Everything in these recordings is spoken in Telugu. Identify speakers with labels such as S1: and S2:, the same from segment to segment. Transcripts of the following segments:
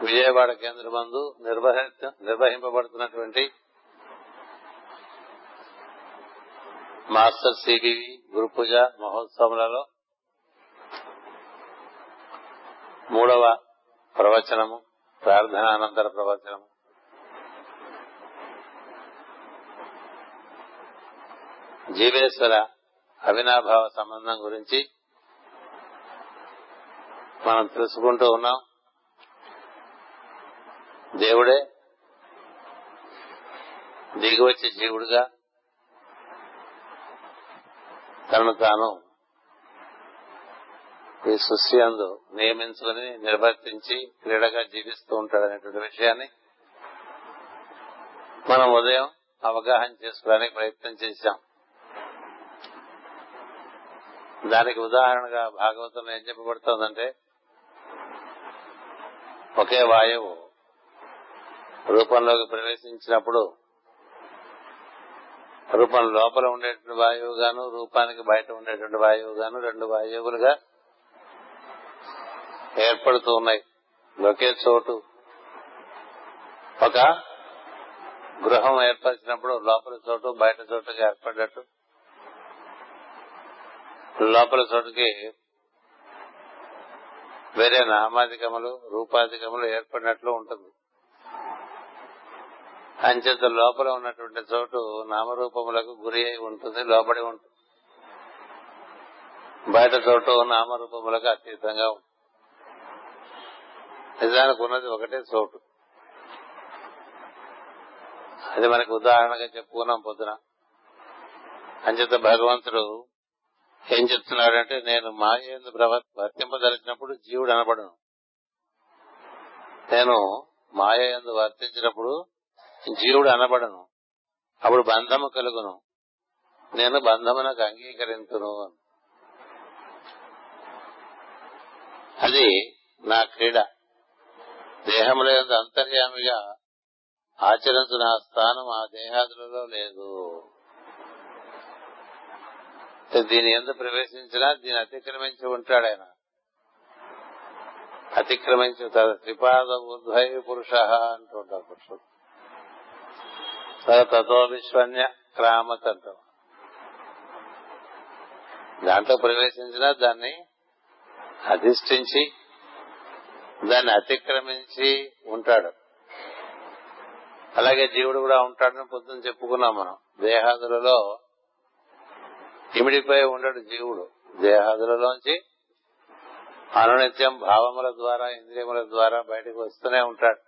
S1: విజయవాడ కేంద్ర మందు నిర్వహింపబడుతున్నటువంటి మాస్టర్ సిబివి గురు పూజ మహోత్సవాలలో మూడవ ప్రవచనము ప్రార్థనానంతర ప్రవచనము. జీవేశ్వర అవినాభావ సంబంధం గురించి మనం తెలుసుకుంటూ ఉన్నాం. దేవుడే దిగివచ్చి జీవుడుగా తనను తాను ఈ సృష్టి అందు నియమించుకుని నిర్వర్తించి క్రీడగా జీవిస్తూ ఉంటాడనేటువంటి విషయాన్ని మనం ఉదయం అవగాహన చేసుకోవడానికి ప్రయత్నం చేశాం. దానికి ఉదాహరణగా భాగవతంలో ఏం చెప్పబడుతోందంటే ఒకే వాయువు రూపంలోకి ప్రవేశించినప్పుడు రూపం లోపల ఉండేటువంటి వాయువు గాను రూపానికి బయట ఉండేటువంటి వాయువు గాను రెండు వాయువులుగా ఏర్పడుతూ ఉన్నాయి. ఒకే చోటు ఒక గృహం ఏర్పరిచినప్పుడు లోపల చోటు బయట చోటుగా ఏర్పడ్డట్టు. లోపల చోటుకి వేరే నామాధికములు రూపాధికములు ఏర్పడినట్లు ఉంటుంది. అంచేత లోపల ఉన్నటువంటి చోటు నామరూపములకు గురి అయి ఉంటుంది లోపడి ఉంటుంది. బయట చోటు నామరూపములకు అతీతంగా ఉంటుంది. నిజానికి ఉన్నది ఒకటే చోటు. అది మనకు ఉదాహరణగా చెప్పుకున్నాం పొద్దున. అంచేత భగవంతుడు ఏం చెప్తున్నాడంటే నేను మాయందు వర్తింపదలిచినప్పుడు జీవుడు అనబడను. నేను మాయ ఎందు వర్తించినప్పుడు జీవుడు అనబడను. అప్పుడు బంధము కలుగును. నేను బంధమునకు అంగీకరించును అది నా క్రీడ. దేహంలో అంతర్యామిగా ఆచరించిన స్థానం ఆ దేహాదులలో లేదు. దీని ఎందు ప్రవేశించినా దీన్ని అతిక్రమించి ఉంటాడు ఆయన. అతిక్రమించి త్రిపాద ఉద్వై పురుష అంటుంటాం పురుషుడు. తతో విశ్వన్య క్రామత్ అంటాం దాంట్లో ప్రవేశించినా దాన్ని అధిష్ఠించి దాన్ని అతిక్రమించి ఉంటాడు. అలాగే జీవుడు కూడా ఉంటాడని పొద్దున్న చెప్పుకున్నాం మనం. దేహాదులలో ఇమిడిపోయి ఉండడు జీవుడు. దేహాదులలోంచి అనునిత్యం భావముల ద్వారా ఇంద్రియముల ద్వారా బయటకు వస్తూనే ఉంటాడు.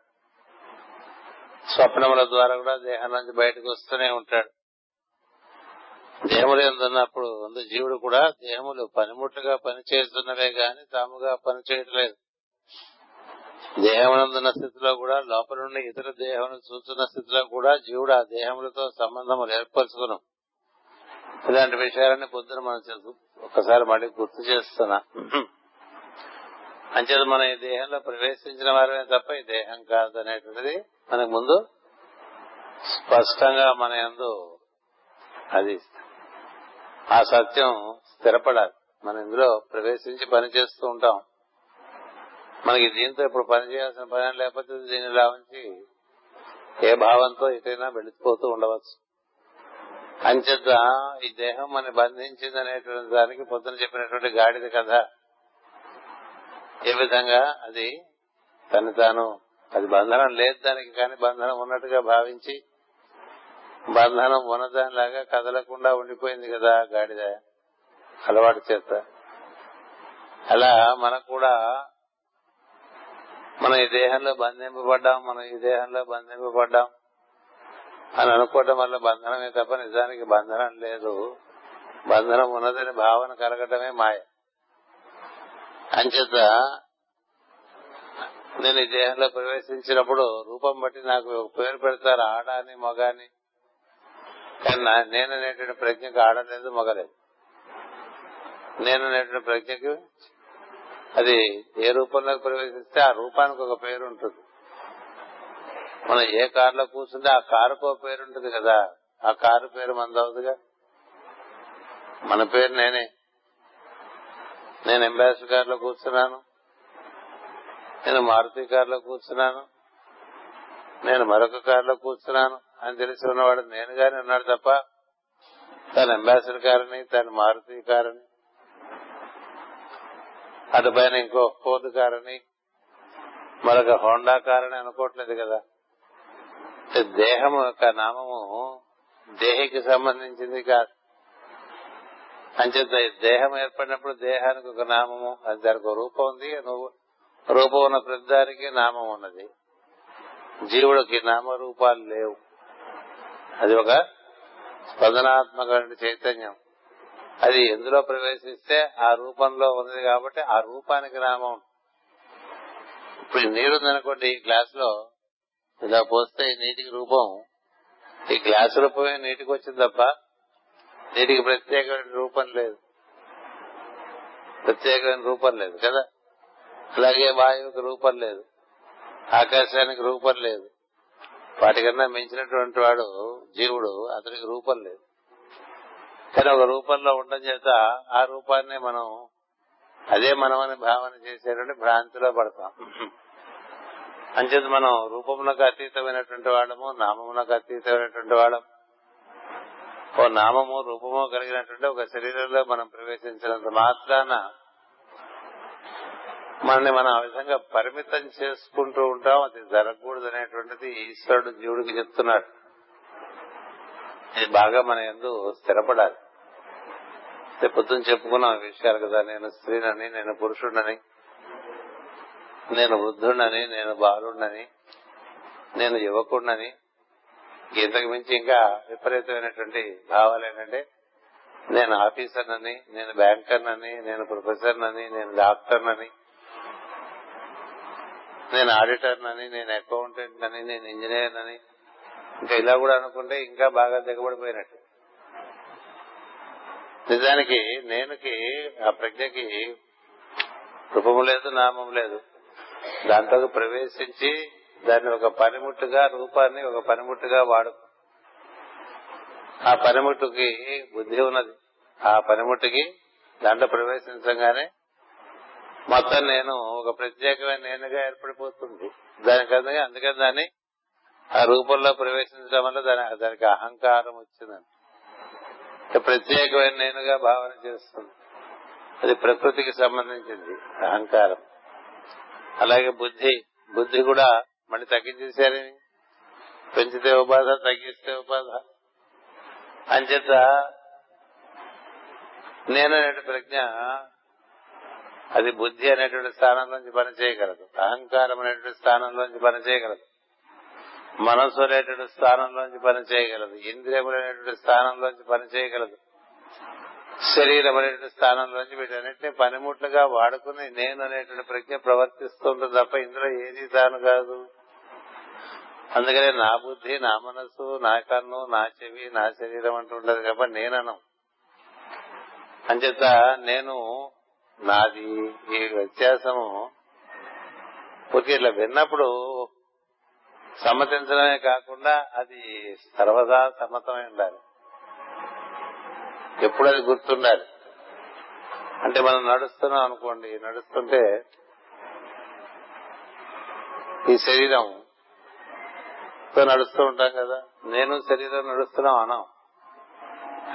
S1: స్వప్నముల ద్వారా కూడా దేహం నుంచి బయటకు వస్తూనే ఉంటాడు. దేహములు ఎందున్నప్పుడు? జీవుడు కూడా దేహములు పనిముట్లుగా పనిచేస్తున్నవే గాని తాముగా పనిచేయట్లేదు. దేహమునందున్న స్థితిలో కూడా లోపల నుండి ఇతర దేహమును చూస్తున్న స్థితిలో కూడా జీవుడు ఆ దేహములతో సంబంధములు ఏర్పరచుకును. ఇలాంటి విషయాలన్నీ పొద్దున మనం తెలుసు ఒకసారి మళ్ళీ గుర్తు చేస్తున్నా. అంచేది మన ఈ దేహంలో ప్రవేశించిన వారమే తప్ప ఈ దేహం కాదు అనేటువంటిది మనకు ముందు స్పష్టంగా మన ఎందు అది ఆ సత్యం స్థిరపడాలి. మనం ఇందులో ప్రవేశించి పని చేస్తూ ఉంటాం. మనకి దీంతో ఇప్పుడు పని చేయాల్సిన పని లేకపోతే దీన్ని లాభించి ఏ భావంతో ఎటైనా వెళ్ళిపోతూ ఉండవచ్చు. అంచేత ఈ దేహం మన బంధించింది అనేటువంటి దానికి పొద్దున చెప్పినటువంటి గాడిద కథ. ఏ విధంగా అది తను తాను అది బంధనం లేదు దానికి కానీ బంధనం ఉన్నట్టుగా భావించి బంధనం ఉన్నదానిలాగా కదలకుండా ఉండిపోయింది కదా గాడిద అలవాటు చేత. అలా మనకు కూడా మనం ఈ దేహంలో బంధింపబడ్డాం మనం ఈ దేహంలో బంధింపబడ్డాం అని అనుకోవడం వల్ల బంధనమే తప్ప నిజానికి బంధనం లేదు. బంధనం ఉన్నదని భావన కలగటమే మాయ. అంచేత నేను ఈ దేహంలో ప్రవేశించినప్పుడు రూపం బట్టి నాకు పేరు పెడతారు ఆడ అని మగ అని కానీ నేను ప్రజ్ఞకు ఆడలేదు మగలేదు. నేననేటువంటి ప్రజ్ఞకు అది ఏ రూపంలోకి ప్రవేశిస్తే ఆ రూపానికి ఒక పేరు ఉంటుంది. మనం ఏ కారులో కూర్చుంటే ఆ కారుకు ఒక పేరు ఉంటుంది కదా. ఆ కారు పేరు మందవుదుగా మన పేరు నేనే. నేను అంబాసిడర్ గారిలో కూర్చున్నాను. నేను మారుతి కారులో కూర్చున్నాను. నేను మరొక కారులో కూర్చున్నాను. అని తెలిసి ఉన్నవాడు నేను గాని ఉన్నాడు తప్ప తన అంబాసిడర్ కారని తన మారుతి కారని అటు పైన ఇంకో ఫోర్డ్ కారని మరొక హోండా కారని అనుకోవట్లేదు కదా. దేహం యొక్క నామము దేహికి సంబంధించింది కాదు. అంచేత దేహం ఏర్పడినప్పుడు దేహానికి ఒక నామము అది దానికి ఒక రూపం ఉంది. నువ్వు రూపం ఉన్న ప్రతిదానికి నామం ఉన్నది. జీవుడికి నామరూపాలు లేవు. అది ఒక స్పందనాత్మక చైతన్యం. అది ఎందులో ప్రవేశిస్తే ఆ రూపంలో ఉంది కాబట్టి ఆ రూపానికి నామం. ఇప్పుడు నీరుందనుకోండి నీరు ఉందనుకోండి ఈ గ్లాస్లో ఇలా పోస్తే ఈ నీటికి రూపం. ఈ గ్లాస్ రూపమే నీటికి వచ్చింది తప్ప నీటికి ప్రత్యేకమైన రూపం లేదు. ప్రత్యేకమైన రూపం లేదు కదా. అలాగే వాయువుకి రూపం లేదు. ఆకాశానికి రూపం లేదు. వాటికన్నా మించినటువంటి వాడు జీవుడు అతనికి రూపం లేదు. కానీ ఒక రూపంలో ఉండడం చేత ఆ రూపాన్ని మనం అదే మనమని భావన చేసేటువంటి భ్రాంతిలో పడతాం. అంచేత మనం రూపమునకు అతీతమైనటువంటి వాళ్ళము నామమునకు అతీతమైనటువంటి వాళ్ళం. ఓ నామము రూపము కలిగినటువంటి ఒక శరీరంలో మనం ప్రవేశించినంత మాత్రాన మనని మనం ఆ విధంగా పరిమితం చేసుకుంటూ ఉంటాం అది జరగకూడదు అనేటువంటిది ఈశ్వరుడు జీవుడికి చెప్తున్నాడు. ఇది బాగా మన ఎందు స్థిరపడాలి. పొద్దున చెప్పుకున్నాం విషయాలు కదా నేను స్త్రీనని నేను పురుషుడని నేను వృద్ధుడని నేను బాలుడని నేను యువకుడినని ఇంతకు మించి ఇంకా విపరీతమైనటువంటి భావాలు ఏంటంటే నేను ఆఫీసర్నని నేను బ్యాంకర్నని నేను ప్రొఫెసర్నని నేను డాక్టర్నని నేను ఆడిటర్నని నేను అకౌంటెంట్ అని నేను ఇంజనీర్ అని ఇంకా ఇలా కూడా అనుకుంటే ఇంకా బాగా దిగబడిపోయినట్టు. నిజానికి నేనుకి ఆ ప్రజ్ఞకి రూపము లేదు నామం లేదు. దాంట్లో ప్రవేశించి దాన్ని ఒక పనిముట్టుగా రూపాన్ని ఒక పనిముట్టుగా వాడు. ఆ పనిముట్టుకి బుద్ధి ఉన్నది. ఆ పనిముట్టుకి దాంట్లో ప్రవేశించగానే మొత్తం నేను ఒక ప్రత్యేకమైన నేనుగా ఏర్పడిపోతుంది. దానికన్నా అందుకని దాన్ని ఆ రూపంలో ప్రవేశించడం వల్ల దాని దానికి అహంకారం వచ్చిందండి. ప్రత్యేకమైన నేనుగా భావన చేస్తుంది. అది ప్రకృతికి సంబంధించింది అహంకారం. అలాగే బుద్ధి. బుద్ధి కూడా మళ్ళీ తగ్గించేశారని పెంచితే ఉపాధ తగ్గిస్తే ఉపాధ. అంచేత నేను ప్రజ్ఞ అది బుద్ధి అనేటువంటి స్థానంలోంచి పనిచేయగలదు. అహంకారం అనేటువంటి స్థానంలోంచి పనిచేయగలదు. మనస్సు అనేటువంటి స్థానంలోంచి పనిచేయగలదు. ఇంద్రియములు అనేటువంటి స్థానంలోంచి పనిచేయగలదు. శరీరం అనేటువంటి స్థానంలోంచి వీటన్నిటిని పనిముట్లుగా వాడుకుని నేను అనేటువంటి ప్రజ్ఞ ప్రవర్తిస్తుంటుంది తప్ప ఇందులో ఏది తాను కాదు. అందుకనే నా బుద్ధి నా మనస్సు నా కన్ను నా చెవి నా శరీరం అంటూ ఉండదు కాబట్టి నేనను అంచేత నేను నాది ఈ వ్యత్యాసము porque ఇట్లా విన్నప్పుడు సమ్మతించడమే కాకుండా అది సర్వదా సమ్మతమై ఉండాలి. ఎప్పుడు అది గుర్తుండాలి. అంటే మనం నడుస్తున్నాం అనుకోండి నడుస్తుంటే ఈ శరీరం తో నడుస్తూ ఉంటాం కదా నేను శరీరం నడుస్తున్నాం అనం.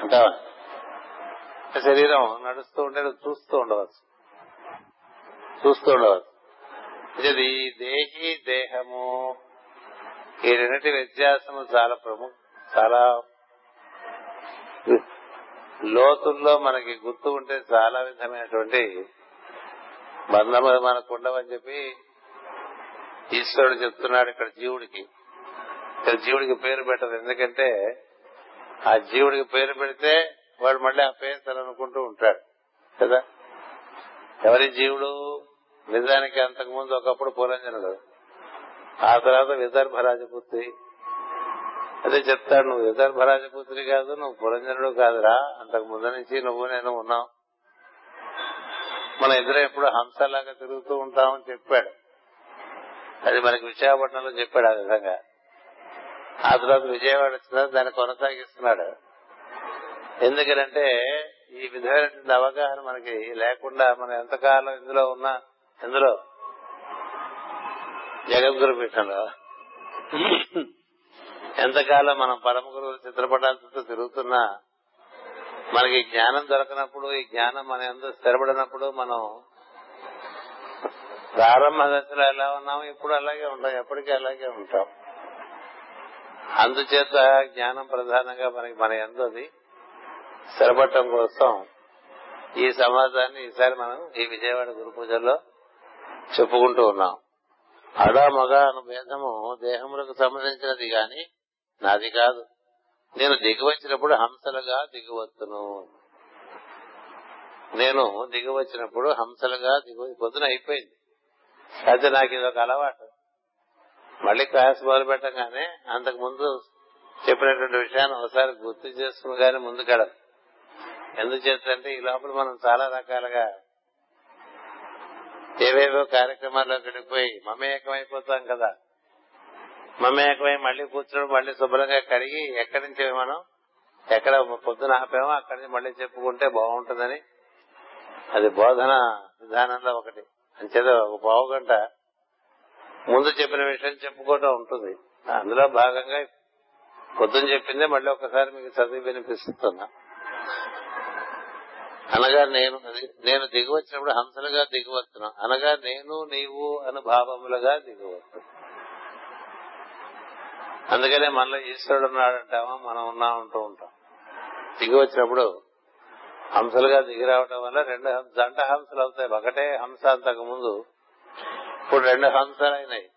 S1: అంటావా? శరీరం నడుస్తూ ఉంటే చూస్తూ ఉండవచ్చు. చూస్తూ ఉండవచ్చు ఇది దేహి దేహము. ఈ రెండింటి వ్యత్యాసము చాలా ప్రముఖ చాలా లోతుల్లో మనకి గుర్తు ఉంటే చాలా విధమైనటువంటి బంధములు మనకు ఉండవని చెప్పి ఈశ్వరుడు చెప్తున్నాడు ఇక్కడ జీవుడికి. ఇక్కడ జీవుడికి పేరు పెట్టదు. ఎందుకంటే ఆ జీవుడికి పేరు పెడితే వాడు మళ్ళీ ఆ పేరు తను అనుకుంటూ ఉంటాడు. కదా? ఎవరి జీవుడు? నిజానికి అంతకుముందు ఒకప్పుడు పురంజనుడు ఆ తర్వాత విదర్భ రాజపుత్రి అదే చెప్తాడు నువ్వు విదర్భ రాజపుత్రి కాదు నువ్వు పురంజనుడు కాదురా. అంతకు ముందు నుంచి నువ్వు నేను ఉన్నావు మన ఇద్దరు ఎప్పుడు హంసలాగా తిరుగుతూ ఉంటామని చెప్పాడు. అది మనకి విశాఖపట్నంలో చెప్పాడు ఆ విధంగా. ఆ తర్వాత విజయవాడ వచ్చిన దాన్ని కొనసాగిస్తున్నాడు. ఎందుకంటే ఈ విధమైనటువంటి అవగాహన మనకి లేకుండా మనం ఎంతకాలం ఇందులో ఉన్నా ఇందులో జగద్గురు పీఠంలో ఎంతకాలం మనం పరమ గురువు చిత్రపటాలతో తిరుగుతున్నా మనకి జ్ఞానం దొరకనప్పుడు ఈ జ్ఞానం మన ఎంత స్థిరపడినప్పుడు మనం ప్రారంభ దశలో ఎలా ఉన్నాము ఇప్పుడు అలాగే ఉంటాం ఎప్పటికీ అలాగే ఉంటాం. అందుచేత జ్ఞానం ప్రధానంగా మనకి మన ఎందది స్థిరపడటం కోసం ఈ సమాజాన్ని ఈసారి మనం ఈ విజయవాడ గురు పూజల్లో చెప్పుకుంటూ ఉన్నాం. అడా మగ అను భేదము దేహములకు సంబంధించినది గాని నాది కాదు. నేను దిగివచ్చినప్పుడు హంసలుగా దిగువచ్చును నేను దిగివచ్చినప్పుడు హంసలుగా దిగు పొద్దున అయిపోయింది. అయితే నాకు ఇది ఒక అలవాటు. మళ్ళీ క్లాస్ మొదలు పెట్టగానే అంతకు ముందు చెప్పినటువంటి విషయాన్ని ఒకసారి గుర్తు చేసుకుని కానీ ముందుకెళ్ళదు ఎందుచేతంటే ఈ లోపల మనం చాలా రకాలుగా ఏవేవో కార్యక్రమాల్లో వెళ్ళిపోయి మమేకమైపోతాం కదా. మమేకమై మళ్ళీ కూర్చొని మళ్ళీ శుభ్రంగా కడిగి ఎక్కడి నుంచి మనం ఎక్కడ పొద్దున ఆపామో అక్కడి నుంచి మళ్ళీ చెప్పుకుంటే బాగుంటుందని. అది బోధన విధానంలో ఒకటి. అంచేత ఒక పావు గంట ముందు చెప్పిన విషయం చెప్పుకోవటం ఉంటుంది. అందులో భాగంగా పొద్దున చెప్పిందే మళ్ళీ ఒకసారి మీకు చదివి వినిపిస్తున్నా. అనగా నేను నేను దిగివచ్చినప్పుడు హంసలుగా దిగివచ్చును. అనగా నేను నీవు అని భావములుగా దిగివచ్చు. అందుకనే మనలో ఈశ్వరుడు ఉన్నాడంటామా? మనం ఉన్నా ఉంటూ ఉంటాం. దిగి వచ్చినప్పుడు హంసలుగా దిగి రావటం వల్ల రెండు జంట హంసలు అవుతాయి. ఒకటే హంస అంతకు ముందు ఇప్పుడు రెండు హంసలు అయినాయి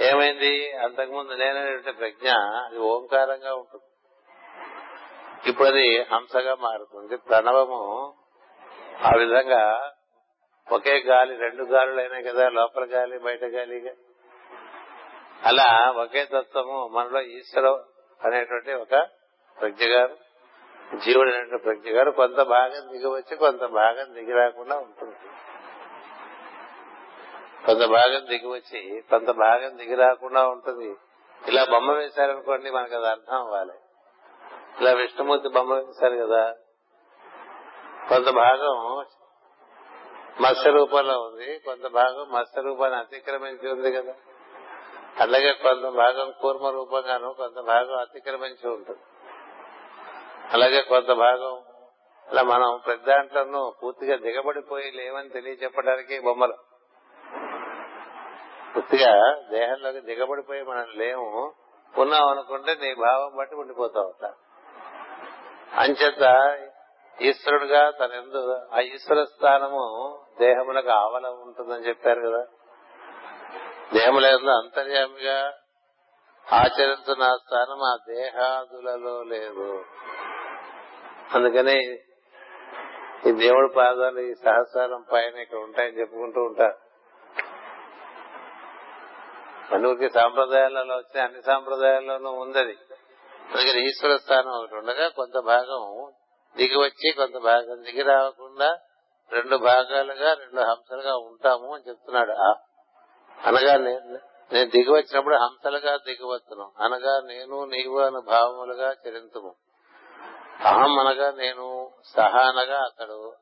S1: ఏమైంది? అంతకుముందు నేనే ప్రజ్ఞ అది ఓంకారంగా ఉంటుంది. ఇప్పుడు అది హంసగా మారుతుంది. ప్రణవము ఆ విధంగా ఒకే గాలి రెండు గాలులైనా కదా లోపల గాలి బయట గాలిగా. అలా ఒకే తత్వము మనలో ఈశ్వరు అనేటువంటి ఒక ప్రజ్ఞ గారు జీవుడు అనేటువంటి ప్రజ్ఞ గారు కొంత భాగం దిగవచ్చి కొంత భాగం దిగి రాకుండా ఉంటుంది. కొంత భాగం దిగివచ్చి కొంత భాగం దిగి రాకుండా ఉంటుంది. ఇలా బొమ్మ వేశారనుకోండి మనకు అది అర్థం అవ్వాలి. ఇలా విష్ణుమూర్తి బొమ్మ వేశారు కదా. కొంత భాగం మత్స్య రూపంలో ఉంది కొంత భాగం మత్స్య రూపాన్ని అతిక్రమించి ఉంది కదా. అలాగే కొంత భాగం కూర్మ రూపంగాను కొంత భాగం అతిక్రమించి ఉంటుంది. అలాగే కొంత భాగం అలా మనం ప్రతి దాంట్లోనూ పూర్తిగా దిగబడిపోయి లేవని తెలియచెప్పడానికి బొమ్మలు. పూర్తిగా దేహంలోకి దిగబడిపోయి మనం లేము ఉన్నాం అనుకుంటే నీ భావం బట్టి ఉండిపోతావు అంచేత ఈశ్వరుడుగా తన ఎందు ఆ ఈశ్వర స్థానము దేహములకు ఆవల ఉంటుందని చెప్పారు కదా. దేహముల అంతర్యామిగా ఆచరించిన స్థానం ఆ దేహాదులలో లేదు. అందుకని ఈ దేవుడి పాదాలు ఈ సహస్రం పైన ఇక్కడ ఉంటాయని చెప్పుకుంటూ ఉంటారు. మనకి సాంప్రదాయాలలో వచ్చిన అన్ని సాంప్రదాయాల్లోనూ ఉందది దగ్గర ఈశ్వర స్థానం ఒకటి ఉండగా కొంత భాగం దిగి వచ్చి కొంత భాగం దిగి రాకుండా రెండు భాగాలుగా రెండు హంసలుగా ఉంటాము అని చెప్తున్నాడు. అనగా నేను దిగి వచ్చినప్పుడు హంసలుగా దిగివచ్చును అనగా నేను నీవు అను భావములుగా చరింతుము. అహం అనగా నేను సహ అనగా అతడు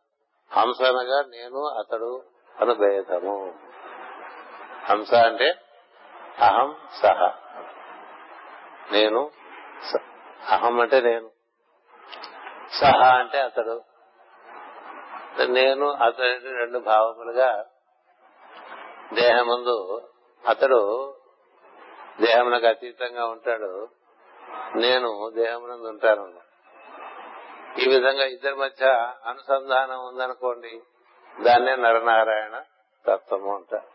S1: హంస అనగా నేను అతడు అను భేదము. హంస అంటే అహం సహ. నేను అహం అంటే నేను. సహ అంటే అతడు. నేను అతడి రెండు భావములుగా దేహముందు అతడు దేహమునకు అతీతంగా ఉంటాడు. నేను దేహమునందు ఉంటాను ఈ విధంగా ఇద్దరి మధ్య అనుసంధానం ఉందనుకోండి దాన్నే నరనారాయణ తత్వము అంటారు.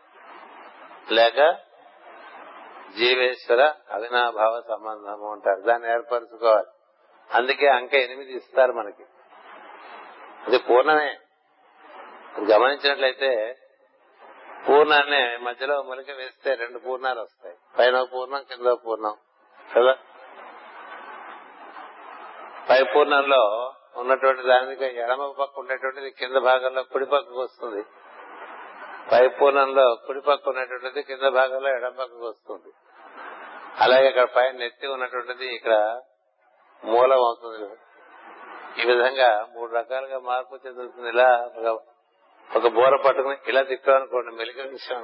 S1: లేక జీవేశ్వర అవినాభావ సంబంధము అంటారు. దాన్ని ఏర్పరచుకోవాలి. అందుకే అంక ఎనిమిది ఇస్తారు మనకి. అది పూర్ణమే. గమనించినట్లయితే పూర్ణాన్ని మధ్యలో మొలిక వేస్తే రెండు పూర్ణాలు వస్తాయి. పైన పూర్ణం కింద పూర్ణం. కదా? పై పూర్ణంలో ఉన్నటువంటి దానికి ఎడమ పక్క ఉండేటువంటిది కింద భాగంలో కుడి పక్కకు వస్తుంది. పై కుడి పక్క ఉన్నటువంటిది కింద భాగంలో ఎడమ పక్కకు వస్తుంది. అలాగే ఇక్కడ పైన నెత్తి ఉన్నటువంటిది ఇక్కడ మూలం అవుతుంది ఈ విధంగా మూడు రకాలుగా మార్పు చెందుతుంది. ఇలా ఒక బోర పట్టుకుని ఇలా తిప్పామనుకోండి మెలిక విషయం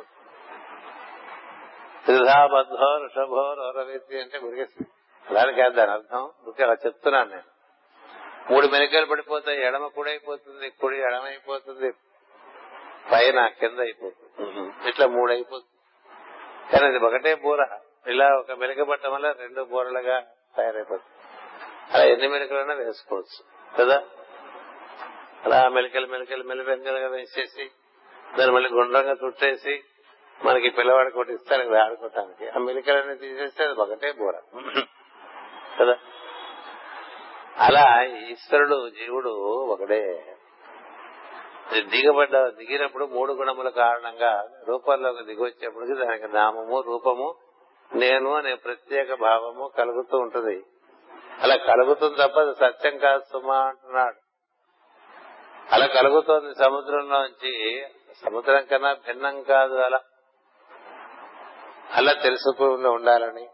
S1: త్రిధాబద్ధో ఋషభో రౌరవేతి అంటే గురికేసి అలానే కాదు దాని అర్థం. ఊరికే అలా చెప్తున్నాను నేను. మూడు మెరికలు పడిపోతాయి ఎడమ కుడైపోతుంది అయిపోతుంది కుడి ఎడమ అయిపోతుంది పైన కింద అయిపోతుంది. ఇట్లా మూడు అయిపోతుంది కానీ అది ఒకటే బూర. ఇలా ఒక మెలిక పట్టడం వల్ల రెండు బూరలుగా తయారైపోతుంది. అలా ఎన్ని మెలికలైనా వేసుకోవచ్చు. కదా? అలా మెలికలు మెలికలు మెలిపెంకలుగా వేసేసి దాన్ని మళ్ళీ గుండ్రంగా చుట్టేసి మనకి పిల్లవాడికి ఒకటి ఇస్తారు కదా ఆడుకోవటానికి ఆ మెలికలన్నీ తీసేస్తే అది ఒకటే బూర. కదా? అలా ఈశ్వరుడు జీవుడు ఒకడే దిగబడ్డ దిగినప్పుడు మూడు గుణముల కారణంగా రూపంలోకి దిగొచ్చేప్పటికి దానికి నామము రూపము నేను అనే ప్రత్యేక భావము కలుగుతూ ఉంటుంది. అలా కలుగుతుంది తప్ప అది సత్యం కాదు సుమా అంటున్నాడు. అలా కలుగుతోంది సముద్రంలోంచి. సముద్రం కన్నా భిన్నం కాదు అలా. అలా తెలుసుకుండా ఉండాలని.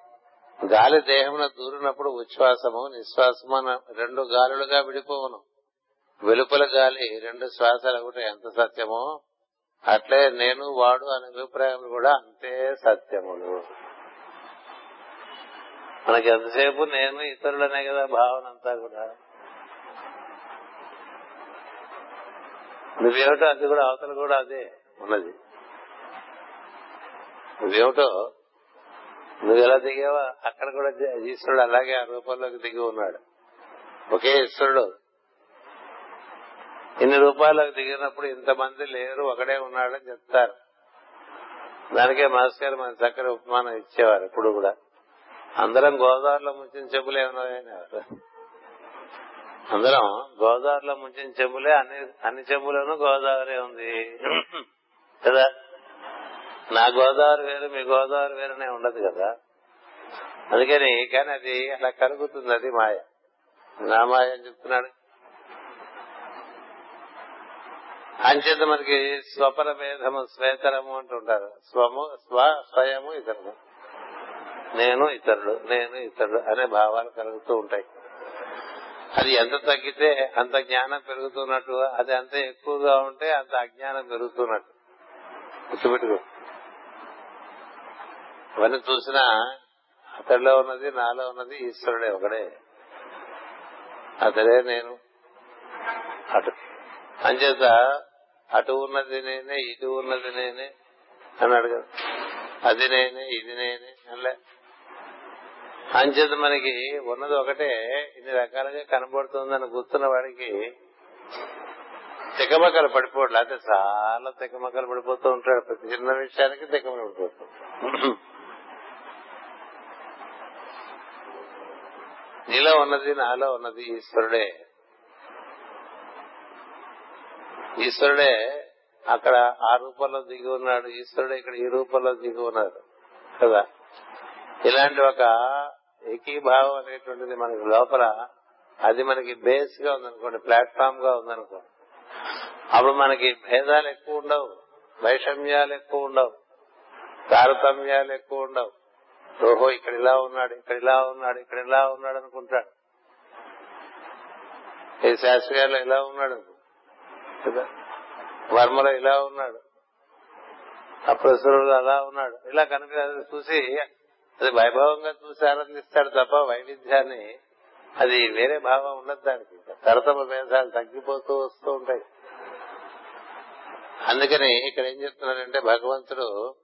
S1: గాలి దేహమున దూరినప్పుడు ఉచ్ఛ్వాసము నిశ్వాసము రెండు గాలులుగా విడిపోవును. వెలుపల గాలి రెండు శ్వాసలు ఒకటి ఎంత సత్యమో అట్లే నేను వాడు అనే అభిప్రాయం కూడా అంతే సత్యములు. మనకి ఎంతసేపు నేను ఇతరులనే కదా భావన అంతా కూడా. నువ్వేమిటో అది కూడా అవతల కూడా అదే ఉన్నది. నువ్వేమిటో నువ్వు ఎలా దిగావా అక్కడ కూడా ఈశ్వరుడు అలాగే ఆ రూపంలోకి దిగి ఉన్నాడు. ఒకే ఈశ్వరుడు. ఇన్ని రూపాయలకు దిగినప్పుడు ఇంతమంది లేరు ఒకడే ఉన్నాడని చెప్తారు. దానికే మాస్టర్ గారు మన చక్కని ఉపమానం ఇచ్చేవారు ఇప్పుడు కూడా. అందరం గోదావరిలో ముంచిన చెప్పులే ఉన్నాయనేవారు అందరం గోదావరిలో ముంచిన చెప్పులే అన్ని అన్ని చెప్పులను గోదావరి ఉంది. కదా? నా గోదావరి వేరు మీ గోదావరి వేరునే ఉండదు కదా? అందుకని కానీ అది అలా కలుగుతుంది అది మాయ. నా మాయ అని చెప్తున్నాడు. అంచేత మనకి స్వపర భేదము శ్వేతరము అంటుంటారు. స్వము స్వ స్వయము ఇతరుడు నేను ఇతరుడు నేను ఇతరుడు అనే భావాలు కలుగుతూ ఉంటాయి. అది ఎంత తగ్గితే అంత జ్ఞానం పెరుగుతున్నట్టు అది అంత ఎక్కువగా ఉంటే అంత అజ్ఞానం పెరుగుతున్నట్టు. గుర్తుపెట్టుకో. ఇవన్నీ చూసినా అతడిలో ఉన్నది నాలో ఉన్నది ఈశ్వరుడే ఒకడే. అతడే నేను. అటు. అంచేత అటు ఉన్నది నేనే ఇటు ఉన్నది నేనే అన్నాడు కదా అది నేనే ఇది నేనే అనలే. అంచేత మనకి ఉన్నది ఒకటే ఇన్ని రకాలుగా కనబడుతుందని గుర్తున్న వాడికి తికమకలు పడిపోవడం లేకపోతే చాలా తికమకలు పడిపోతూ ఉంటాడు. ప్రతి చిన్న విషయానికి తికమకలు పడిపోతూ నీలో ఉన్నది నాలో ఉన్నది ఈశ్వరుడే. ఈశ్వరుడే అక్కడ ఆ రూపంలో దిగి ఉన్నాడు. ఈశ్వరుడే ఇక్కడ ఈ రూపంలో దిగి ఉన్నాడు. కదా? ఇలాంటి ఒక ఏకీభావం అనేటువంటిది మనకి లోపల అది మనకి బేస్గా ఉందనుకోండి ప్లాట్ఫామ్గా ఉందనుకోండి. అప్పుడు మనకి భేదాలు ఎక్కువ ఉండవు. వైషమ్యాలు ఎక్కువ ఉండవు. తారతమ్యాలు ఎక్కువ ఉండవు. ఓహో ఇక్కడ ఇలా ఉన్నాడు ఇక్కడ ఇలా ఉన్నాడు ఇక్కడ ఇలా ఉన్నాడు అనుకుంటాడు. ఈ శాస్త్రీయాలు ఇలా ఉన్నాడు. కదా. వర్మలో ఇలా ఉన్నాడు. అప్రసురుడు అలా ఉన్నాడు. ఇలా కనుక చూసి అది వైభవంగా చూసి ఆనందిస్తాడు తప్ప వైవిధ్యాన్ని అది వేరే భావం ఉండదు దానికి. తరతమ భేదాలు తగ్గిపోతూ వస్తూ ఉంటాయి. అందుకని ఇక్కడ ఏం చెప్తున్నారంటే భగవంతుడు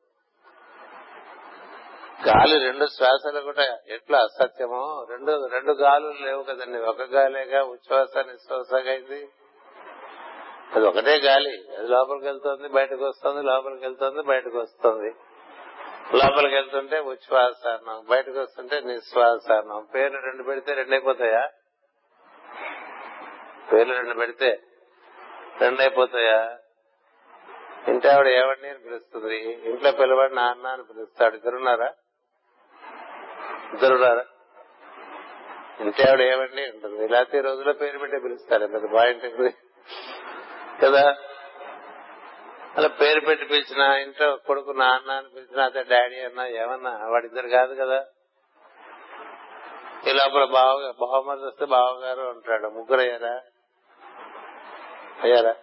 S1: గాలి రెండు శ్వాసలు కూడా ఎట్లా అసత్యమో రెండు రెండు గాలులు లేవు కదండి. ఒక గాలేగా ఉచ్ఛ్వాస నిశ్వాసగా అయింది. అది ఒకటే గాలి. అది లోపలికి వెళ్తుంది బయటకు వస్తుంది లోపలికి వెళ్తుంది బయటకు వస్తుంది. లోపలికి వెళ్తుంటే ఉచ్ఛ్వాస అన్నాం బయటకు వస్తుంటే నిశ్వాస అన్నాం పేర్లు రెండు పెడితే రెండు అయిపోతాయా? పేర్లు రెండు పెడితే రెండు అయిపోతాయా? ఇంటి ఆవిడ ఏవండి అని పిలుస్తుంది? ఇంట్లో పిల్లవాడు నాన్న అని పిలుస్తాడు. ఇద్దరున్నారా? ఇద్దరున్నారా? ఇంటి ఆవిడ ఏవండి ఉంటుంది. ఇలా ఈ రోజుల్లో పేరు పెట్టే పిలుస్తారు. పెద్ద బాగుంటుంది కదా? అలా పేరు పెట్టి పిలిచిన ఇంట్లో కొడుకు నాన్న అని పిలిచిన అదే డాడీ అన్నా ఏమన్నా వాడిద్దరు కాదు కదా? ఈ లోపల బావ బావమది వస్తే బావగారు అంటాడు ముగ్గురు అయ్యారా? అయ్యారా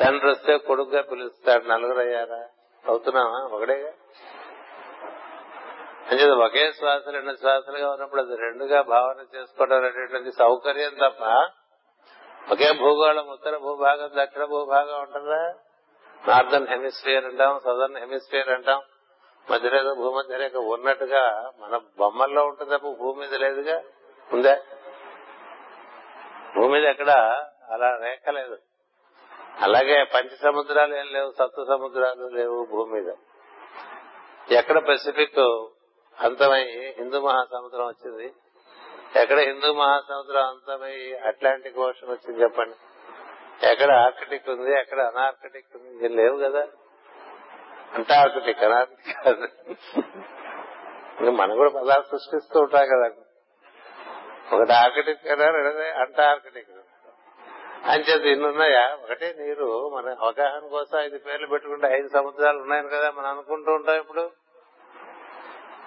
S1: తండ్రి వస్తే కొడుకుగా పిలుస్తాడు నలుగురు అయ్యారా అవుతున్నావా ఒకడేగా? అంటే ఒకే శ్వాస రెండు శ్వాసలుగా ఉన్నప్పుడు అది రెండుగా భావన చేసుకోవడం అనేటువంటిది సౌకర్యం తప్ప ఒకే భూగోళం ఉత్తర భూభాగం దక్షిణ భూభాగం ఉంటుందా? నార్థన్ హెమిస్ఫియర్ అంటాం సదర్న్ హెమిస్ఫియర్ అంటాం. మధ్యరేఖ భూమధ్య రేఖ ఉన్నట్టుగా మన బొమ్మల్లో ఉంటుంది తప్ప భూమి మీద లేదుగా? ఉందా? భూమి మీద ఎక్కడ? అలా రేఖ లేదు. అలాగే పంచ సముద్రాలు ఏం లేవు సప్త సముద్రాలు లేవు భూమి మీద. ఎక్కడ పెసిఫిక్ అంతమై హిందూ మహాసముద్రం వచ్చింది? ఎక్కడ హిందూ మహాసముద్రం అంతమై అట్లాంటిక్ ఓషన్ వచ్చింది చెప్పండి. ఎక్కడ ఆర్కిటిక్ ఉంది ఎక్కడ అనార్కిటిక్ ఉంది ఇది లేవు కదా. అంటార్కిటిక్ అనార్కిటిక్ కాదు. మనం కూడా పదాలు సృష్టిస్తూ ఉంటాం కదా. ఒకటి ఆర్కిటిక్ కదా రెండోది అంటార్కిటిక్ అంచేది ఇన్ని ఉన్నాయా? ఒకటే నీరు మన అవగాహన కోసం ఐదు పేర్లు పెట్టుకుంటే ఐదు సముద్రాలు ఉన్నాయని కదా మనం అనుకుంటూ ఉంటాం ఇప్పుడు.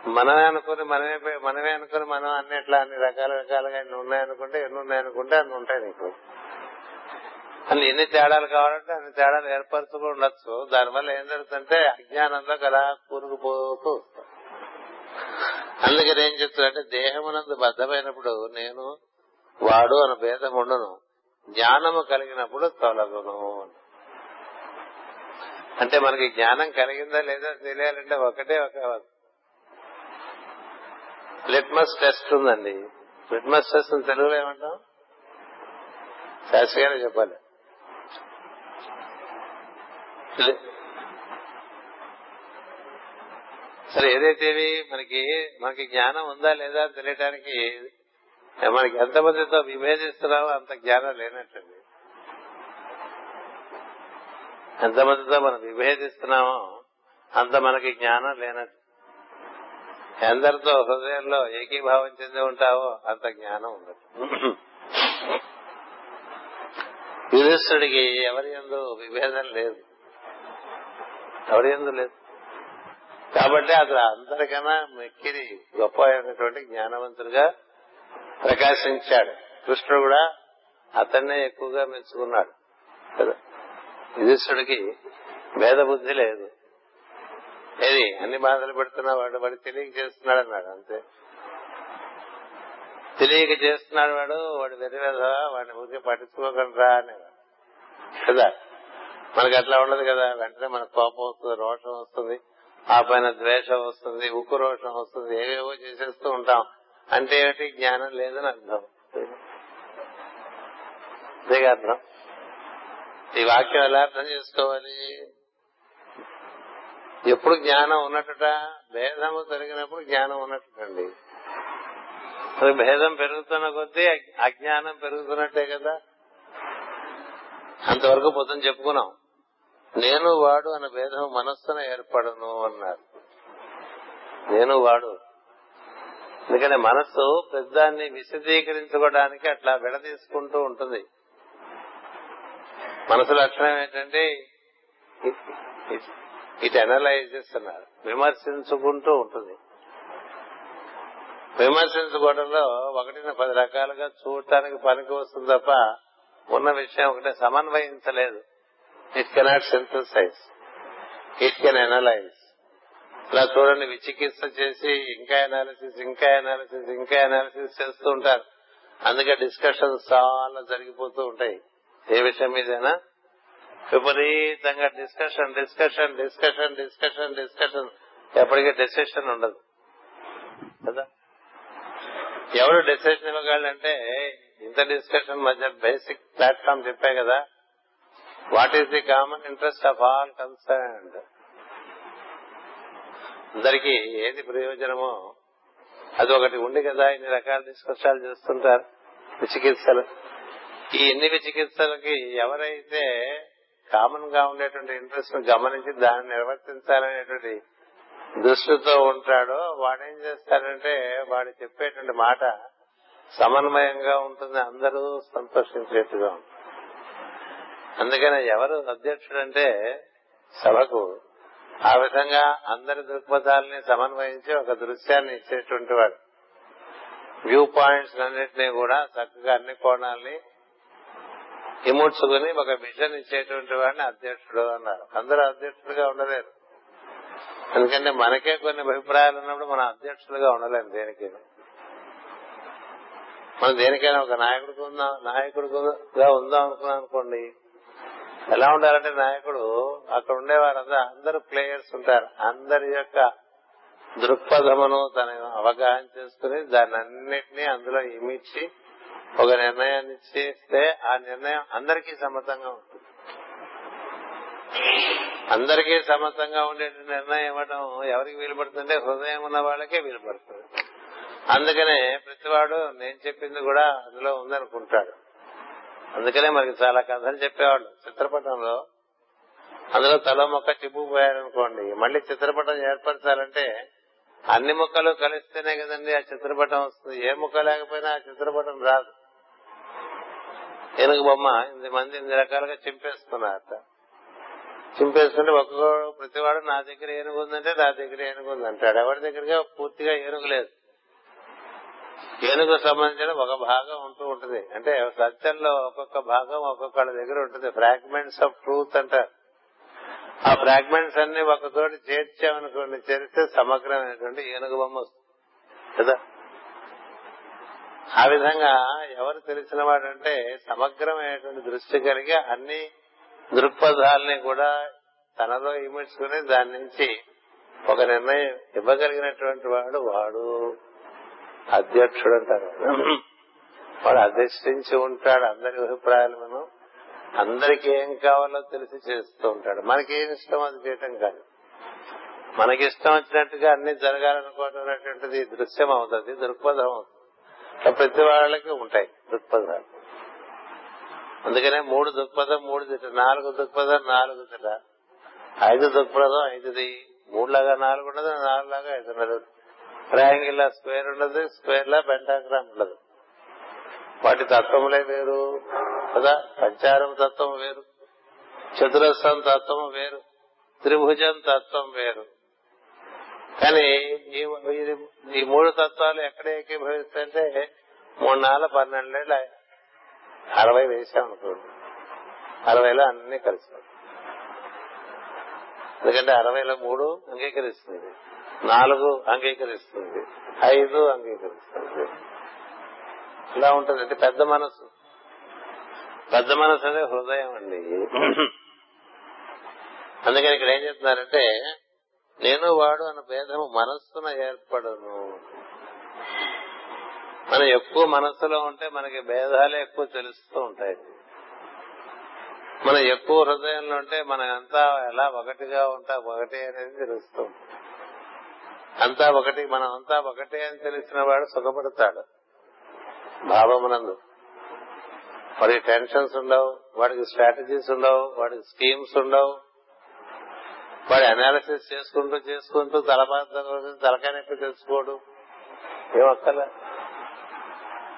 S1: మనమే అనుకుని మనమే మనమే అనుకుని మనం అన్ని ఎట్లా అన్ని రకాల రకాలుగా ఎన్ని ఉన్నాయనుకుంటే ఎన్ని ఉన్నాయనుకుంటే అన్ని ఉంటాయి నీకు. అన్ని ఎన్ని తేడాలు కావాలంటే అన్ని తేడాలు ఏర్పరచుకుని ఉండొచ్చు దానివల్ల ఏం జరుగుతుందంటే అజ్ఞానంలో అలా కూరుకుపోతూ వస్తాం. అందుకని ఏం చెప్తున్నారంటే దేహమునందు బద్దమైనప్పుడు నేను వాడు అన్న భేదం ఉండను. జ్ఞానము కలిగినప్పుడు తొలగును. అంటే మనకి జ్ఞానం కలిగిందా లేదా తెలియాలంటే ఒకటే ఒక లిట్మస్ టెస్ట్ ఉందండి. లిట్మస్ టెస్ట్ తెలుగులో ఏమంటాం? శాస్త్రి గారే చెప్పాలి. సరే. ఏదైతేవి మనకి మనకి జ్ఞానం ఉందా లేదా తెలియటానికి మనకి ఎంతమందితో విభేదిస్తున్నామో అంత జ్ఞానం లేనట్టండి ఎంతమందితో మనం విభేదిస్తున్నామో అంత మనకి జ్ఞానం లేనట్టు ఎందరితో హృదయంలో ఏకీభావం చెంది ఉంటావో అంత జ్ఞానం ఉండదు. యుధిష్ఠుడికి ఎవరి ఎందు విభేదం లేదు. ఎవరి ఎందు లేదు. కాబట్టి అతను అందరికన్నా మెక్కిరి గొప్ప అయినటువంటి జ్ఞానవంతుడిగా ప్రకాశించాడు. కృష్ణుడు కూడా అతన్నే ఎక్కువగా మెచ్చుకున్నాడు. కదా? యుధిష్ఠుడికి భేద బుద్ధి లేదు. ఏది? అన్ని బాధలు పెడుతున్నా వాడు వాడు తెలియక చేస్తున్నాడు అన్నాడు అంతే. తెలియక చేస్తున్నాడు వాడు వాడు వెరివేద వాడిని ఊరికే పట్టించుకోకుండా అనేవాడు. కదా? మనకి అట్లా ఉండదు కదా. వెంటనే మనకు కోపం వస్తుంది రోషం వస్తుంది ఆ పైన ద్వేషం వస్తుంది ఉక్కు రోషం వస్తుంది ఏవేవో చేసేస్తూ ఉంటాం. అంటే ఏమిటి? జ్ఞానం లేదని అర్థం. అంతేగా అర్థం? ఈ వాక్యం ఎలా అర్థం చేసుకోవాలి? ఎప్పుడు జ్ఞానం ఉన్నట్టుట? భేదము తొలగినప్పుడు జ్ఞానం ఉన్నట్టుటండి. మరి భేదం పెరుగుతున్న కొద్దీ అజ్ఞానం పెరుగుతున్నట్టే కదా? అంతవరకు పొద్దున చెప్పుకున్నాం. నేను వాడు అన్న భేదం మనస్సున ఏర్పడను అన్నారు. నేను వాడు. ఎందుకంటే మనస్సు పెద్దాన్ని విశదీకరించుకోవడానికి అట్లా విడదీసుకుంటూ ఉంటుంది. మనసు లక్షణం ఏంటంటే ఇట్ అనలైజెస్ అన్నారు. విమర్శించుకుంటూ ఉంటుంది. విమర్శించుకోవడంలో ఒకటిని పది రకాలుగా చూడటానికి పనికి వస్తుంది తప్ప ఉన్న విషయం ఒకటే సమన్వయించలేదు. It cannot synthesise it can analyse ఇలా చూడండి విచికిత్స చేసి ఇంకా అనాలిసిస్ ఇంకా అనాలిసిస్ ఇంకా అనాలిసిస్ చేస్తూ ఉంటారు. అందుకే డిస్కషన్స్ చాలా జరిగిపోతూ ఉంటాయి. ఏ విషయం మీదైనా విపరీతంగా discussion discussion discussion discussion discussion ఎప్పటికీ డెసిషన్ ఉండదు. కదా? ఎవరు డెసిషన్ ఇవ్వగలంటే ఇంత డిస్కషన్ మధ్య బేసిక్ ప్లాట్ఫామ్ చెప్పా కదా. What is the common interest of all concerned అందరికి ఏది ప్రయోజనమో అది ఒకటి ఉంది కదా ఇన్ని రకాల డిస్కషాలు చేస్తుంటారు. చికిత్సలు ఈ ఎన్ని చికిత్సలకి ఎవరైతే కామన్గా ఉండేటువంటి ఇంట్రెస్ట్ గమనించి దాన్ని నిర్వర్తించాలనేటువంటి దృష్టితో ఉంటాడో వాడేం చేస్తాడంటే వాడు చెప్పేటువంటి మాట సమన్వయంగా ఉంటుంది అందరూ సంతోషించేట్టుగా ఉంటుంది. అందుకని ఎవరు అధ్యక్షుడంటే సభకు ఆ విధంగా అందరి దృక్పథాలని సమన్వయించి ఒక దృశ్యాన్ని ఇచ్చేటువంటి వాడు. వ్యూ పాయింట్స్ అన్నింటినీ కూడా చక్కగా అన్ని కోణాలని ఇముడ్చుకుని ఒక విజన్ ఇచ్చేటువంటి వాడిని అధ్యక్షుడు అన్నారు. అందరూ అధ్యక్షులుగా ఉండలేరు. ఎందుకంటే మనకే కొన్ని అభిప్రాయాలు ఉన్నప్పుడు మనం అధ్యక్షులుగా ఉండలేము దేనికి. మనం దేనికైనా ఒక నాయకుడికి ఉందాం నాయకుడిగా ఉందాం అనుకున్నాం అనుకోండి. ఎలా ఉండాలంటే నాయకుడు అక్కడ ఉండే వారందరూ అందరు ప్లేయర్స్ ఉంటారు. అందరి యొక్క దృక్పథమును తన అవగాహన చేసుకుని దాన్ని అన్నిటినీ అందులో ఇమిచ్చి ఒక నిర్ణయాన్ని చేస్తే ఆ నిర్ణయం అందరికీ సమ్మతంగా ఉంటుంది. అందరికీ సమ్మతంగా ఉండే నిర్ణయం ఇవ్వడం ఎవరికి వీలు పడుతుంటే హృదయం ఉన్న వాళ్ళకే వీలు పడుతుంది అందుకనే ప్రతివాడు నేను చెప్పింది కూడా అందులో ఉందనుకుంటాడు. అందుకనే మనకి చాలా కథలు చెప్పేవాళ్ళు. చిత్రపటంలో అందులో తల మొక్క చిప్పుకుపోయారనుకోండి మళ్ళీ చిత్రపటం ఏర్పరచాలంటే అన్ని ముక్కలు కలిస్తేనే కదండి ఆ చిత్రపటం వస్తుంది. ఏ ముక్క లేకపోయినా ఆ చిత్రపటం రాదు. ఏనుగు బొమ్మ ఇంత మంది ఇన్ని రకాలుగా చింపేస్తున్నారట చింపేస్తుంటే ఒక్కొక్క ప్రతివాడు నా దగ్గర ఏనుగు ఉందంటే నా దగ్గర ఏనుగు ఉంది అంటాడు ఎవరి దగ్గరగా పూర్తిగా ఏనుగు లేదు. ఏనుగు సంబంధించిన ఒక భాగం ఉంటూ ఉంటుంది. అంటే సత్యంలో ఒక్కొక్క భాగం ఒక్కొక్కళ్ళ దగ్గర ఉంటుంది. ఫ్రాగ్మెంట్స్ ఆఫ్ ట్రూత్ అంటారు ఆ ఫ్రాగ్మెంట్స్ అన్ని ఒకతోటి చేర్చామనుకోండి చేరిస్తే సమగ్రమైనటువంటి ఏనుగు బొమ్మ వస్తుంది. కదా? ఆ విధంగా ఎవరు తెలిసిన వాడంటే సమగ్రమైనటువంటి దృష్టి కలిగి అన్ని దృక్పథాలని కూడా తనలో ఇమిడ్చుకుని దాని నుంచి ఒక నిర్ణయం ఇవ్వగలిగినటువంటి వాడు వాడు అధ్యక్షుడు అంటారు. వాడు అధిష్ఠించి ఉంటాడు అందరి అభిప్రాయాలను అందరికి ఏం కావాలో తెలిసి చేస్తూ ఉంటాడు. మనకి ఏం ఇష్టం అది చేయటం కాదు. మనకి ఇష్టం వచ్చినట్టుగా అన్ని జరగాలనుకోవటం అనేటువంటిది దృశ్యం అవుతుంది దృక్పథం అవుతుంది ప్రతి వాళ్ళకి ఉంటాయి దృక్పథాలు. అందుకనే మూడు దృక్పథం మూడు దిట నాలుగు దృక్పథం నాలుగు తిట ఐదు దృక్పథం ఐదుది. మూడు లాగా నాలుగు ఉండదు నాలుగు లాగా ఐదు ఉండదు. ట్రయాంగిల్ లా స్క్వేర్ ఉండదు స్క్వేర్ లా పెంటాగ్రామ్ ఉండదు. వాటి తత్వములే వేరు కదా? పంచారం తత్వం వేరు చతురస్రం తత్వం వేరు త్రిభుజం తత్వం వేరు. కానీ ఈ మూడు తత్వాలు ఎక్కడ ఏకీభవిస్తాయంటే మూడు నాలుగు పన్నెండేళ్ళ అరవై వేసామనుకోండి అరవైలో అన్ని కలిసి. ఎందుకంటే అరవైలో మూడు అంగీకరిస్తుంది. నాలుగు అంగీకరిస్తుంది. ఐదు అంగీకరిస్తుంది. ఇలా ఉంటుంది. అంటే పెద్ద మనసు. పెద్ద మనసు అనేది హృదయం అండి. అందుకని ఇక్కడ ఏం చెప్తున్నారంటే నేను వాడు అన్న భేదము మనస్సున ఏర్పడను. మనం ఎక్కువ మనస్సులో ఉంటే మనకి భేదాలే ఎక్కువ తెలుస్తూ ఉంటాయి. మనం ఎక్కువ హృదయంలో ఉంటే మనకంతా ఎలా ఒకటిగా ఉంటా ఒకటి అనేది తెలుస్తూ అంతా ఒకటి మనం అంతా ఒకటే అని తెలిసిన వాడు సుఖపడతాడు. భావమునందు. వాడికి టెన్షన్స్ ఉండవు వాడికి స్ట్రాటజీస్ ఉండవు వాడికి స్కీమ్స్ ఉండవు. వాడు అనాలిసిస్ చేసుకుంటూ చేసుకుంటూ తలపాత తలకాయనెప్పి తెలుసుకోడు. ఏమక్కర్లే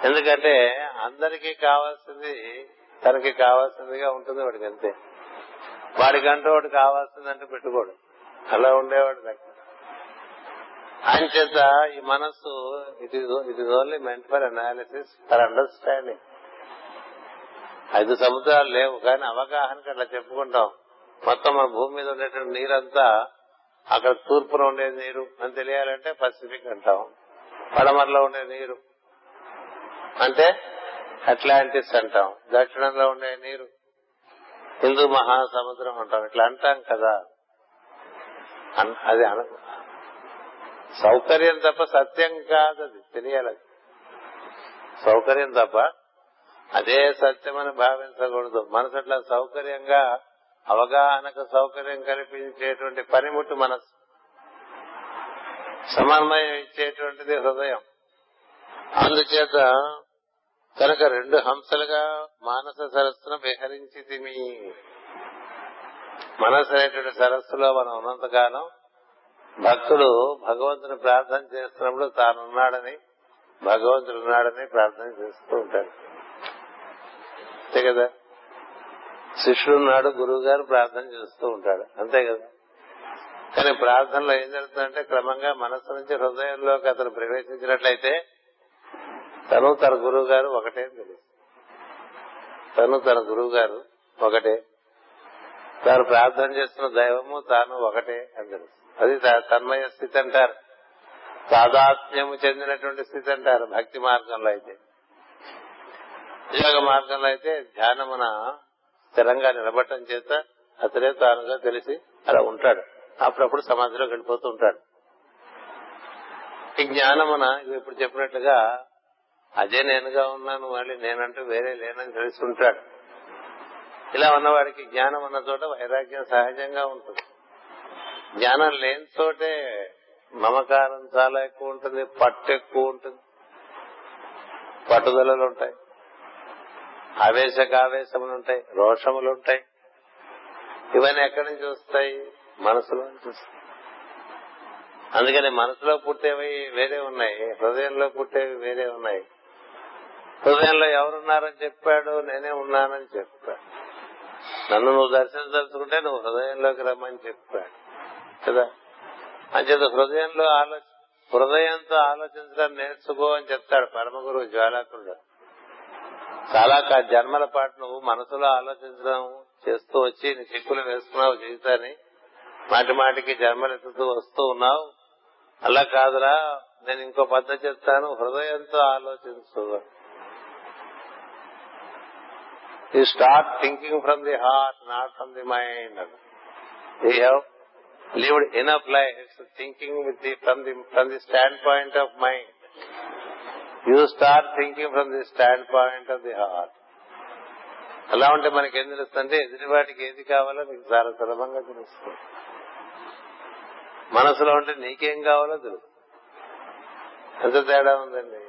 S1: ఎందుకంటే అందరికీ కావాల్సింది తనకి కావాల్సిందిగా ఉంటుంది వాడికి అంతే. వాడికంటూ వాడు కావాల్సిందంటే పెట్టుకోడు. అలా ఉండేవాడు దగ్గర అంచేత ఈ మనస్సు it is it is only meant for analysis for understanding ఐదు సముద్రాలు లేవు కానీ అవగాహనకి అట్లా చెప్పుకుంటాం. మొత్తం మన భూమి మీద ఉండేటువంటి నీరంతా అక్కడ తూర్పున ఉండే నీరు అని తెలియాలంటే పసిఫిక్ అంటాం. పడమరలో ఉండే నీరు. అంటే అట్లాంటిస్ అంటాం. దక్షిణంలో ఉండే నీరు. హిందూ మహాసముద్రం అంటాం. ఇట్లా అంటాం కదా. అది సౌకర్యం తప్ప సత్యం కాదు అది. తెలియాలి సౌకర్యం తప్ప అదే సత్యమని భావించకూడదు. మనసు అట్లా సౌకర్యంగా అవగాహనకు సౌకర్యం కల్పించేటువంటి పనిముట్టు మనసు సమన్వయం ఇచ్చేటువంటిది హృదయం. అందుచేత కనుక రెండు హంసలుగా మానస సరస్సును విహరించి తిమి మనసు అనేటువంటి సరస్సులో మనం ఉన్నంతకాలం భక్తుడు భగవంతుని ప్రార్థన చేస్తున్నప్పుడు తానున్నాడని భగవంతుడు ఉన్నాడని ప్రార్థన చేస్తూ ఉంటాడు. అంతే కదా? శిష్యుడు ఉన్నాడు గురువు గారు ప్రార్థన చేస్తూ ఉంటాడు. అంతే కదా? కానీ ప్రార్థనలో ఏం జరుగుతుందంటే క్రమంగా మనస్సు నుంచి హృదయంలోకి అతను ప్రవేశించినట్లయితే తను తన గురువు గారు ఒకటే తెలుసు తను తన గురువు గారు ఒకటే. తాను ప్రార్థన చేస్తున్న దైవము తాను ఒకటే అని తెలుసు అది తన్మయ స్థితి అంటారు. తాదాత్మ్యము చెందినటువంటి స్థితి అంటారు భక్తి మార్గంలో అయితే. యోగ మార్గంలో అయితే ధ్యానమున స్థిరంగా నిలబడటం చేత అతనే తానుగా తెలిసి అలా ఉంటాడు. అప్పుడప్పుడు సమాధిలోకి వెళ్ళిపోతూ ఉంటాడు. ఈ జ్ఞానమున ఇప్పుడు చెప్పినట్లుగా అదే నేనుగా ఉన్నాను మళ్ళీ నేనంటూ వేరే లేనని తెలిసి ఉంటాడు. ఇలా ఉన్నవాడికి జ్ఞానం ఉన్న చోట వైరాగ్యం సహజంగా ఉంటుంది. జ్ఞానం లేని చోటే మమకారం చాలా ఎక్కువ ఉంటుంది పట్టు ఎక్కువ ఉంటుంది. పట్టుదలలు ఉంటాయి. ఆవేశకావేశములు ఉంటాయి రోషములు ఉంటాయి ఇవన్నీ ఎక్కడి నుంచి వస్తాయి? మనసులో నుంచి వస్తాయి. అందుకని మనసులో పుట్టేవి వేరే ఉన్నాయి హృదయంలో పుట్టేవి వేరే ఉన్నాయి. హృదయంలో ఎవరున్నారని చెప్పాడు? నేనే ఉన్నానని చెప్పాడు. నన్ను నువ్వు దర్శించదలుచుకుంటే నువ్వు హృదయంలోకి రమ్మని చెప్పాడు. కదా? అంచేత హృదయంలో ఆలోచన హృదయంతో ఆలోచించడం నేర్చుకో అని చెప్తాడు పరమ గురువు జ్వాలకుడు. చాలా జన్మల పాటు నువ్వు మనసులో ఆలోచించడం చేస్తూ వచ్చి నీ చిక్కులు వేసుకున్నావు జీవితాన్ని. మాటి మాటికి జన్మలెత్తుతూ వస్తూ ఉన్నావు. అలా కాదురా నేను ఇంకో పద్ధతి చెప్తాను. హృదయంతో ఆలోచించు. You start thinking from the heart not from the mind you have lived enough life thinking with the from the from the standpoint of mind you start thinking from the standpoint of the heart అలా ఉంటే మనకి ఏం తెలుస్తుందంటే ఎదుటి వాటికి ఏది కావాలో నీకు చాలా సులభంగా తెలుస్తుంది. మనసులో ఉంటే నీకేం కావాలో తెలుసు ఎంత తేడా ఉందండి?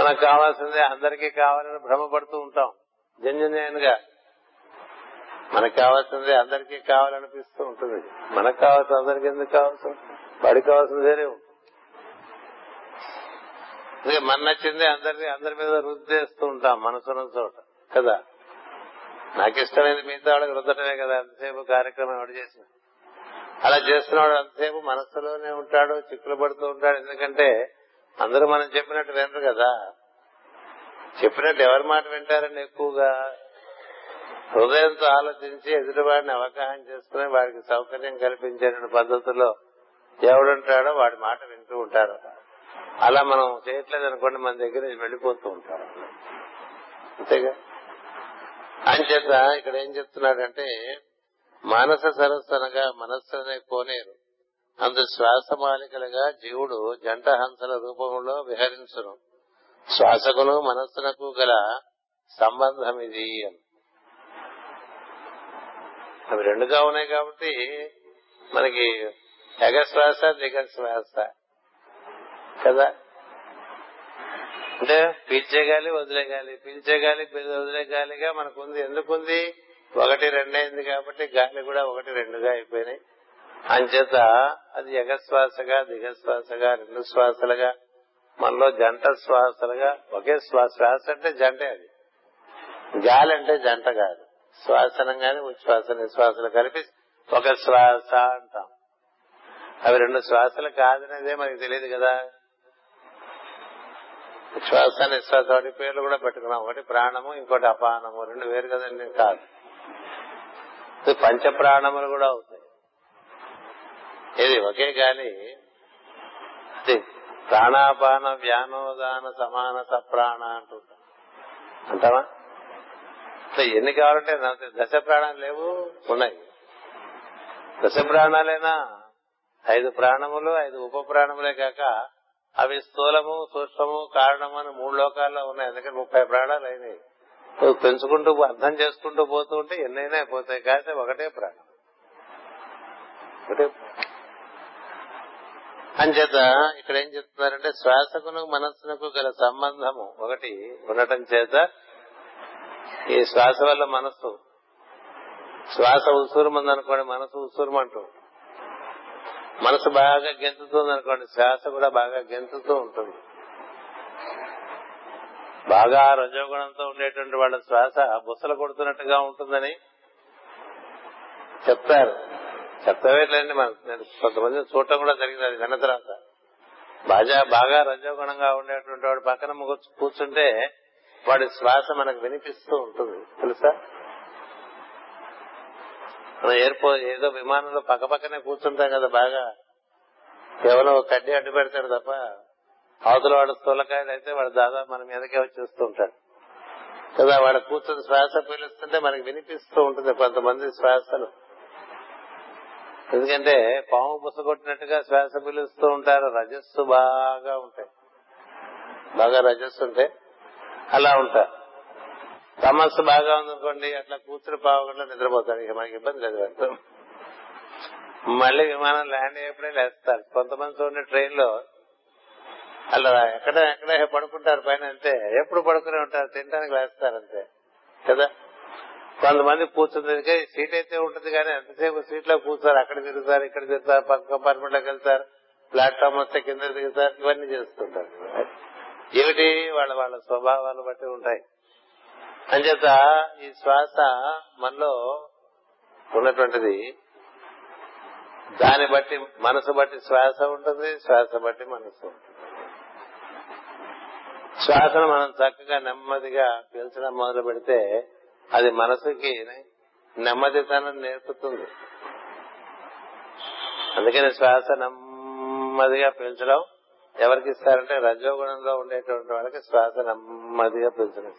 S1: మనకు కావాల్సిందే అందరికీ కావాలని భ్రమపడుతూ ఉంటాం. జన్యున్ మనకు కావాల్సింది అందరికీ కావాలనిపిస్తూ ఉంటుంది. మనకు కావాల్సింది అందరికి ఎందుకు కావాల్సింది వాడికి కావాల్సింది వేరే ఉంటుంది. మన నచ్చింది అందరినీ అందరి మీద రుద్దేస్తూ ఉంటాం మనసున్న చోట కదా? నాకు ఇష్టమైంది మిగతా వాళ్ళకి రుద్దటమే కదా అంతసేపు కార్యక్రమం ఎవడు చేసిన. అలా చేస్తున్నాడు అంతసేపు మనస్సులోనే ఉంటాడు చిక్కులు పడుతూ ఉంటాడు. ఎందుకంటే అందరూ మనం చెప్పినట్టు వినరు కదా. చెప్పినట్టు ఎవరి మాట వింటారని ఎక్కువగా హృదయంతో ఆలోచించి ఎదుటివాడిని అవగాహన చేసుకుని వాడికి సౌకర్యం కల్పించే పద్ధతిలో ఎవడుంటాడో వాడి మాట వింటూ ఉంటారు. అలా మనం చేయట్లేదు అనుకోండి మన దగ్గర వెళ్ళిపోతూ ఉంటారు అంతేగా? అంచేత ఇక్కడ ఏం చెప్తున్నాడంటే మానస సరస్సు అనగా మనస్సు అనే కోనేరు. అందు శ్వాస మాలికలుగా జీవుడు జంట హంసల రూపంలో విహరించును. శ్వాసకును మనస్సునకు గల సంబంధం ఇది అని. అవి రెండుగా ఉన్నాయి కాబట్టి మనకి ఎగ శ్వాస దిగ శ్వాస. కదా? అంటే పీల్చే గాలి వదిలే గాలి పీల్చే గాలి వదిలే గాలిగా మనకుంది. ఎందుకుంది? ఒకటి రెండైంది కాబట్టి గాలి కూడా ఒకటి రెండుగా అయిపోయినాయి. అంచేత అది ఎగశ్వాసగా దిగశ్వాసగా రెండు శ్వాసలుగా మనలో జంట శ్వాసలుగా ఒకే శ్వాస. శ్వాస అంటే జంటే అది. గాలి అంటే జంట కాదు. శ్వాసనం గాని ఉచ్ఛ్వాస నిశ్వాసలు కలిపి ఒక శ్వాస అంటాం. అవి రెండు శ్వాసలు కాదనేదే మనకి తెలియదు కదా. శ్వాస నిశ్వాస వాటి పేర్లు కూడా పెట్టుకున్నాం. ఒకటి ప్రాణము ఇంకోటి అపానము. రెండు వేరు కదండి కాదు. పంచ ప్రాణములు కూడా అవుతాయి. ఇది ఒకే గాలి? అది ప్రాణాపాన వ్యానోదాన సమాన సప్రాణ అంటుంటాం. అంటావా? ఎన్ని కావాలంటే దశ ప్రాణాలు లేవు ఉన్నాయి. దశ ప్రాణాలైనా ఐదు ప్రాణములు ఐదు ఉప ప్రాణములే కాక అవి స్థూలము సూక్ష్మము కారణము అని మూడు లోకాల్లో ఉన్నాయి. అందుకని ముప్పై ప్రాణాలు అయినాయి. నువ్వు పెంచుకుంటూ అర్థం చేసుకుంటూ పోతూ ఉంటే ఎన్నైనా పోతాయి కాకపోతే ఒకటే ప్రాణం. ఒకటే అంచేత ఇక్కడ ఏం చెప్తున్నారంటే శ్వాసకును మనస్సునకు గల సంబంధము ఒకటి ఉండటం చేత ఈ శ్వాస వల్ల మనస్సు. శ్వాస ఉసూరుమందనుకోండి మనసు ఉసూరుమంటూ మనసు బాగా గెంతుతుంది అనుకోండి శ్వాస కూడా బాగా గెంతుతూ ఉంటుంది. బాగా రజోగుణంతో ఉండేటువంటి వాళ్ళ శ్వాస బుసలు కొడుతున్నట్టుగా ఉంటుందని చెప్తారు. చెప్తావేట్లండి మన నేను కొంతమంది చూడటం కూడా జరిగింది అది విన్న తర్వాత. బాగా బాగా రజోగుణంగా ఉండేటువంటి వాడు పక్కన కూర్చుంటే వాడి శ్వాస మనకు వినిపిస్తూ ఉంటుంది. తెలుసా? మనం ఎయిర్పోర్ట్ ఏదో విమానంలో పక్క పక్కనే కూర్చుంటాం కదా బాగా. కేవలం కడ్డి కడ్డీ అడ్డు పెడతాడు తప్ప అవతల వాడు స్థూలకాయలు అయితే వాడు దాదాపు మన మీదకే వచ్చేస్తూ ఉంటాడు కదా వాడు కూర్చొని శ్వాస పీలుస్తుంటే మనకి వినిపిస్తూ ఉంటుంది కొంతమంది శ్వాసలు. ఎందుకంటే పాము పుసగొట్టినట్టుగా శ్వాస పీలుస్తూ ఉంటారు రజస్సు బాగా ఉంటాయి. బాగా రజస్సు ఉంటే అలా ఉంటారు. తమస్సు బాగా ఉందనుకోండి అట్లా కూతురు పావకుండా నిద్రపోతాడు. ఇక మనకి ఇబ్బంది లేదు వాడితో మళ్ళీ విమానం ల్యాండ్ అయ్యేప్పుడే లేస్తారు. కొంతమంది చూడండి ట్రైన్లో అలా ఎక్కడ ఎక్కడ పడుకుంటారు పైన అంతే ఎప్పుడు పడుకునే ఉంటారు తినడానికి లేస్తారు అంతే. కదా? కొంతమంది కూర్చుంది సీట్ అయితే ఉంటుంది కానీ ఎంతసేపు సీట్లో కూర్చారు. అక్కడ తిరుగుతారు ఇక్కడ తిరుగుతారు పక్క కంపార్ట్మెంట్లోకి వెళ్తారు ప్లాట్ఫామ్ వస్తే కింద దిగుతారు ఇవన్నీ చేస్తుంటారు. ఏమిటి? వాళ్ళ వాళ్ళ స్వభావాలు బట్టి ఉంటాయి. అంచేత ఈ శ్వాస మనలో ఉన్నటువంటిది దాన్ని బట్టి మనసు బట్టి శ్వాస ఉంటుంది శ్వాస బట్టి మనసు ఉంటుంది. శ్వాసను మనం చక్కగా నెమ్మదిగా పీల్చడం మొదలు పెడితే అది మనసుకి నెమ్మదితనం నేర్పుతుంది. అందుకని శ్వాస నెమ్మదిగా పీల్చడం ఎవరికి ఇస్తారంటే రజోగుణంలో ఉండేటువంటి వాళ్ళకి శ్వాస నెమ్మదిగా పీల్చడం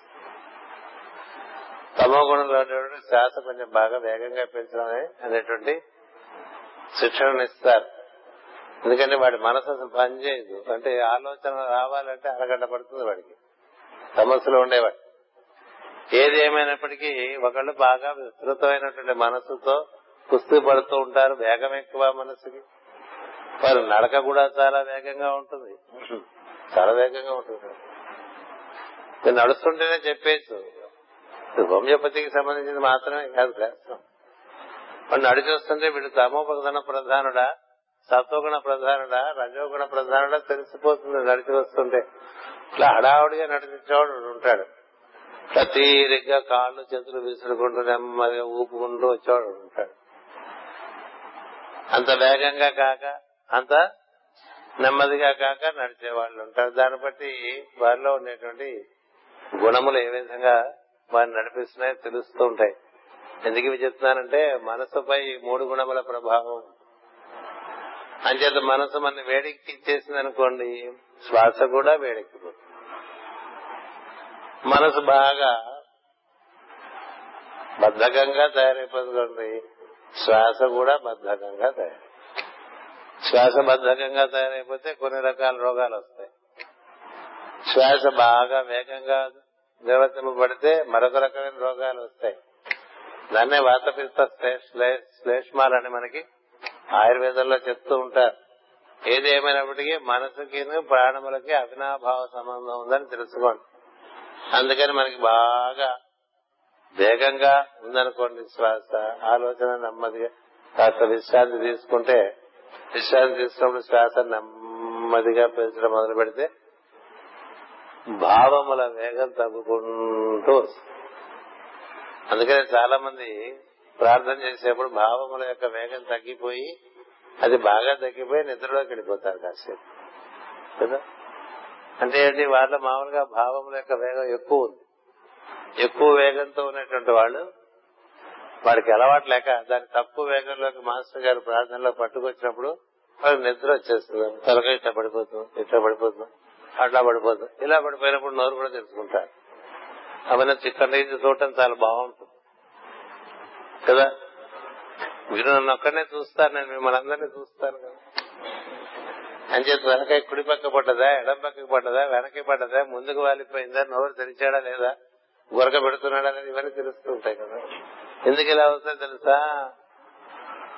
S1: తమో గుణంలో ఉండేటువంటి శ్వాస కొంచెం బాగా వేగంగా పెంచడమే అనేటువంటి శిక్షణ ఇస్తారు. ఎందుకంటే వాడి మనసు అసలు పనిచేయదు. అంటే ఆలోచన రావాలంటే అరగంట పడుతుంది వాడికి. సమస్యలు ఉండేవాడు. ఏది ఏమైనప్పటికీ ఒకళ్ళు బాగా విస్తృతమైనటువంటి మనసుతో కుస్తీ పడుతూ ఉంటారు వేగం ఎక్కువ మనసుకి. వారు నడక కూడా చాలా వేగంగా ఉంటుంది. చాలా వేగంగా ఉంటుంది. నడుస్తుంటేనే చెప్పేచ్చు హోమియోపతికి సంబంధించింది మాత్రమే కాదు శాస్త్రం. వాడు నడిచి వస్తుంటే వీడు తమోపగణ ప్రధానుడా సత్వగుణ ప్రధానుడా రజోగుణ ప్రధానుడా తెలిసిపోతుంది నడిచి వస్తుంటే ఇట్లా హడావుడిగా నడిచేవాడు ఉంటాడు. ఇట్లా తీరిగ్గా కాళ్ళు చేతులు విసురుకుంటూ నెమ్మదిగా ఊపుకుంటూ వచ్చేవాడు ఉంటాడు. అంత వేగంగా కాక అంత నెమ్మదిగా కాక నడిచే వాళ్ళు ఉంటారు. దాన్ని బట్టి వారిలో ఉండేటువంటి గుణములు ఏ విధంగా వారిని నడిపిస్తున్నాయి తెలుస్తూ ఉంటాయి ఎందుకు ఇవి చెప్తున్నానంటే మనసుపై మూడు గుణముల ప్రభావం. అంచేత మనసు మన వేడికి ఇచ్చేసింది అనుకోండి శ్వాస కూడా వేడెక్కిపోతుంది. మనసు బాగా బద్ధకంగా తయారైపోతుంది శ్వాస కూడా బద్ధకంగా తయారు శ్వాస బద్ధకంగా తయారైపోతే కొన్ని రకాల రోగాలు వస్తాయి. శ్వాస బాగా వేగంగా నిర్వర్తింపబడితే మరొక రకమైన రోగాలు వస్తాయి. దాన్నే వాతపిత్త శ్లేష్మాలని మనకి ఆయుర్వేదంలో చెప్తూ ఉంటారు. ఏది ఏమైనప్పటికీ మనసుకి ప్రాణములకి అవినాభావ సంబంధం ఉందని తెలుసుకోండి. అందుకని మనకి బాగా వేగంగా ఉందనుకోండి శ్వాస ఆలోచన నెమ్మదిగా కాస్త విశ్రాంతి తీసుకుంటే విశ్రాంతి తీసుకున్నప్పుడు శ్వాస నెమ్మదిగా పెంచడం మొదలు పెడితే భావముల వేగం తగ్గుకుంటూ వస్తుంది. అందుకనే చాలా మంది ప్రార్థన చేసేప్పుడు భావముల యొక్క వేగం తగ్గిపోయి అది బాగా తగ్గిపోయి నిద్రలోకి వెళ్ళిపోతారు కాసేపు. కదా? అంటే ఏంటి? వాళ్ళ మామూలుగా భావముల యొక్క వేగం ఎక్కువ ఉంది. ఎక్కువ వేగంతో ఉన్నటువంటి వాళ్ళు వాడికి అలవాటు లేక దాని తక్కువ వేగంలోకి మాస్టర్ గారు ప్రార్థనలో పట్టుకొచ్చినప్పుడు వాళ్ళకి నిద్ర వచ్చేస్తుంది. తలక ఇట్లా పడిపోతుంది ఇట్లా పడిపోతుంది. అట్లా పడిపోతుంది ఇలా పడిపోయినప్పుడు నోరు కూడా తెలుసుకుంటారు అవన్నీ చిక్కడి నుంచి చూడటం చాలా బాగుంటుంది. కదా? మీరు నన్ను ఒక్కడనే చూస్తారు నేను మిమ్మల్ని అందరినీ చూస్తాను కదా? అని చెప్పి వెనక కుడి పక్క పడ్డదా ఎడం పక్కకి పడ్డదా వెనక్కి పడ్డదా ముందుకు వాలిపోయిందా నోరు తెరిచాడా లేదా గురక పెడుతున్నాడా అనేది ఇవన్నీ తెలుస్తూ ఉంటాయి కదా? ఎందుకు ఇలా అవుతుందో తెలుసా?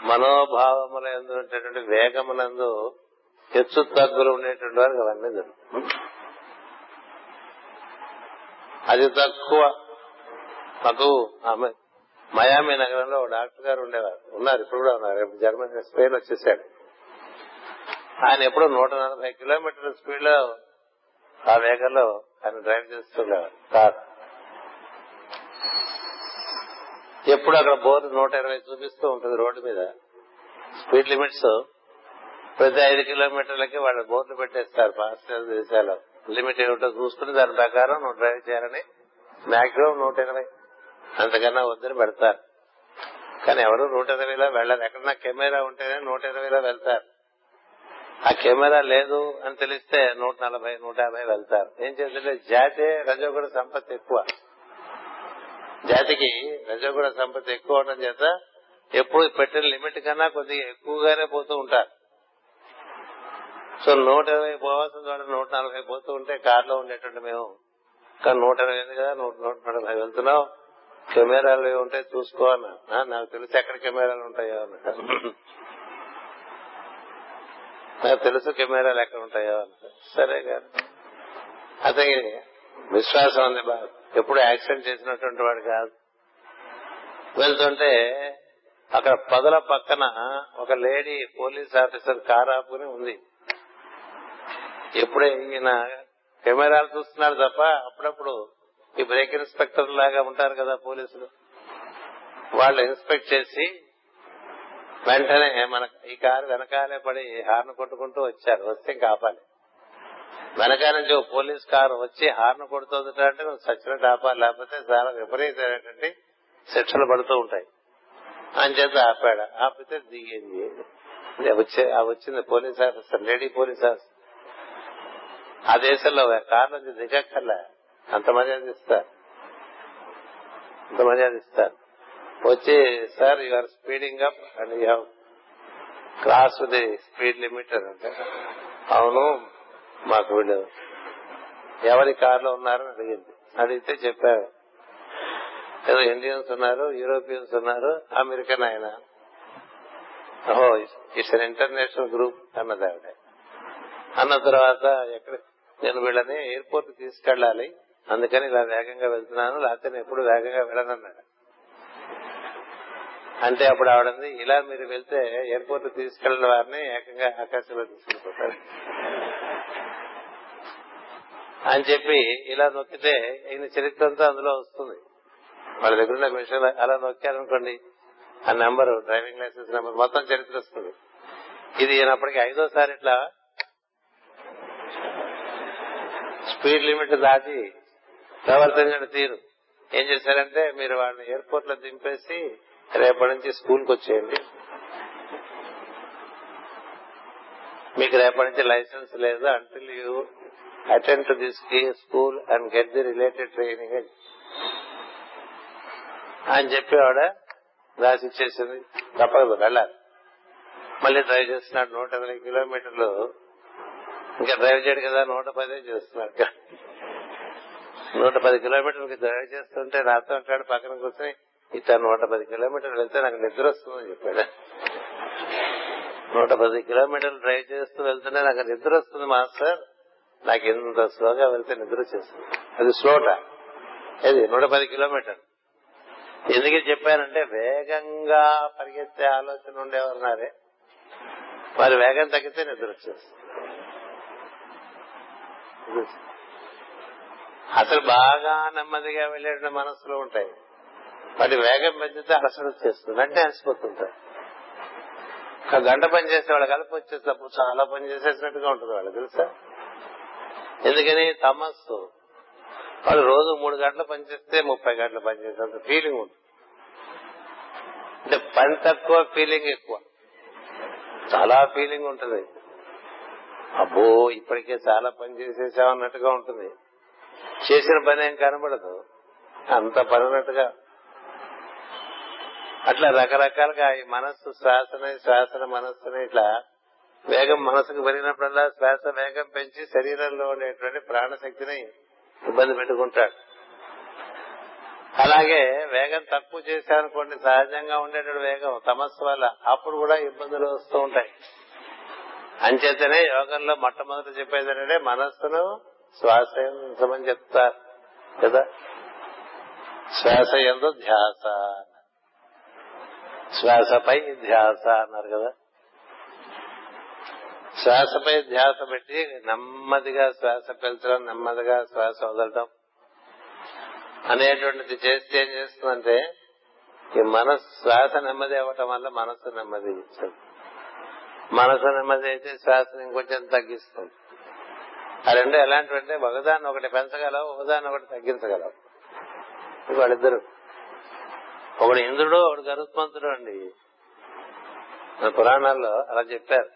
S1: మనోభావముల ఎందు వేగమునందు హెచ్చు తగ్గులు ఉండేటువంటి వారికి అవన్నీ జరుగుతుంది అది తక్కువ. మాకు ఆమె మయామి నగరంలో డాక్టర్ గారు ఉండేవారు. ఉన్నారు ఇప్పుడు కూడా ఉన్నారు. రేపు జర్మనీ స్పెయిన్ వచ్చేసాడు. ఆయన ఎప్పుడో నూట నలభై కిలోమీటర్ల స్పీడ్లో ఆ వేగంలో ఆయన డ్రైవ్ చేస్తుండేవారు కార్. ఎప్పుడు అక్కడ బోర్డు నూట ఇరవై చూపిస్తూ ఉంటుంది రోడ్డు మీద. స్పీడ్ లిమిట్స్ ప్రతి ఐదు కిలోమీటర్లకి వాళ్ళు బోర్డు పెట్టేస్తారు పాశ్చాత్య దేశాలు. లిమిట్ ఏమిటో చూసుకుని దాని ప్రకారం నువ్వు డ్రైవ్ చేయాలని మాక్సిమం నూట ఇరవై అంతకన్నా వద్దని పెడతారు. కానీ ఎవరు నూట ఇరవైలో వెళ్ళరు. ఎక్కడన్నా కెమెరా ఉంటేనే నూట ఇరవైలో వెళ్తారు. ఆ కెమెరా లేదు అని తెలిస్తే నూట నలభై నూట యాభై వెళ్తారు. ఏం చేస్తుంటే జాతి రజోగుణ సంపత్తి ఎక్కువ. జాతికి రజోగుణ సంపత్తి ఎక్కువ అవడం చేత ఎప్పుడు పెట్టిన లిమిట్ కన్నా కొద్దిగా ఎక్కువగానే పోతూ ఉంటారు. సో నూట ఇరవై పోవాల్సిన చోట నూట నలభై పోతూ ఉంటే కారులో ఉండేటువంటి మేము కానీ నూట ఇరవై ఐదు కదా నూట నూట నలభై వెళ్తున్నాం కెమెరాలు ఉంటే చూసుకో అన్నా. నాకు తెలిసి ఎక్కడ కెమెరాలు ఉంటాయో అన్న. నాకు తెలుసు కెమెరాలు ఎక్కడ ఉంటాయో అన్న. సరే గారు అతనికి విశ్వాసం ఉంది బాగా ఎప్పుడు యాక్సిడెంట్ చేసినటువంటి వాడు కాదు. వెళ్తుంటే అక్కడ పదల పక్కన ఒక లేడీ పోలీస్ ఆఫీసర్ కారు ఆపుకుని ఉంది. ఎప్పుడే ఈయన కెమెరాలు చూస్తున్నాడు తప్ప అప్పుడప్పుడు ఈ బ్రేక్ ఇన్స్పెక్టర్ లాగా ఉంటారు కదా పోలీసులు. వాళ్ళు ఇన్స్పెక్ట్ చేసి వెంటనే మన ఈ కారు వెనకాలే పడి హార్న్ కొట్టుకుంటూ వచ్చారు. వస్తే ఇంకా ఆపాలి వెనకాల నుంచి ఓ పోలీస్ కారు వచ్చి హార్న్ కొడుతుంది అంటే నువ్వు సచ్చినట్టు ఆపాలి లేకపోతే చాలా విపరీతమైనటువంటి శిక్షలు పడుతూ ఉంటాయి. అని అంచేత ఆపాడు. ఆపితే దిగింది. వచ్చే వచ్చింది police officer lady police officer. ఆ దేశంలో కారు నుంచి దిగక్కర్లే. అంత మర్యాద ఇస్తారు. అంత మర్యాద ఇస్తారు. వచ్చి sir you are speeding up and you have cross the speed limit అని అంటే అవును మాకు వీళ్ళు ఎవరి కారులో ఉన్నారని అడిగింది. అడిగితే చెప్పారు. ఏదో ఇండియన్స్ ఉన్నారు యూరోపియన్స్ ఉన్నారు అమెరికన్ ఆయన. ఓహో ఇట్స్ అన్ ఇంటర్నేషనల్ గ్రూప్ అన్నది ఆవిడ. అన్న తర్వాత ఎక్కడ నేను వీళ్ళని ఎయిర్పోర్ట్ తీసుకెళ్ళాలి. అందుకని ఇలా వేగంగా వెళ్తున్నాను. లేకపోతే నేను ఎప్పుడు వేగంగా వెళ్ళనన్నాడు. అంటే అప్పుడు ఆవిడంది ఇలా మీరు వెళ్తే ఎయిర్పోర్ట్ తీసుకెళ్ళిన వారిని ఏకంగా ఆకాశంలో తీసుకెళ్ళిపోతారు అని చెప్పి ఇలా నొక్కితే ఈయన చరిత్ర అంతా అందులో వస్తుంది. వాళ్ళ దగ్గర ఉన్న మిషన్ అలా నొక్కారనుకోండి. ఆ నెంబర్ డ్రైవింగ్ లైసెన్స్ నెంబర్ మొత్తం చరిత్ర వస్తుంది. ఇది ఈయనప్పటికి ఐదోసారి ఇట్లా స్పీడ్ లిమిట్ దాటి ప్రవర్తించిన తీరు. ఏం చేశారంటే మీరు వాడిని ఎయిర్పోర్ట్లో దింపేసి రేపటి నుంచి స్కూల్కి వచ్చేయండి. మీకు రేపటి నుంచి లైసెన్స్ లేదు. Until you attend to this school and get the related training అని చెప్పి ఆవిడ దాసి ఇచ్చేసింది. తప్పదు వెళ్ళాలి. మళ్ళీ డ్రైవ్ చేస్తున్నాడు నూట ఇరవై కిలోమీటర్లు. ఇంకా డ్రైవ్ చేయడు కదా నూట పదే చేస్తున్నాడు నూట పది కిలోమీటర్లకి డ్రైవ్ చేస్తుంటే నాతో అంటాడు పక్కన కూర్చొని ఇట్లా నూట పది కిలోమీటర్లు వెళ్తే నాకు నిద్ర వస్తుందని చెప్పాడు. నూట పది కిలోమీటర్లు డ్రైవ్ చేస్తూ వెళ్తేనే నాకు నిద్ర వస్తుంది మాస్టర్. నాకు ఎంత స్లోగా వెళ్తే నిద్ర వచ్చేస్తుంది. అది స్లోట అది నూట పది కిలోమీటర్లు. ఎందుకు చెప్పానంటే వేగంగా పరిగెత్తే ఆలోచన ఉండేవారున్నారే వారి వేగం తగ్గితే నిద్ర వచ్చేస్తుంది. అసలు బాగా నెమ్మదిగా వెళ్ళేట మనసులో ఉంటాయి. వాటి వేగం పెంచితే అలసట వచ్చేస్తుంది. అంటే అలసిపోతుంటారు. ఒక గంట పని చేసే వాళ్ళు కలిపి వచ్చేసినప్పుడు చాలా పని చేసేసినట్టుగా ఉంటుంది వాళ్ళు తెలుసా? ఎందుకని తమస్సు వాళ్ళు రోజు మూడు గంటలు పనిచేస్తే ముప్పై గంటలు పనిచేసేంత ఫీలింగ్ ఉంటుంది. అంటే పని తక్కువ ఫీలింగ్ ఎక్కువ. చాలా ఫీలింగ్ ఉంటుంది. అబ్బో ఇప్పటికే చాలా పని చేసేసాం అన్నట్టుగా ఉంటుంది. చేసిన పని ఏం కనబడదు. అంత పనినట్టుగా అట్లా రకరకాలుగా ఈ మనస్సు శ్వాసని శ్వాసన మనస్సుని ఇట్లా వేగం మనసుకు పెరిగినప్పుడల్లా శ్వాస వేగం పెంచి శరీరంలో ఉండేటువంటి ప్రాణశక్తిని ఇబ్బంది పెట్టుకుంటాడు. అలాగే వేగం తక్కువ చేశారనుకోండి సహజంగా ఉండేటువంటి వేగం తమస్సు వల్ల అప్పుడు కూడా ఇబ్బందులు వస్తూ ఉంటాయి. అంచేతనే యోగంలో మొట్టమొదటి చెప్పేది ఏంటంటే మనస్సును శ్వాస చెప్తారు. కదా? శ్వాస ఎందు ధ్యాస శ్వాసపై ధ్యాస అన్నారు కదా? శ్వాసపై ధ్యాస పెట్టి నెమ్మదిగా శ్వాస పెంచడం నెమ్మదిగా శ్వాస వదలటం అనేటువంటిది చేస్తే ఏం చేస్తుందంటే ఈ మనస్సు శ్వాస నెమ్మది అవ్వటం వల్ల మనస్సు నెమ్మది ఇస్తుంది మనసు నెమ్మది అయితే శ్వాసను ఇంకొంచెం తగ్గిస్తుంది. ఆ రెండు ఎలాంటివంటే ఒకదాన్ని ఒకటి పెంచగలవు ఒకదాన్ని ఒకటి తగ్గించగలవు. వాళ్ళిద్దరు. ఒకడు ఇంద్రుడు ఒకడు గరుత్మంతుడు అండి. మన పురాణాల్లో అలా చెప్పారు.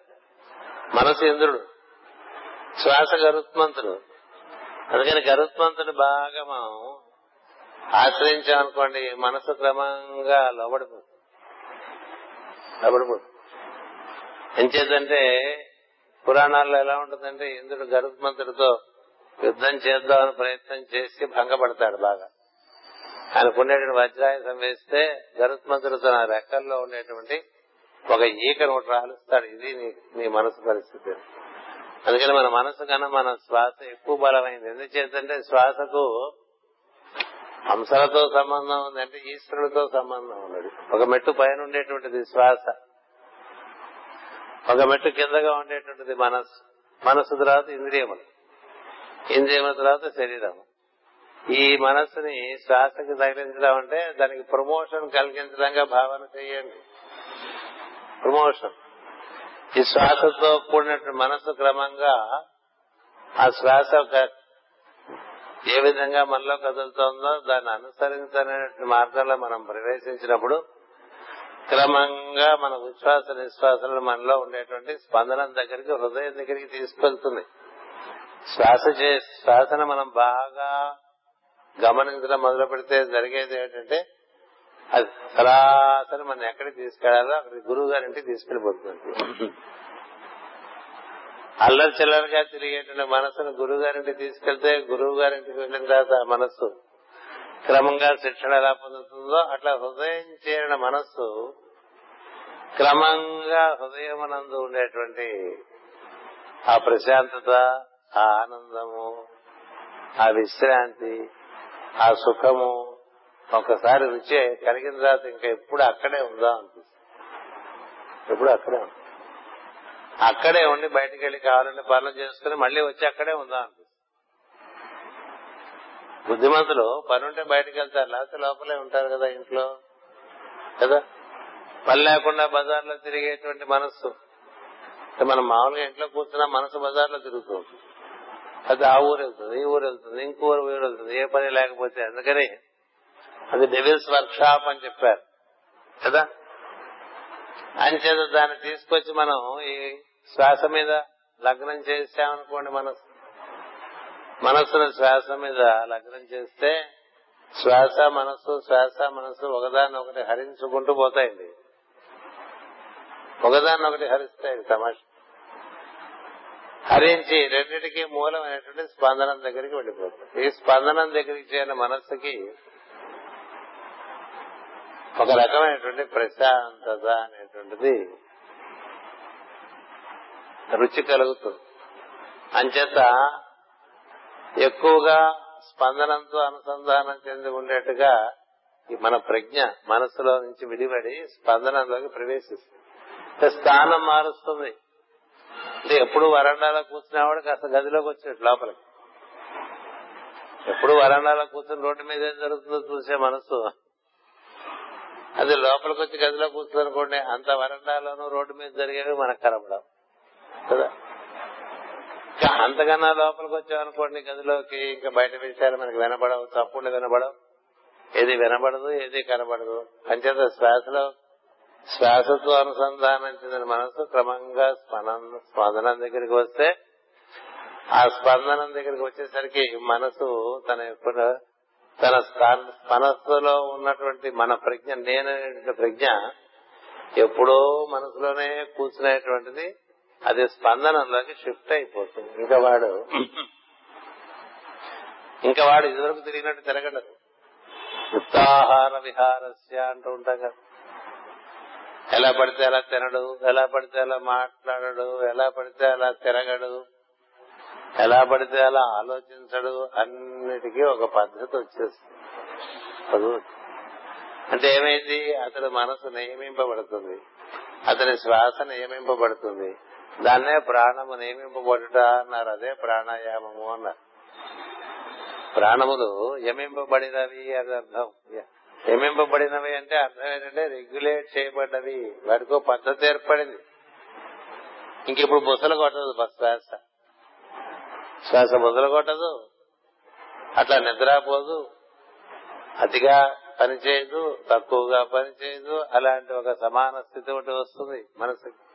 S1: మనసు ఇంద్రుడు శ్వాస గరుత్మంతుడు. అందుకని గరుత్మంతుడు బాగా మనం ఆశ్రయించామనుకోండి మనసు క్రమంగా లోబడిపోతుంది. లోబడిపోతుంది. ఎంచేతంటే పురాణాల్లో ఎలా ఉంటుందంటే ఇంద్రుడు గరుత్మంతుడితో యుద్ధం చేద్దామని ప్రయత్నం చేసి భంగపడతాడు బాగా. ఆయనకుండేటువంటి వజ్రాయుధం వేస్తే గరుత్మంతుడు తన రెక్కల్లో ఉండేటువంటి ఒక ఈకను ఒకటి రాలుస్తాడు. ఇది నీ నీ మనసు పరిస్థితి. అందుకని మన మనసు కన్నా మన శ్వాస ఎక్కువ బలమైంది. ఎందుచేతంటే శ్వాసకు హంసలతో సంబంధం ఉంది అంటే ఈశ్వరుడితో సంబంధం ఉన్నది. ఒక మెట్టు పైన ఉండేటువంటిది శ్వాస. ఒక మెట్టు కిందగా ఉండేటువంటిది మనస్సు. మనస్సు తర్వాత ఇంద్రియములు. ఇంద్రియముల తర్వాత శరీరం. ఈ మనస్సుని శ్వాసకి తగిలించడం అంటే దానికి ప్రమోషన్ కలిగించడంగా భావన చేయండి. ప్రమోషన్. ఈ శ్వాసతో కూడినటువంటి మనస్సు క్రమంగా ఆ శ్వాస ఏ విధంగా మనలో కదులుతోందో దాన్ని అనుసరించనే మార్గంలో మనం ప్రవేశించినప్పుడు క్రమంగా మన విశ్వాస నిశ్వాసాలు మనలో ఉండేటువంటి స్పందన దగ్గరికి హృదయం దగ్గరికి తీసుకెళ్తుంది శ్వాస చే శ్వాసను మనం బాగా గమనించడం మొదలు పెడితే జరిగేది ఏంటంటే అది సరాసరి మనం ఎక్కడికి తీసుకెళ్ళాలో అక్కడికి గురువు గారింటికి తీసుకెళ్ళిపోతుంది అల్లరి చిల్లరగా తిరిగేటువంటి మనసును గురువు గారింటికి తీసుకెళ్తే గురువు గారింటికి వెళ్ళిన తర్వాత మనస్సు క్రమంగా శిక్షణ ఎలా పొందుతుందో అట్లా హృదయం చేరిన మనస్సు క్రమంగా హృదయమనందు ఉండేటువంటి ఆ ప్రశాంతత ఆ ఆనందము ఆ విశ్రాంతి ఆ సుఖము ఒకసారి రుచి కలిగిన తర్వాత ఇంకా ఎప్పుడు అక్కడే ఉందా అనిపిస్తుంది. ఎప్పుడు అక్కడే అక్కడే ఉండి బయటికి వెళ్ళి కావాలంటే పనులు చేసుకుని మళ్ళీ వచ్చి అక్కడే ఉందా అనిపిస్తుంది. బుద్ధిమంతులు పని ఉంటే బయటకు వెళ్తారు లేకపోతే లోపలే ఉంటారు కదా ఇంట్లో. కదా? పని లేకుండా బజార్లో తిరిగేటువంటి మనస్సు. మనం మామూలుగా ఇంట్లో కూర్చున్నా మనసు బజార్లో తిరుగుతూ ఉంటుంది. అది ఆ ఊరు వెళ్తుంది ఈ ఊరు వెళ్తుంది ఇంకో ఊరు ఊరు వెళ్తుంది ఏ పని లేకపోతే. అందుకని అది డెవిల్స్ వర్క్ షాప్ అని చెప్పారు. కదా? అంచేత దాన్ని తీసుకొచ్చి మనం ఈ శ్వాస మీద లగ్నం చేసామనుకోండి మనసు మనస్సును శ్వాస మీద లగ్నం చేస్తే శ్వాస మనస్సు శ్వాస మనస్సు ఒకదాన్ని ఒకటి హరించుకుంటూ పోతాయండి. ఒకదాన్ని ఒకటి హరిస్తాయి సమాజ హరించి రెండింటికి మూలమైనటువంటి స్పందనం దగ్గరికి వెళ్ళిపోతుంది ఈ స్పందనం దగ్గరికి చేరిన మనస్సుకి ఒక రకమైనటువంటి ప్రశాంతత అనేటువంటిది రుచి కలుగుతుంది. అంచేత ఎక్కువగా స్పందనంతో అనుసంధానం చెంది ఉండేట్టుగా మన ప్రజ్ఞ మనసులో నుంచి విడిపడి స్పందనంలోకి ప్రవేశిస్తుంది. స్థానం మారుస్తుంది. అంటే ఎప్పుడు వరండాలో కూర్చునేవాడు కాస్త గదిలోకి వచ్చినట్టు లోపలికి. ఎప్పుడు వరండాలో కూర్చుని రోడ్డు మీద ఏం జరుగుతుందో చూసే మనసు అది లోపలికి వచ్చి గదిలో కూర్చునుకోండి అంత వరండాలోనూ రోడ్డు మీద జరిగేవి మనకు కనపడం కదా? ఇంకా అంతకన్నా లోపలికి వచ్చామనుకోండి గదిలోకి ఇంకా బయట విషయాలు మనకి వినబడవు తప్పుడు వినబడవు. ఏది వినబడదు ఏది కనబడదు. అంచేత శ్వాసలో శ్వాసతో అనుసంధానం చెందిన మనసు క్రమంగా స్పందన స్పందనం దగ్గరికి వస్తే ఆ స్పందనం దగ్గరికి వచ్చేసరికి మనసు తన యొక్క తన మనస్సులో ఉన్నటువంటి మన ప్రజ్ఞ నేను ప్రజ్ఞ ఎప్పుడో మనసులోనే కూర్చునేటువంటిది అది స్పందనంలోకి షిఫ్ట్ అయిపోతుంది. ఇంకా వాడు ఇంకా వాడు ఇదివరకు తిరిగినట్టు తిరగడదు యుక్తాహార విహారస్య అంటూ ఉంటాం కదా. ఎలా పడితే అలా తినడు ఎలా పడితే అలా మాట్లాడడు ఎలా పడితే అలా తిరగడు ఎలా పడితే అలా ఆలోచించడు అన్నిటికీ ఒక పద్ధతి వచ్చేస్తుంది. అంటే ఏమైంది? అతడి మనసు నియమింపబడుతుంది. అతని శ్వాస నియమింపబడుతుంది. దాన్నే ప్రాణము నియమింపబడుట అన్నారు. అదే ప్రాణాయామము అన్నారు. ప్రాణములు యమింపబడినవి అని అర్థం. యమింపబడినవి అంటే అర్థం ఏంటంటే రెగ్యులేట్ చేయబడ్డవి. వాటికో పద్ధతి ఏర్పడింది. ఇంకిప్పుడు బుసలు కొట్టదు శ్వాస. శ్వాస బుసలు కొట్టదు. అట్లా నిద్రపోదు అతిగా పనిచేయదు తక్కువగా పనిచేయదు అలాంటి ఒక సమాన స్థితి ఒకటి వస్తుంది మనసుకి.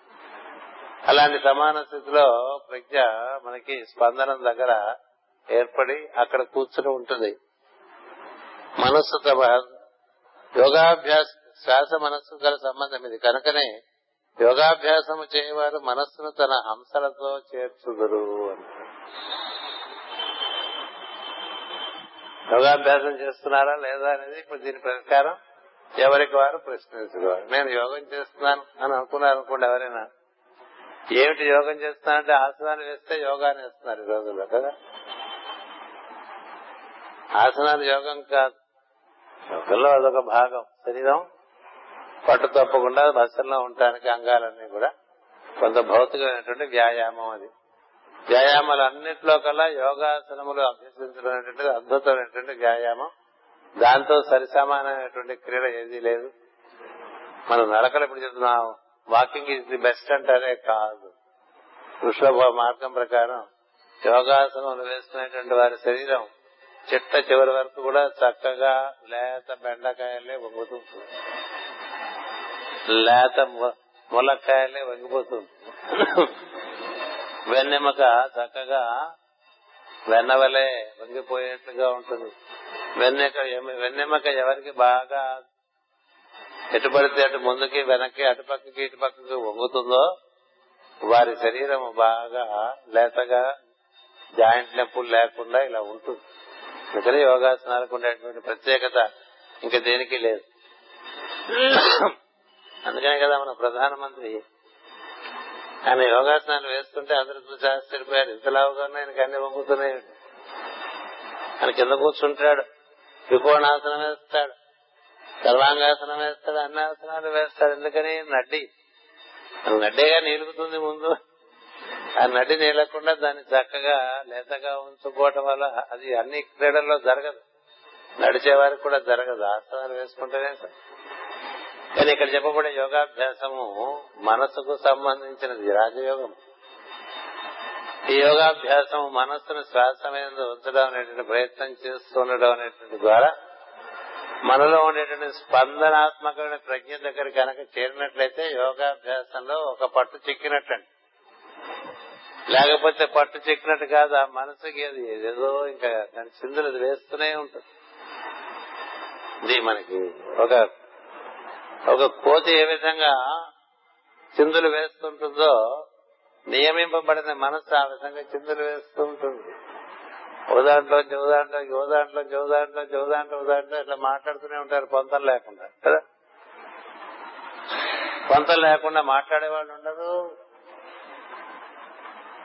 S1: అలాంటి సమాన స్థితిలో ప్రజ్ఞ మనకి స్పందనం దగ్గర ఏర్పడి అక్కడ కూర్చుని ఉంటుంది. మనస్సు తమ యోగాభ్యాస శ్వాస మనస్సు గల సంబంధం ఇది. కనుకనే యోగాభ్యాసము చేయవారు మనస్సును తన హంసలతో చేర్చుదురు అని. యోగాభ్యాసం చేస్తున్నారా లేదా అనేది ఇప్పుడు దీని ప్రకారం ఎవరికి వారు ప్రశ్నించుకోవాలి. నేను యోగం చేస్తున్నాను అని అనుకున్నారు అనుకోండి ఎవరైనా ఏమిటి యోగం చేస్తున్నారంటే ఆసనాలు వేస్తే యోగాన్ని వేస్తున్నారు ఈ రోజుల్లో కదా? ఆసనాలు యోగం కాదు. యోగంలో అదొక భాగం. శరీరం పట్టు తప్పకుండా బస్సుల్లో ఉండటానికి అంగాలన్నీ కూడా కొంత భౌతికమైనటువంటి వ్యాయామం అది. వ్యాయామాలు అన్నింటిలో కల్లా యోగాసనములు అభ్యసించడం అనేటువంటిది అద్భుతమైనటువంటి వ్యాయామం. దాంతో సరిసమానమైనటువంటి క్రీడ ఏదీ లేదు. మనం నడకలు ఇప్పుడు చెప్తున్నాం? వాకింగ్ ఈజ్ ది బెస్ట్ అంటారే కాదు. వృషభ మార్గం ప్రకారం యోగాసనం వేసుకునేటువంటి వారి శరీరం చిట్ట చివరి వరకు కూడా చక్కగా లేత బెండకాయలే వంగుతుంది లేత ములక్కాయలే వంగిపోతుంది వెన్నెమక చక్కగా వెన్నవలే వంగిపోయేట్లుగా ఉంటుంది. వెన్నెక వెన్నెమక ఎవరికి బాగా ఎటు పడితే అటు ముందుకి వెనక్కి అటుపక్కకి ఇటుపక్కకి వంగుతుందో వారి శరీరం బాగా లేతగా జాయింట్ నొప్పులు లేకుండా ఇలా ఉంటుంది. అందుకని యోగాసనాలకు ఉండేటువంటి ప్రత్యేకత ఇంకా దేనికి లేదు. అందుకనే కదా మన ప్రధానమంత్రి ఆయన యోగాసనాలు వేస్తుంటే అందరూ చూసి ఆశ్చర్యపోయారు ఇంతలావుగా ఆయనకి అన్ని వంగుతున్నాయి. ఆయన కింద కూర్చుంటాడు. త్రికోణాసనం వేస్తాడు. సర్వాంగాసనం వేస్తాడు అన్నాసనాలు వేస్తాడు. ఎందుకని? నడ్డి. నడ్డేగా నిలుగుతుంది ముందు. ఆ నడ్డి నిలకుండా దాన్ని చక్కగా లేతగా ఉంచుకోవటం వల్ల అది అన్ని క్రీడల్లో జరగదు. నడిచే వారికి కూడా జరగదు. ఆసనాలు వేసుకుంటేనే కానీ ఇక్కడ చెప్పబడే యోగాభ్యాసము మనసుకు సంబంధించినది రాజయోగం. ఈ యోగాభ్యాసం మనస్సును శ్వాస మీద ఉంచడం అనేటువంటి ప్రయత్నం చేస్తుండడం అనేటువంటి ద్వారా మనలో ఉండేటువంటి స్పందనాత్మకమైన ప్రజ్ఞ దగ్గర కనుక చేరినట్లయితే యోగాభ్యాసంలో ఒక పట్టు చిక్కినట్టండి. లేకపోతే పట్టు చిక్కినట్టు కాదు ఆ మనసుకి అది ఏదో ఇంకా దాని చిందులు అది వేస్తూనే ఉంటుంది. ఇది మనకి ఒక ఒక కోతి ఏ విధంగా చిందులు వేస్తుంటుందో నియమింపబడిన మనసు ఆ విధంగా చిందులు వేస్తుంటుంది. ఓ దాంట్లో ఓ దాంట్లో ఓ దాంట్లో ఓ దాంట్లో ఓ దాంట్లో ఓ దాంట్లో ఇట్లా మాట్లాడుతూనే ఉంటారు. పొంతం లేకుండా కదా? పొంతం లేకుండా మాట్లాడే వాళ్ళు ఉండరు.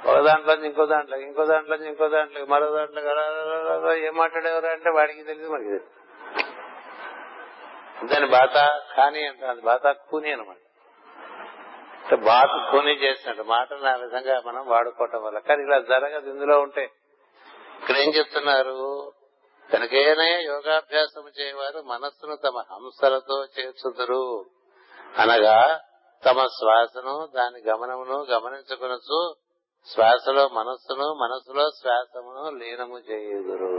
S1: ఒక దాంట్లో ఇంకో దాంట్లో ఇంకో దాంట్లో ఇంకో దాంట్లో మరో దాంట్లో ఏం మాట్లాడేవారు అంటే వాడికి తెలియదు మనకి తెలియదు. దాని బాత ఖానీ అంటారు బాత కూని అనమాట బాత కూని చేసినట్టు మాటలు ఆ విధంగా మనం వాడుకోవటం వల్ల. కానీ ఇలా జరగదు ఇందులో ఉంటే ఇక్కడ ఏం చెప్తున్నారు? కనుకైనా యోగాభ్యాసం చేయవారు మనస్సును తమ హంసలతో చేర్చుదురు. అనగా తమ శ్వాసను దాని గమనమును గమనించుకునొచ్చు శ్వాసలో మనస్సును మనస్సులో శ్వాసమును లీనము చేయుదురు.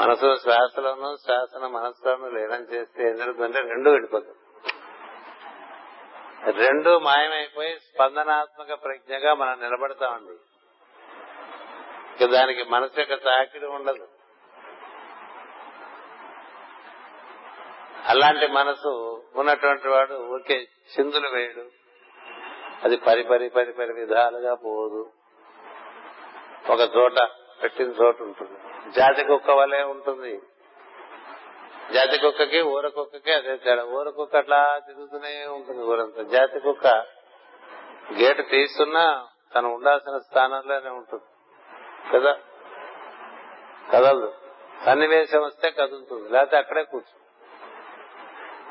S1: మనసు శ్వాసలను శ్వాసను మనస్సులోను లీనం చేస్తే ఏం జరుగుతుందంటే రెండు వెళ్ళిపోతుంది రెండు మాయమైపోయి స్పందనాత్మక ప్రజ్ఞగా మనం నిలబడతామండి. ఇక దానికి మనసు యొక్క తాకిడి ఉండదు. అలాంటి మనసు ఉన్నటువంటి వాడు ఊరికే చిందులు వేయడు. అది పరి పరి పరి పరి విధాలుగా పోదు. ఒక చోట పెట్టిన చోట ఉంటుంది. జాతి కుక్క వలె ఉంటుంది. జాతి కుక్కకి ఊర కుక్కకి అదే తేడా. ఊర కుక్క అట్లా తిరుగుతూనే ఉంటుంది ఊరంతా. జాతి కుక్క గేటు తీస్తున్నా తను ఉండాల్సిన స్థానంలోనే ఉంటుంది. కదా? కదలదు. సన్నివేశం వస్తే కదులుతుంది. లేకపోతే అక్కడే కూర్చుంది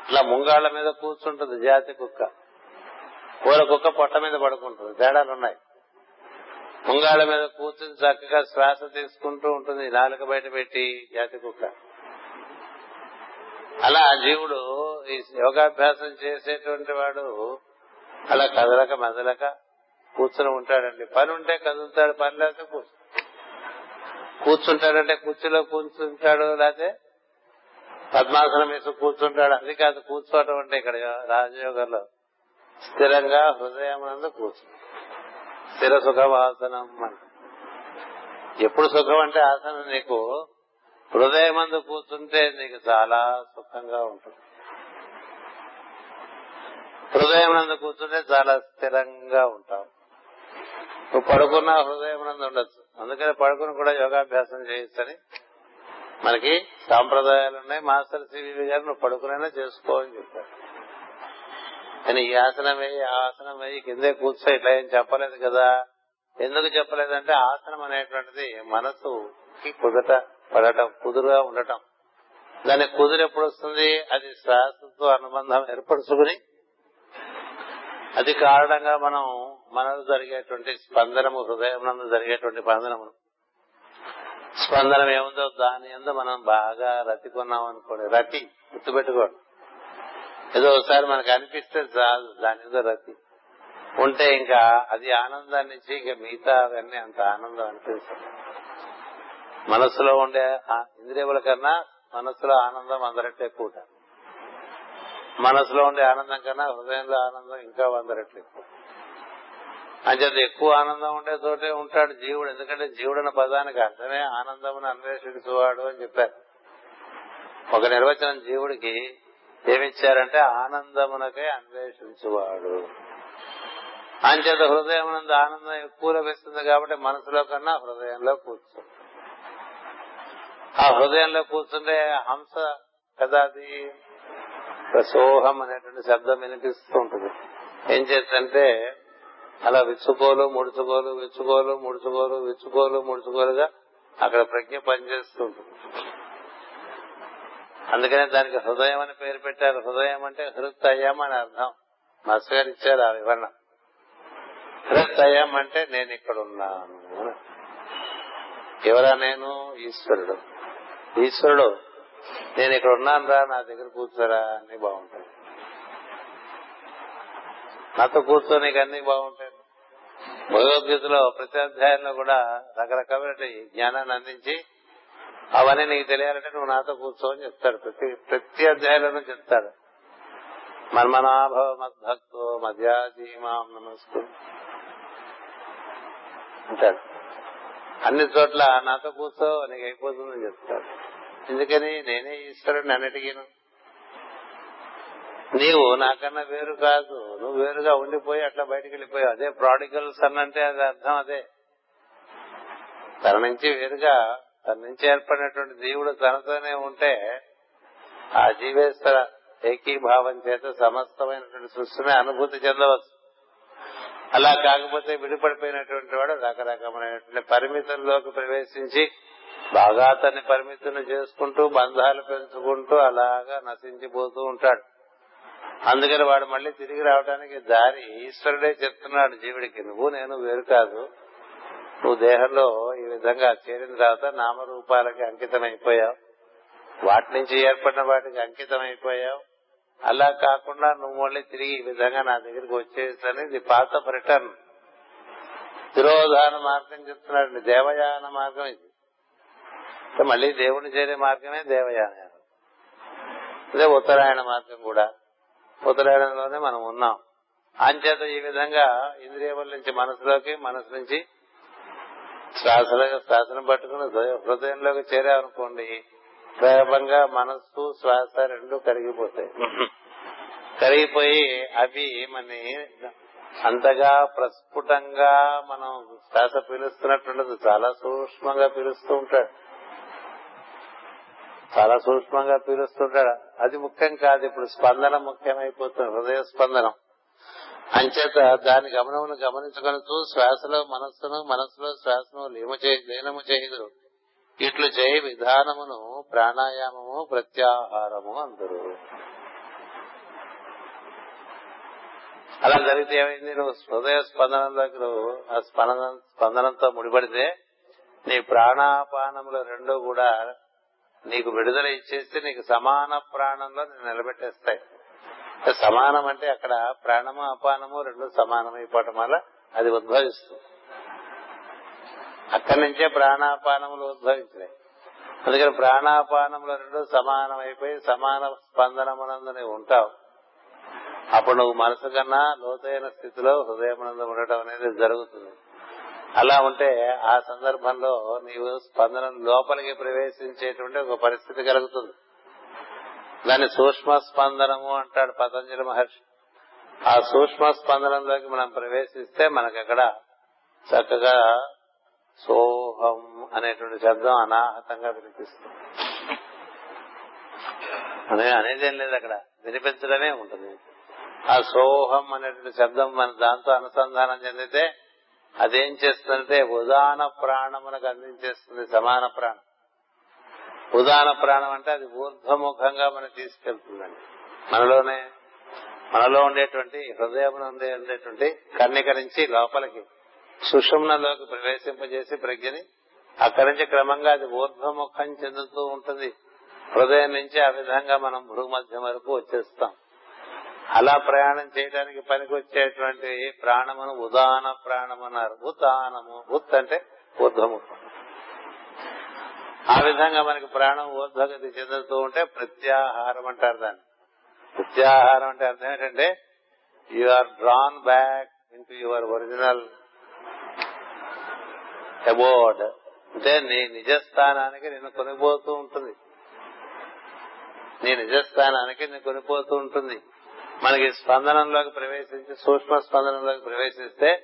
S1: ఇట్లా ముంగాళ్ళ మీద కూర్చుంటుంది జాతి కుక్క. పూల కుక్క పొట్ట మీద పడుకుంటుంది. తేడాలు ఉన్నాయి. ముంగాళ్ళ మీద కూర్చుని చక్కగా శ్వాస తీసుకుంటూ ఉంటుంది నాలుక బయట పెట్టి జాతి కుక్క. అలా జీవుడు ఈ యోగాభ్యాసం చేసేటువంటి వాడు అలా కదలక మెదలక కూర్చుని ఉంటాడండి. పని ఉంటే కదులుతాడు పని లేకపోతే కూర్చు. కూర్చుంటాడంటే కుర్చీలో కూర్చుంటాడు లేకపోతే పద్మాసనం వేసి కూర్చుంటాడు. అది కాదు కూర్చోవటం అంటే ఇక్కడ రాజయోగంలో స్థిరంగా హృదయం కూర్చు స్థిర సుఖవాసనం అంట. ఎప్పుడు సుఖం అంటే ఆసనం నీకు? హృదయమందు కూర్చుంటే నీకు చాలా సుఖంగా ఉంటుంది. హృదయం నందు కూర్చుంటే చాలా స్థిరంగా ఉంటావు. నువ్వు పడుకున్న హృదయం నందు ఉండొచ్చు. అందుకని పడుకుని కూడా యోగాభ్యాసం చేయొచ్చని మనకి సాంప్రదాయాలు ఉన్నాయి మాస్టర్ సివివి గారు నువ్వు పడుకునైనా చేసుకో అని చెప్పారు. కానీ ఈ ఆసనం వేయి ఆ ఆసనం వేయి కిందే కూర్చో ఇట్లా ఏం చెప్పలేదు కదా. ఎందుకు చెప్పలేదంటే ఆసనం అనేటువంటిది మనసుకి కుదట పడటం కుదురుగా ఉండటం. దాని కుదురు ఎప్పుడు వస్తుంది? అది శ్వాసతో అనుబంధం ఏర్పరుచుకుని అది కారణంగా మనం మనలో జరిగేటువంటి స్పందనము హృదయం నందు జరిగేటువంటి స్పందనము. స్పందనం ఏముందో దాని ఎందు మనం బాగా రతి కొన్నాం అనుకోండి. రతి గుర్తుపెట్టుకోండి. ఏదో ఒకసారి మనకు అనిపిస్తే చాలు దాని ఏదో రతి. ఉంటే ఇంకా అది ఆనందాన్ని ఇచ్చి ఇంకా మిగతా అవన్నీ అంత ఆనందం అనిపిస్తుంది. మనసులో ఉండే ఇంద్రియముల కన్నా మనసులో ఆనందం అందరంటే ఎక్కువ మనసులో ఉండే ఆనందం కన్నా హృదయంలో ఆనందం ఇంకా వంద రెట్లు ఎక్కువ. అంచేత ఎక్కువ ఆనందం ఉండే చోటే ఉంటాడు జీవుడు. ఎందుకంటే జీవుడు అన్న పదానికి అర్థమే ఆనందమును అన్వేషించువాడు అని చెప్పారు. ఒక నిర్వచనం జీవుడికి ఏమిచ్చారంటే ఆనందమునకే అన్వేషించువాడు. అంచేత హృదయం ఆనందం ఎక్కువ లభిస్తుంది కాబట్టి మనసులో కన్నా హృదయంలో కూర్చో. ఆ హృదయంలో కూర్చుంటే హంస కదా అది? సోహం అనేటువంటి శబ్దం వినిపిస్తూ ఉంటుంది. ఏం చేద్దంటే అలా విచ్చుకోలు ముడుచుకోలు విచ్చుకోలు ముడుచుకోలు విచ్చుకోలు ముడుచుకోలుగా అక్కడ ప్రజ్ఞ పనిచేస్తుంటుంది అందుకనే దానికి హృదయం అని పేరు పెట్టారు. హృదయం అంటే హృత్తయం అని అర్థం. మస్ గారు ఇచ్చారు ఆ వివరణ. హృత్తయం అంటే నేను ఇక్కడ ఉన్నాను. ఎవరా నేను? ఈశ్వరుడు. ఈశ్వరుడు నేను ఇక్కడ ఉన్నాను రా నా దగ్గర కూర్చోరా అన్ని బాగుంటాయి. నాతో కూర్చో నీకు అన్ని బాగుంటాయి. భగవద్గీతలో ప్రతి అధ్యాయంలో కూడా రకరకాల జ్ఞానాన్ని అందించి అవన్నీ నీకు తెలియాలంటే నువ్వు నాతో కూర్చో అని చెప్తాడు. ప్రతి ప్రతి అధ్యాయంలోనూ చెప్తాడు. మన్మనాభవ మద్భక్తో మధ్యాజీమాం నమస్కు. అంటాడు. అన్ని చోట్ల నాతో కూర్చో నీకు అయిపోతుందని చెప్తాడు. ఎందుకని నేనే ఈశ్వరుడిని అన్నిటికీను నీవు నాకన్నా వేరు కాదు నువ్వు వేరుగా ఉండిపోయి అట్లా బయటికి వెళ్ళిపోయావు అదే ప్రాడికల్ సన్ అంటే అది అర్థం అదే. తన నుంచి వేరుగా తన నుంచి ఏర్పడినటువంటి జీవుడు తనతోనే ఉంటే ఆ జీవేశ్వర ఏకీభావం చేత సమస్తమైనటువంటి సృష్టిని అనుభూతి చెందవచ్చు. అలా కాకపోతే విడిపడిపోయినటువంటి వాడు రకరకమైనటువంటి పరిమితుల్లోకి ప్రవేశించి బాగా తన్ని పరిమితులు చేసుకుంటూ బంధాలు పెంచుకుంటూ అలాగా నశించిపోతూ ఉంటాడు. అందుకని వాడు మళ్ళీ తిరిగి రావడానికి దారి ఈశ్వరుడే చెప్తున్నాడు జీవుడికి నువ్వు నేను వేరు కాదు. నువ్వు దేహంలో ఈ విధంగా చేరిన తర్వాత నామరూపాలకి అంకితం అయిపోయావు వాటి నుంచి ఏర్పడిన వాటికి అంకితం అయిపోయావు అలా కాకుండా నువ్వు మళ్ళీ తిరిగి ఈ విధంగా నా దగ్గరికి వచ్చేసని ఇది పాత రిటర్న్. తిరోధాన మార్గం చెప్తున్నాడు దేవయాన మార్గం ఇది. మళ్ళీ దేవుని చేరే మార్గమే దేవయానం. అదే ఉత్తరాయణ మార్గం కూడా. ఉత్తరాయణంలోనే మనం ఉన్నాం. అంచేత ఈ విధంగా ఇంద్రియముల నుంచి మనసులోకి మనసు నుంచి శ్వాస శ్వాసను పట్టుకుని హృదయంలోకి చేరామనుకోండి క్రమంగా మనస్సు శ్వాస రెండు కరిగిపోతాయి. కరిగిపోయి అవి మన అంతగా ప్రస్ఫుటంగా మనం శ్వాస పీలుస్తున్నట్టుండదు. చాలా సూక్ష్మంగా పీలుస్తూ ఉంటాడు చాలా సూక్ష్మంగా పీలుస్తుంటాడు. అది ముఖ్యం కాదు ఇప్పుడు స్పందన ముఖ్యమైపోతుంది హృదయ స్పందనం. అంచేత దాని గమనమును గమనించుకొనుతూ శ్వాసలో మనస్సును మనస్సులో శ్వాసను లీనము చేయుదురు. ఇట్లు చేయి విధానమును ప్రాణాయామము ప్రత్యాహారము అందరు. అలా జరిగితే ఏమైంది? నువ్వు హృదయ స్పందనంలోకి నువ్వు ఆ స్పందన స్పందనంతో ముడిపడితే నీ ప్రాణాపానములు రెండు కూడా నీకు విడుదల ఇచ్చేస్తే నీకు సమాన ప్రాణంలో నిలబెట్టేస్తాయి. సమానం అంటే అక్కడ ప్రాణము అపానము రెండు సమానమైపోవటం వల్ల అది ఉద్భవిస్తుంది. అక్కడి నుంచే ప్రాణాపానములు ఉద్భవించినాయి. అందుకని ప్రాణాపానములు రెండు సమానమైపోయి సమాన స్పందనమునందు ఉంటావు. అప్పుడు నువ్వు మనసు కన్నా లోతైన స్థితిలో హృదయమునందు ఉండటం అనేది జరుగుతుంది. అలా ఉంటే ఆ సందర్భంలో నీవు స్పందన లోపలికి ప్రవేశించేటువంటి ఒక పరిస్థితి కలుగుతుంది. దాన్ని సూక్ష్మ స్పందనము అంటాడు పతంజలి మహర్షి. ఆ సూక్ష్మ స్పందనంలోకి మనం ప్రవేశిస్తే మనకక్కడ చక్కగా సోహం అనేటువంటి శబ్దం అనాహతంగా వినిపిస్తుంది. అనే అనేదేం లేదు అక్కడ. వినిపించడమే ఉంటుంది. ఆ సోహం అనేటువంటి శబ్దం మన దాంతో అనుసంధానం చెందితే అదేం చేస్తుందంటే ఉదాన ప్రాణములకు అందించేస్తుంది సమాన ప్రాణం. ఉదాన ప్రాణం అంటే అది ఊర్ధ్వముఖంగా మనం తీసుకెళ్తుందండి. మనలోనే మనలో ఉండేటువంటి హృదయం నుండి ఉండేటువంటి కన్నిక నుంచి లోపలికి సుషుమ్నలోకి ప్రవేశింపజేసి ప్రజ్ఞని అక్కడి నుంచి క్రమంగా అది ఊర్ధ్వముఖం చెందుతూ ఉంటుంది. హృదయం నుంచి ఆ విధంగా మనం భూమధ్యం వరకు వచ్చేస్తాం. అలా ప్రయాణం చేయడానికి పనికొచ్చేటువంటి ప్రాణమును ఉదాన ప్రాణమన్నారు ఉదానము ఉత్ అంటే ఊర్ధ్వముఖం. ఆ విధంగా మనకి ప్రాణం ఊర్ధగతి చెందుతూ ఉంటే ప్రత్యాహారం అంటారు దాన్ని. ప్రత్యాహారం అంటే అర్థం ఏంటంటే you are drawn back into your original abode అంటే నీ నిజస్థానానికి నిన్ను కొనిపోతూ ఉంటుంది. నీ నిజస్థానానికి నిన్ను కొనిపోతూ ఉంటుంది. మనకి స్పందనంలోకి ప్రవేశించి సూక్ష్మ స్పందనంలోకి ప్రవేశిస్తే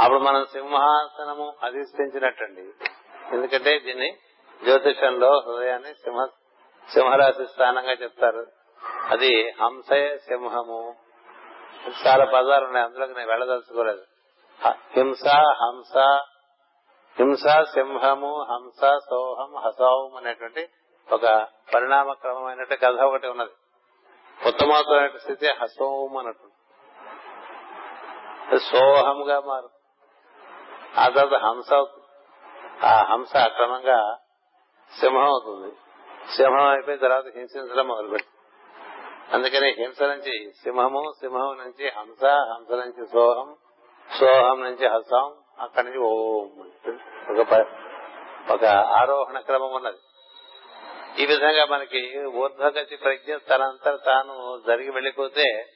S1: అప్పుడు మనం సింహాసనము అధిష్ఠించినట్టండి. ఎందుకంటే దీన్ని జ్యోతిషంలో హృదయాన్ని సింహ సింహరాశి స్థానంగా చెప్తారు. అది హంసయ సింహము. చాలా పదాలు ఉన్నాయి అందులోకి నేను వెళ్ళదలుచుకోలేదు. హింస హంస హింస సింహము హంస సోహం హసౌం అనేటువంటి ఒక పరిణామ క్రమమైనట్టు కథ ఒకటి ఉన్నది. ఉత్తమోత్తమైన స్థితి హసోం అన్నట్టు. సోహంగా మారు ఆ తర్వాత హంస అవుతుంది. ఆ హంస అక్రమంగా సింహం అవుతుంది. సింహం అయిపోయిన తర్వాత హింసించడం మొదలుపెట్టి అందుకని హింస నుంచి సింహము సింహం నుంచి హంస హంస నుంచి సోహం సోహం నుంచి హసం అక్కడి నుంచి ఓం ఒక ఒక ఆరోహణ క్రమం ఉన్నది. ఈ విధంగా మనకి ఊర్ధ్వగతి ప్రజ్ఞ తనంతట తాను జరిగి వెళ్ళిపోతే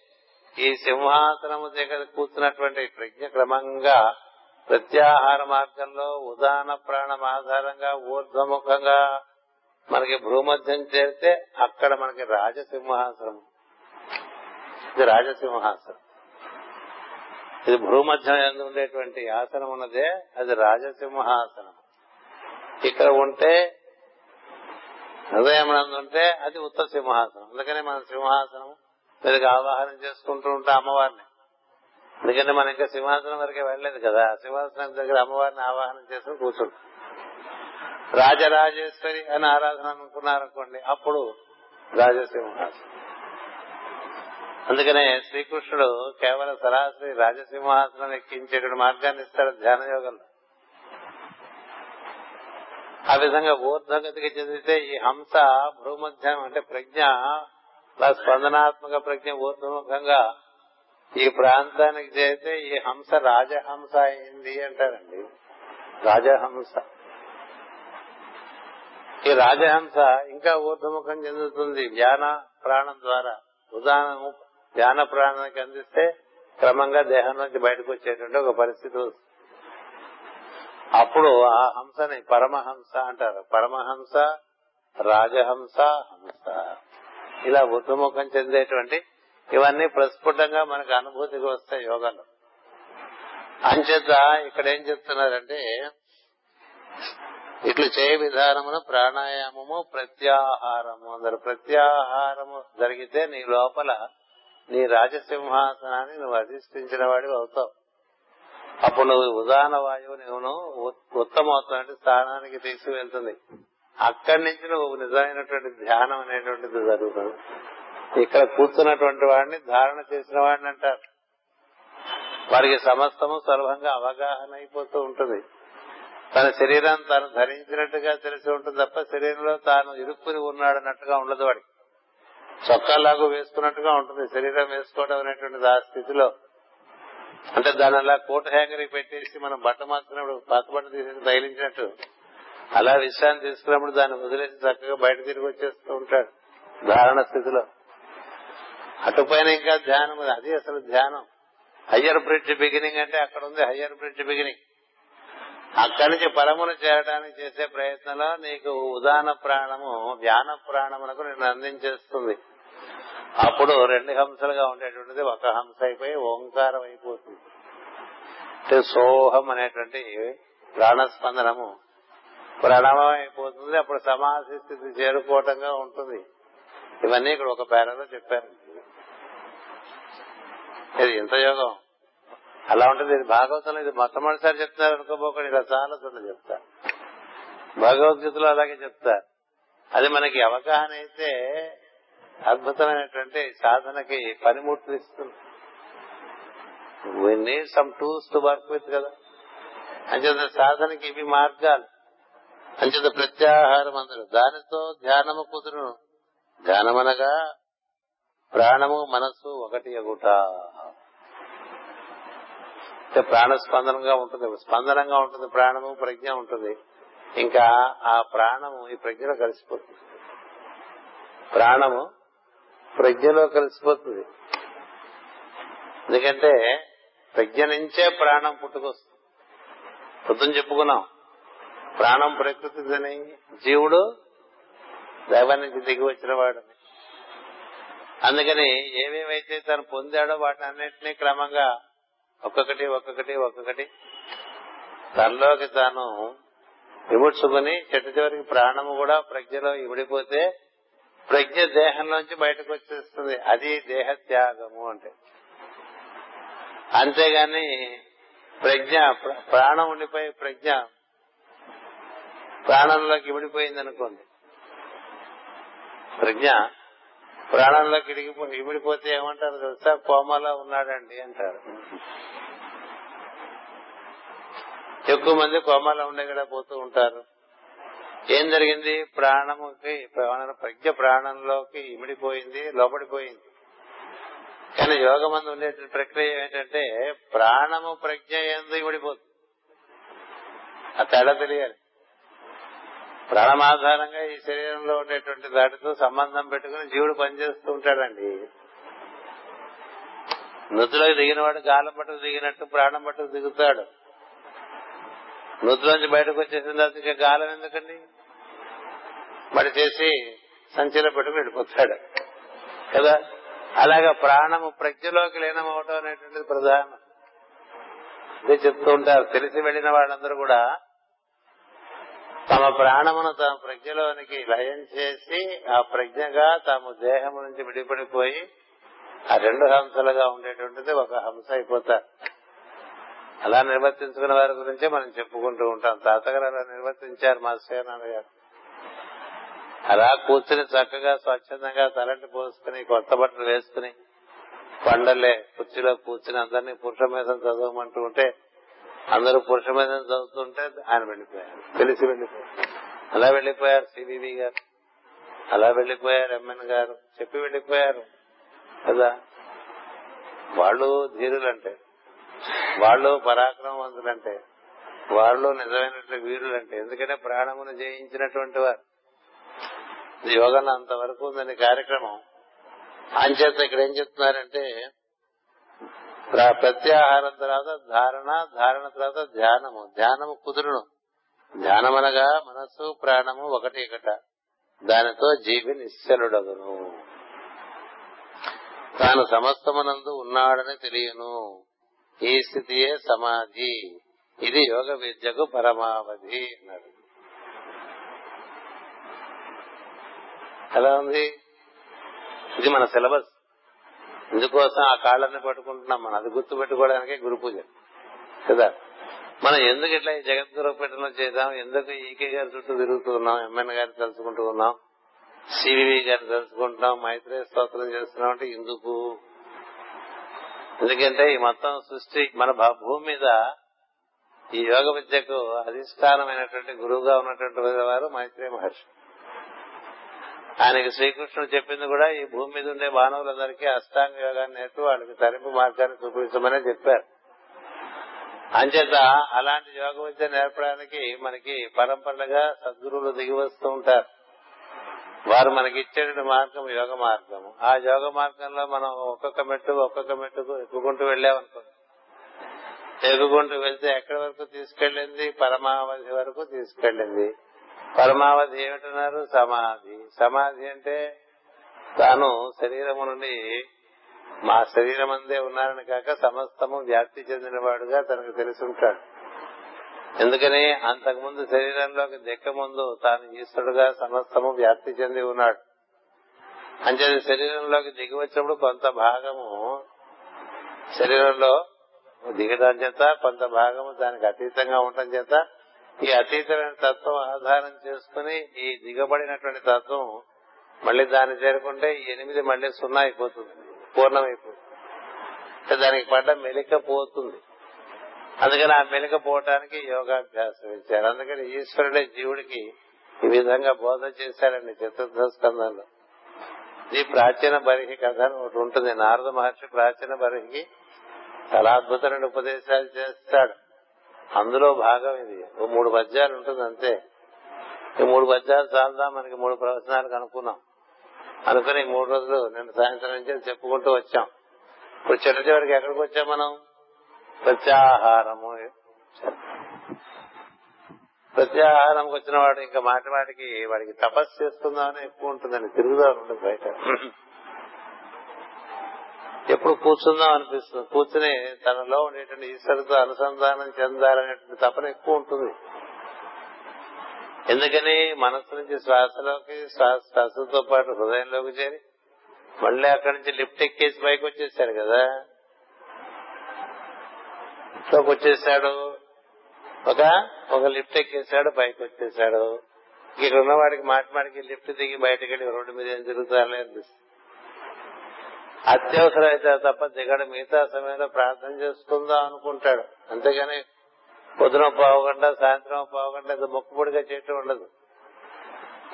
S1: ఈ సింహాసనము దగ్గర కూర్చున్నటువంటి ప్రజ్ఞ క్రమంగా ప్రత్యాహార మార్గంలో ఉదాహరణ ప్రాణం ఆధారంగా ఊర్ధ్వముఖంగా మనకి భూమధ్యం చేరితే అక్కడ మనకి రాజసింహాసనం ఇది రాజసింహాసనం. ఇది భూమధ్యం ఎందు ఉండేటువంటి ఆసనం ఉన్నదే అది రాజసింహాసనం. ఇక్కడ ఉంటే హృదయం ఉంటే అది ఉత్తర సింహాసనం. అందుకనే మనం సింహాసనం మీదకి ఆవాహనం చేసుకుంటూ ఉంటాం అమ్మవారిని. ఎందుకంటే మనం ఇంకా సింహాసనం వరకే వెళ్ళలేదు కదా. సింహాసనం దగ్గర అమ్మవారిని ఆవాహనం చేసుకుని కూర్చుంటాం. రాజరాజేశ్వరి అని ఆరాధన అనుకున్నారనుకోండి అప్పుడు రాజసింహాసనం. అందుకనే శ్రీకృష్ణుడు కేవలం సరాసరి రాజసింహాసనం ఎక్కించేటువంటి మార్గాన్ని ఇస్తాడు ధ్యాన యోగంలో ఆ విధంగా ఊర్ధ్వగతికి చెందితే ఈ హంస భూమధ్యం అంటే ప్రజ్ఞ స్పందనాత్మక ప్రజ్ఞ ఊర్ధముఖంగా ఈ ప్రాంతానికి చేరితే ఈ హంస రాజహంస అయింది అంటారండి. రాజహంస. ఈ రాజహంస ఇంకా ఊర్ధముఖం చెందుతుంది ధ్యాన ప్రాణం ద్వారా. ఉదాహరణము ధ్యాన ప్రాణానికి అందిస్తే క్రమంగా దేహం నుంచి బయటకు వచ్చేటువంటి ఒక పరిస్థితి వస్తుంది. అప్పుడు ఆ హంసని పరమహంస అంటారు. పరమహంస రాజహంస హంస. ఇలా ఉద్దుముఖం చెందేటువంటి ఇవన్నీ ప్రస్ఫుటంగా మనకు అనుభూతికి వస్తాయి యోగాలో. అంచేత ఇక్కడ ఏం చెప్తున్నారంటే ఇట్లు చేయ విధానమును ప్రాణాయామము ప్రత్యాహారము అందరు. ప్రత్యాహారము జరిగితే నీ లోపల నీ రాజసింహాసనాన్ని నువ్వు అధిష్ఠించిన వాడివి అవుతావు. అప్పుడు నువ్వు ఉదాహరణ వాయువు నువ్వును ఉత్తమవుతున్నటువంటి స్థానానికి తీసుకువెళ్తుంది. అక్కడి నుంచి నువ్వు నిజమైనటువంటి ధ్యానం అనేటువంటిది జరుగుతుంది. ఇక్కడ కూర్చున్నటువంటి వాడిని ధారణ చేసిన వాడిని అంటారు. వారికి సమస్తము సులభంగా అవగాహన అయిపోతూ ఉంటుంది. తన శరీరం తాను ధరించినట్టుగా తెలిసి ఉంటుంది తప్ప శరీరంలో తాను ఇరుక్కుని ఉన్నాడన్నట్టుగా ఉండదు వాడికి. చొక్కాలాగు వేసుకున్నట్టుగా ఉంటుంది. శరీరం వేసుకోవడం అనేటువంటిది ఆ స్థితిలో. అంటే దాని అలా కోట్ హ్యాంగర్ పెట్టేసి మనం బట్ట మార్చుకున్నప్పుడు పాత బట్ట తీసేసి తగిలించినట్టు అలా విశ్రాంతి తీసుకున్నప్పుడు దాన్ని వదిలేసి చక్కగా బయట తిరిగి వచ్చేస్తూ ఉంటాడు ధారణ స్థితిలో. అటుపైన ఇంకా ధ్యానం అది అసలు ధ్యానం. హయ్యర్ బ్రిడ్జ్ బిగినింగ్ అంటే అక్కడ ఉంది హయ్యర్ బ్రిడ్జ్ బిగినింగ్. అక్కడి నుంచి పరమును చేరడానికి చేసే ప్రయత్నంలో నీకు ఉదాన ప్రాణము ధ్యాన ప్రాణమునకు నేను అందించేస్తుంది. అప్పుడు రెండు హంసలుగా ఉండేటువంటిది ఒక హంస అయిపోయి ఓంకారం అయిపోతుంది. అంటే సోహం అనేటువంటి ప్రాణస్పందనము ప్రణవం అయిపోతుంది అప్పుడు సమాధి స్థితి చేరుకోవటంగా ఉంటుంది. ఇవన్నీ ఇక్కడ ఒక పేరలో చెప్పారు. ఇది ఇంత యోగం. అలా ఉంటుంది ఇది భాగవతంలో ఇది మొట్టమొదటిసారి చెప్తున్నారు అనుకోబోకండి ఇలా చాలా చోట్ల చెప్తా భగవద్గీతలో అలాగే చెప్తారు. అది మనకి అవగాహన అయితే అద్భుతమైనటువంటి సాధనకి పనిముట్టిస్తుంది we need some tools to work with కదా. అంచేత సాధనకి ఇవి మార్గాలు. అంచేత ప్రత్యాహారం అందరు దానితో ధ్యానము కుదురును. ధ్యానమనగా ప్రాణము మనస్సు ఒకటి ఎగుట. ప్రాణస్పందనంగా ప్రాణ స్పందనంగా ఉంటుంది. స్పందనంగా ఉంటుంది ప్రాణము ప్రజ్ఞ ఉంటుంది. ఇంకా ఆ ప్రాణము ఈ ప్రజ్ఞలో కలిసిపోతుంది. ప్రాణము ప్రజ్ఞలో కలిసిపోతుంది. ఎందుకంటే ప్రజ్ఞ నుంచే ప్రాణం పుట్టుకొస్తుంది. పొద్దున చెప్పుకున్నాం. ప్రాణం ప్రకృతిదని జీవుడు దైవం నుంచి దిగి వచ్చిన వాడని అందుకని ఏవేవైతే తను పొందాడో వాటిని అన్నింటినీ క్రమంగా ఒక్కొక్కటి ఒక్కొక్కటి ఒక్కొక్కటి తనలోకి తాను విముడ్చుకుని చెట్టు చివరికి ప్రాణము కూడా ప్రజ్ఞలో ఇమిడిపోతే ప్రజ్ఞ దేహం నుంచి బయటకు వచ్చేస్తుంది. అది దేహ త్యాగము అంటే. అంతేగాని ప్రజ్ఞ ప్రాణం ఉండిపోయి ప్రజ్ఞ ప్రాణంలోకి ఇమిడిపోయింది అనుకోండి ప్రజ్ఞ ప్రాణంలోకి ఇడిగిపో ఇమిడిపోతే ఏమంటారు తెలుసా? కోమలో ఉన్నాడండి అంటారు. ఎక్కువ మంది కోమాలో ఉండే కూడా పోతూ ఉంటారు. ఏం జరిగింది? ప్రాణముకి ప్రజ్ఞ ప్రాణంలోకి ఇమిడిపోయింది లోపడిపోయింది. కానీ యోగమందు ఉండే ప్రక్రియ ఏంటంటే ప్రాణము ప్రజ్ఞ ఎందు ఇమిడిపోతుంది. ఆ తేడా తెలియాలి. ప్రాణమాధారంగా ఈ శరీరంలో ఉండేటువంటి దాటితో సంబంధం పెట్టుకుని జీవుడు పనిచేస్తూ ఉంటాడండి. నృతులోకి దిగినవాడు గాలం పట్టుకు దిగినట్టు ప్రాణం పట్టుకు దిగుతాడు. నృతులోంచి బయటకు వచ్చేసిన తర్వాత ఇంకా గాలం ఎందుకండి? మరి చేసి సంచిలో పెట్టుకుని వెళ్ళిపోతాడు. కదా? అలాగా ప్రాణము ప్రజ్ఞలోకి లీనమవటం అనేటువంటిది ప్రధానం. అదే చెప్తూ ఉంటారు. తెలిసి వెళ్ళిన వాళ్ళందరూ కూడా తమ ప్రాణమును తమ ప్రజ్ఞలోనికి లయం చేసి ఆ ప్రజ్ఞగా తాము దేహము నుంచి విడిపడిపోయి ఆ రెండు హంసలుగా ఉండేటువంటిది ఒక హంస అయిపోతారు. అలా నిర్వర్తించుకున్న వారి గురించే మనం చెప్పుకుంటూ ఉంటాం. తాతగారు అలా నిర్వర్తించారు మా శ్రీనాన్న గారు అలా కూర్చుని చక్కగా స్వచ్ఛందంగా తలంటి పోసుకుని కొత్త బట్టలు వేసుకుని పండలే కుర్చీలో కూర్చుని అందరినీ పురుష మీద చదవమంటూ ఉంటే అందరూ పురుష మీద చదువుతుంటే ఆయన వెళ్ళిపోయారు తెలిసి వెళ్ళిపోయారు అలా వెళ్ళిపోయారు సివివి గారు. అలా వెళ్ళిపోయారు ఎంఎన్ గారు. చెప్పి వెళ్ళిపోయారు కదా? వాళ్ళు ధీరులంటే వాళ్ళు పరాక్రమవంతులంటే వాళ్ళు నిజమైనటువంటి వీరులంటే ఎందుకంటే ప్రాణమును జయించినటువంటి వారు. ఇది అంతవరకు ఉందని కార్యక్రమం. అంచేత ఇక్కడ ఏం చెప్తున్నారంటే ప్రత్యాహారం తర్వాత ధారణ ధారణ తర్వాత ధ్యానము. ధ్యానము కుదురును. ధ్యానమనగా మనస్సు ప్రాణము ఒకటి ఒకట దానితో జీవి నిశ్చలుడగును. తాను సమస్తమునందు ఉన్నాడని తెలియను. ఈ స్థితియే సమాధి. ఇది యోగ విద్యకు పరమావధి అన్నాడు ఎలా ఉంది? ఇది మన సిలబస్. ఇందుకోసం ఆ కాళ్ళని పట్టుకుంటున్నాం మనం. అది గుర్తు పెట్టుకోవడానికే గురు పూజ. కదా? మనం ఎందుకు ఇట్లా ఈ జగద్గురు పీఠంలో చేద్దాం? ఎందుకు ఈకే గారి చుట్టూ తిరుగుతున్నాం? ఎంఎన్ గారిని తలుచుకుంటూ ఉన్నాం? సివివి గారిని తలుచుకుంటున్నాం? మైత్రేయ స్తోత్రం చేస్తున్నాం అంటే ఎందుకు? ఎందుకంటే ఈ మొత్తం సృష్టి మన భూమి మీద ఈ యోగ విద్యకు అధిష్టానమైనటువంటి గురువుగా ఉన్నటువంటి వారు మైత్రేయ మహర్షి. ఆయనకి శ్రీకృష్ణుడు చెప్పింది కూడా ఈ భూమి మీద ఉండే మానవులందరికీ అష్టాంగ యోగాన్ని నేర్పి వాళ్ళకి తరింపు మార్గాన్ని చూపించమని చెప్పారు. అంచేత అలాంటి యోగ విద్య నేర్పడానికి మనకి పరంపరలుగా సద్గురువులు దిగి వస్తూ ఉంటారు. వారు మనకి ఇచ్చేటువంటి మార్గం యోగ మార్గం ఆ యోగ మార్గంలో మనం ఒక్కొక్క మెట్టు ఒక్కొక్క మెట్టుకు ఎక్కుకుంటూ వెళ్ళామనుకోండి. ఎక్కుకుంటూ వెళ్తే ఎక్కడి వరకు తీసుకెళ్ళింది? పరమావధి వరకు తీసుకెళ్ళింది. పరమావధి ఏమిటన్నారు? సమాధి. సమాధి అంటే తాను శరీరము నుండి మా శరీరం అందే ఉన్నారని కాక సమస్తము వ్యాప్తి చెందినవాడుగా తనకు తెలుసుంటాడు. ఎందుకని? అంతకుముందు శరీరంలోకి దిక్క ముందు తాను ఈశ్వరుడుగా సమస్తము వ్యాప్తి చెంది ఉన్నాడు. అంచేది శరీరంలోకి దిగి వచ్చినప్పుడు కొంత భాగము శరీరంలో దిగడం చేత కొంత భాగము దానికి అతీతంగా ఉండటం చేత ఈ అతీతమైన తత్వం ఆధారం చేసుకుని ఈ దిగబడినటువంటి తత్వం మళ్ళీ దాన్ని చేరుకుంటే ఎనిమిది మళ్ళీ సున్నా అయిపోతుంది పూర్ణమైపోతుంది. దానికి పడ్డ మెలిక పోతుంది. అందుకని ఆ మెలిక పోవటానికి యోగాభ్యాసం ఇచ్చారు. అందుకని ఈశ్వరుడే జీవుడికి ఈ విధంగా బోధ చేశారండి చతుర్థ స్కందంలో ఇది ప్రాచీన బరిహి కథ అని ఒకటి ఉంటుంది. నారద మహర్షి ప్రాచీన బరిహికి చాలా అద్భుతమైన ఉపదేశాలు చేస్తాడు. అందులో భాగం ఇది. ఓ మూడు పద్యాలు ఉంటుంది అంతే. ఈ మూడు పద్యాలు చాలదా? మనకి మూడు ప్రవచనాలు అనుకున్నాం. అనుకుని మూడు రోజులు నేను సాయంత్రం నుంచి చెప్పుకుంటూ వచ్చాం. ఇప్పుడు చిన్న చివరికి ఎక్కడికి వచ్చాం మనం? ప్రత్యాహారము. ప్రత్యాహారంకి వచ్చిన వాడు ఇంకా మాటి వాడికి వాడికి తపస్సు చేసుకుందామని ఎక్కువ ఉంటుందండి. తిరుగుదా ఉంటుంది బయట. ఎప్పుడు కూర్చుందాం అనిపిస్తుంది. కూర్చుని తనలో ఉండేటువంటి ఈశ్వరుతో అనుసంధానం చెందాలనేటువంటి తపన ఎక్కువ ఉంటుంది. ఎందుకని మనస్సు నుంచి శ్వాసలోకి శ్వాసతో పాటు హృదయంలోకి చేరి మళ్ళీ అక్కడి నుంచి లిఫ్ట్ ఎక్కేసి పైకి వచ్చేసాడు కదా. ఇంట్లోకి వచ్చేసాడు. ఒక ఒక లిఫ్ట్ ఎక్కేసాడు పైకి వచ్చేసాడు. ఇక్కడ ఉన్న వాడికి మాటి మాటికి లిఫ్ట్ దిగి బయటకెళ్ళి రోడ్డు మీద ఏం జరుగుతారని అనిపిస్తుంది. అత్యవసరమైతే అయితే తప్ప దిగడు మిగతా సమయంలో ప్రార్థన చేసుకుందాం అనుకుంటాడు. అంతేగాని పొద్దున పావు గంట సాయంత్రం పావు గంట ఇది మొక్కుబడిగా చేయటం ఉండదు.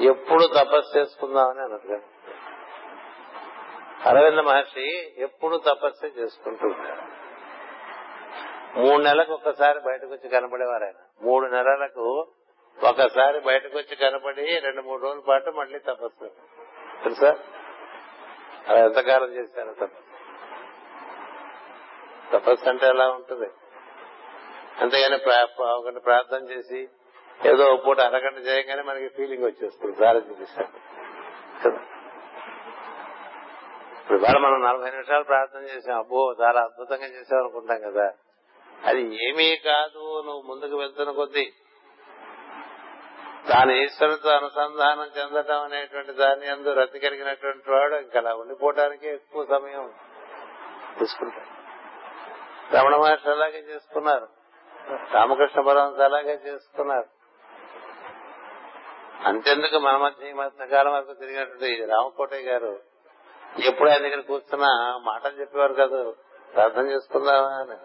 S1: ఎప్పుడు తపస్సు చేసుకుందామని అన్నట్టుగా అరవింద మహర్షి ఎప్పుడు తపస్సు చేసుకుంటూ ఉంటాడు. మూడు నెలలకు ఒక్కసారి బయటకు వచ్చి కనబడేవారు ఆయన. మూడు నెలలకు ఒకసారి బయటకు వచ్చి కనబడి రెండు మూడు రోజుల పాటు మళ్ళీ తపస్సు. తెలుసా? అలా ఎంతకాలం చేశారు తపస్సు? తపస్సు అంటే ఎలా ఉంటుంది. అంతేగాని ఒకటి ప్రార్థన చేసి ఏదో ఒక పూట అరగంట చేయగానే మనకి ఫీలింగ్ వచ్చేస్తుంది సారా చూపిస్తాడు ఇప్పుడు ఇవాళ మనం నలభై నిమిషాలు ప్రార్థన చేసాం అబ్బో చాలా అద్భుతంగా చేసాం అనుకుంటాం కదా. అది ఏమీ కాదు నువ్వు ముందుకు వెళ్తున్న కొద్దీ. తాను ఈశ్వరుతో అనుసంధానం చెందటం అనేటువంటి దాని అందు రతి కలిగినటువంటి వాడు. ఇంకా అలా ఉండిపోవటానికి ఎక్కువ సమయం తీసుకుంటాడు. రమణ మహర్షి అలాగే చేసుకున్నారు. రామకృష్ణ పరమంత అలాగే చేసుకున్నారు. అంతెందుకు మన మధ్య ఈ మధ్యకాలం వరకు తిరిగినటువంటి రామకోటయ్య గారు ఎప్పుడు ఆయన దగ్గర కూర్చున్నా మాటలు చెప్పేవారు కాదు. ప్రార్థన చేసుకుందామా అని.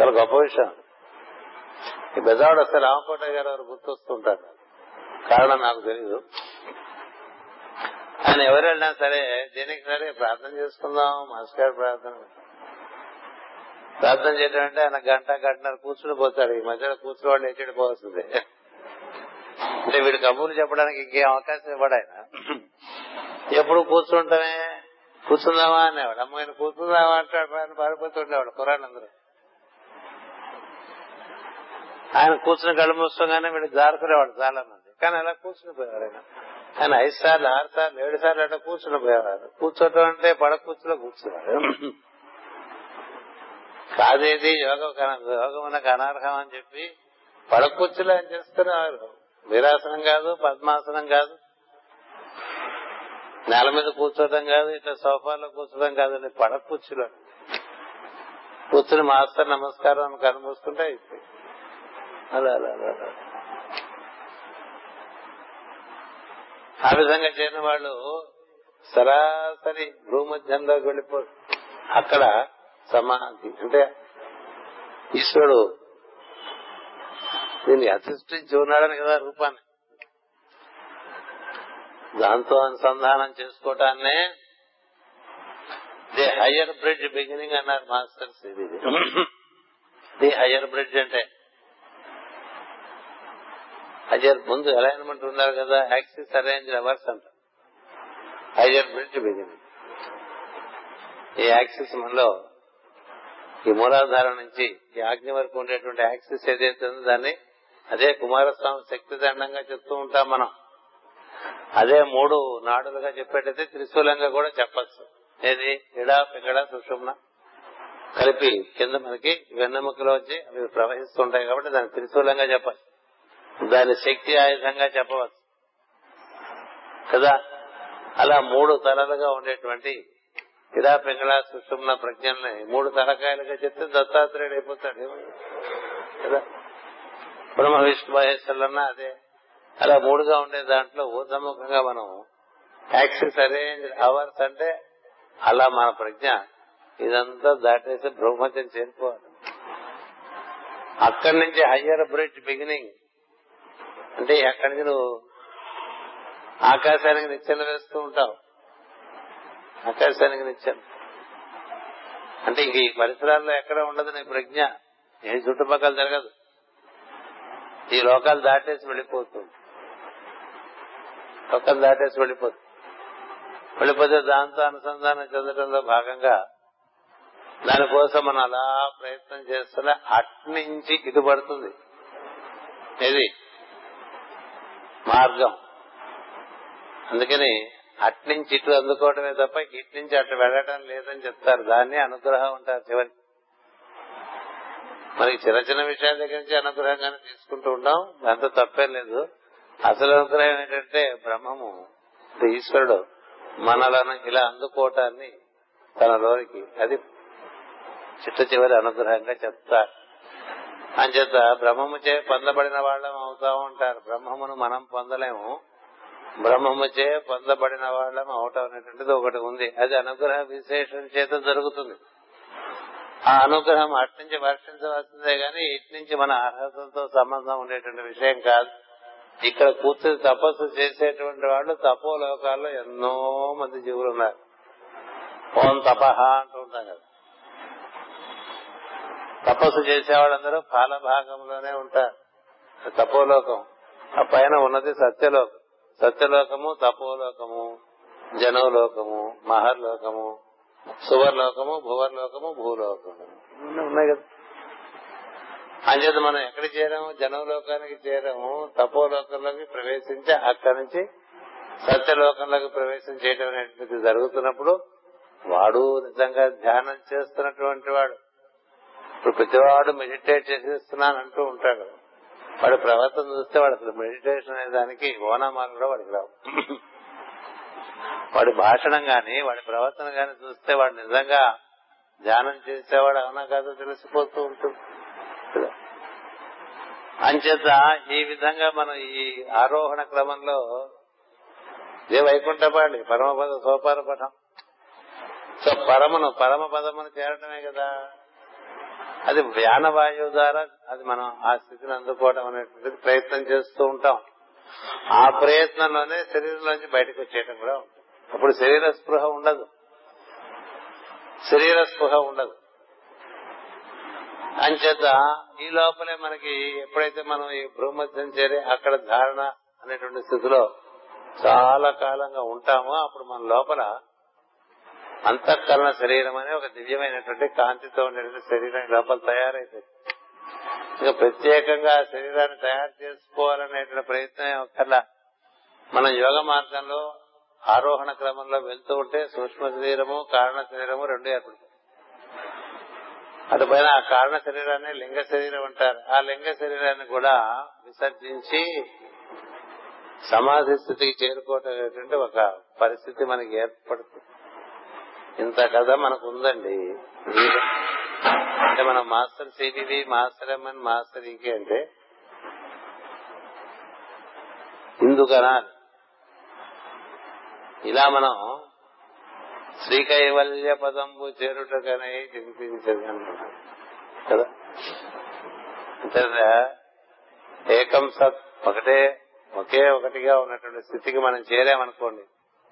S1: చాలా గొప్ప విషయం. ఈ బెజవాడు వస్తే రామకోట గారు ఎవరు గుర్తొస్తుంటారు? కారణం నాకు తెలియదు ఆయన ఎవరు వెళ్ళినా సరే దేనికి సరే ప్రార్థన చేసుకుందాం మాస్టర్ గారు ప్రార్థన. ప్రార్థన చేయడం అంటే ఆయన గంట గంటన్నర కూర్చుని పోతాడు ఈ మధ్యలో కూర్చుని వాళ్ళు ఎచ్చి పోవస్తుంది అంటే వీడు కబుర్లు చెప్పడానికి ఇంకేం అవకాశం ఇవ్వడు ఆయన. ఎప్పుడు కూర్చుంటామే? కూర్చుందామా అనేవాడు. అమ్మాయిని కూర్చుందామా అంటాడు. పారిపోతుండేవాడు కురాన్ అందరూ ఆయన కూర్చుని కళ్ళు మూసుకోగానే వీడు జారుకునేవాడు చాలా మంది. కానీ అలా కూర్చుని పోయేవారు ఆయన. ఆయన ఐదు సార్లు ఆరు సార్లు ఏడు సార్లు అట్లా కూర్చుని పోయేవారు. కూర్చోటం అంటే పడ కూర్చులో కూర్చున్నారు కాదేది? యోగం యోగం నాకు అనర్హం అని చెప్పి పడ కూర్చులో ఆయన చేస్తున్నారు వీరాసనం కాదు పద్మాసనం కాదు. నేల మీద కూర్చోవడం కాదు ఇట్లా సోఫాలో కూర్చోవడం కాదు పడ కూర్చులో. కూర్చుని మాస్టర్ నమస్కారం అని కనుమూసుకుంటే అయిపోయింది. అలా అలా అలా. ఆ విధంగా చేరిన వాళ్ళు సరాసరి భూమధ్యంలోకి వెళ్ళిపో అక్కడ సమాధి. అంటే ఈశ్వరుడు దీన్ని అసిస్టించి ఉన్నాడని కదా రూపాన్ని. దాంతో అనుసంధానం చేసుకోవటాన్నే ది హయ్యర్ బ్రిడ్జ్ బిగినింగ్ అన్నారు మాస్టర్స్ ఇది ది హయ్యర్ బ్రిడ్జ్ అంటే అజర్ ముందు అలైన్మెంట్ ఉన్నారు కదా యాక్సిస్ అరేంజ్ రివర్స్ అంట. హయ్యర్ బ్రిడ్జ్ బిగినింగ్ ఈ యాక్సిస్ మనలో ఈ మూలాధారం నుంచి ఈ ఆజ్ఞ వరకు ఉండేటువంటి యాక్సిస్ ఏదైతే ఉందో దాన్ని అదే కుమారస్వామి శక్తి దండంగా చెప్తూ ఉంటాం మనం. అదే మూడు నాడులుగా చెప్పేటైతే త్రిశూలంగా కూడా చెప్పచ్చు. ఏది? ఇడా పిగడ సుషుమ్న కలిపి కింద మనకి వెన్నెముకలో వచ్చి అవి ప్రవహిస్తుంటాయి కాబట్టి దాన్ని త్రిశూలంగా చెప్పచ్చు. దాని శక్తి ఆయుధంగా చెప్పవచ్చు. కదా? అలా మూడు తలలుగా ఉండేటువంటి ఇడా పింగళ సుషుమ్న ప్రజ్ఞల్ని మూడు తలకాయలుగా చెప్తే దత్తాత్రేయుడు అయిపోతాడు. కదా? బ్రహ్మ విష్ణు మహేశ్వరులన్నా అదే. అలా మూడుగా ఉండే దాంట్లో ఊర్ధముఖంగా మనం యాక్సెస్ అరేంజ్ అవర్స్ అంటే అలా మన ప్రజ్ఞ ఇదంతా దాటేసి బ్రహ్మచర్యం చేరుకోవాలి అక్కడి నుంచి హయ్యర్ బ్రిడ్జ్ బిగినింగ్. అంటే ఎక్కడి నుంచి నువ్వు ఆకాశానికి నిచ్చెన వేస్తూ ఉంటావు? ఆకాశానికి నిచ్చెన. అంటే ఇంక ఈ పరిసరాల్లో ఎక్కడ ఉండదు నీ ప్రజ్ఞ. ఏ చుట్టుపక్కల జరగదు. ఈ లోకాలు దాటేసి వెళ్ళిపోతుంది లోకాలు దాటేసి వెళ్ళిపోతుంది వెళ్ళిపోతే దాంతో అనుసంధానం చెందడంలో భాగంగా దానికోసం మనం అలా ప్రయత్నం చేస్తున్నా అట్నుంచి ఇటు పడుతుంది. ఇది మార్గం. అందుకని అట్నుంచి ఇటు అందుకోవడమే తప్ప ఇటు నుంచి అటు వెళ్ళటం లేదని చెప్తారు. దాన్ని అనుగ్రహం ఉంటారు చివరికి. మనకి చిన్న చిన్న విషయాల దగ్గర నుంచి అనుగ్రహంగానే తీసుకుంటూ ఉంటాం. దాంతో తప్పేం లేదు. అసలు అనుగ్రహం ఏంటంటే బ్రహ్మము ఈశ్వరుడు మనలను ఇలా అందుకోవటాన్ని తన లోనికి అది చిట్ట చివరి అనుగ్రహంగా చెప్తారు. అంచేత బ్రహ్మము చే పొందబడిన వాళ్ళం అవుతా ఉంటారు. బ్రహ్మమును మనం పొందలేము. బ్రహ్మముచే పొందబడిన వాళ్ళం అవటం అనేటువంటిది ఒకటి ఉంది. అది అనుగ్రహ విశేషం చేత జరుగుతుంది. ఆ అనుగ్రహం అట్నుంచి వర్షించవలసిందే గాని ఇటు నుంచి మన అర్హతతో సంబంధం ఉండేటువంటి విషయం కాదు. ఇక్కడ కూర్చొని తపస్సు చేసేటువంటి వాళ్ళు తపో లోకాల్లో ఎన్నో మంది జీవులు ఉన్నారు. ఓం తపహ అంటూ ఉంటాం కదా. తపస్సు చేసేవాళ్ళందరూ పాల భాగంలోనే ఉంటారు తపోలోకం. ఆ పైన ఉన్నది సత్యలోకం. సత్యలోకము తపోలోకము జనోలోకము మహర్లోకము సువర్లోకము భువర్లోకము భూలోకము. ఉన్నాయి కదా. అంచేత మనం ఎక్కడ చేరాము? జనలోకానికి చేరాము. తపోలోకంలోకి ప్రవేశించి అక్కడి నుంచి సత్యలోకంలోకి ప్రవేశం చేయడం అనేటువంటిది జరుగుతున్నప్పుడు వాడు నిజంగా ధ్యానం చేస్తున్నటువంటి వాడు. ఇప్పుడు ప్రతివాడు మెడిటేట్ చేసేస్తున్నాను అంటూ ఉంటాడు. వాడి ప్రవర్తన చూస్తే వాడు అసలు మెడిటేషన్ అనే దానికి ఓనామాలు కూడా వాడికి రావు. వాడి భాషణం గాని వాడి ప్రవర్తన గాని చూస్తే వాడు నిజంగా ధ్యానం చేసేవాడు అవునా కాదో తెలిసిపోతూ ఉంటుంది. అంచేత ఈ విధంగా మనం ఈ ఆరోహణ క్రమంలో ఇదే వైకుంఠపాళి పరమపద సోపార పదం సో పరమను పరమ పదమును చేరటమే కదా. అది వ్యానవాయువు ద్వారా అది మనం ఆ స్థితిని అందుకోవడం అనేటువంటిది ప్రయత్నం చేస్తూ ఉంటాం. ఆ ప్రయత్నంలోనే శరీరంలోంచి బయటకు వచ్చేయటం కూడా ఉంటుంది. అప్పుడు శరీర స్పృహ ఉండదు. శరీర స్పృహ ఉండదు. అంచేత ఈ లోపలే మనకి ఎప్పుడైతే మనం ఈ భూమధ్యం చేరి అక్కడ ధారణ అనేటువంటి స్థితిలో చాలా కాలంగా ఉంటామో అప్పుడు మన లోపల అంతఃకరణ శరీరం అనే ఒక దివ్యమైనటువంటి కాంతితో ఉండేటువంటి శరీరం లోపల తయారైతుంది ఇంకా ప్రత్యేకంగా ఆ శరీరాన్ని తయారు చేసుకోవాలనేటువంటి ప్రయత్నం ఒకలా మన యోగ మార్గంలో ఆరోహణ క్రమంలో వెళ్తూ ఉంటే సూక్ష్మ శరీరము కారణ శరీరము రెండు ఏర్పడుతుంది అటుపైన ఆ కారణ శరీరాన్ని లింగ శరీరం అంటారు. ఆ లింగ శరీరాన్ని కూడా విసర్జించి సమాధి స్థితికి చేరుకోవటం ఒక పరిస్థితి మనకి ఏర్పడుతుంది. ఇంత కథ మనకు ఉందండి అంటే మనం master CVV master MN master ఇంకే అంటే ఇందుకనా ఇలా మనం శ్రీకైవల్య పదంబు చేరుటకనే చింతించదు కదా? అంటే ఏకం సత్ ఒకటే ఒకే ఒకటిగా ఉన్నటువంటి స్థితికి మనం చేరామనుకోండి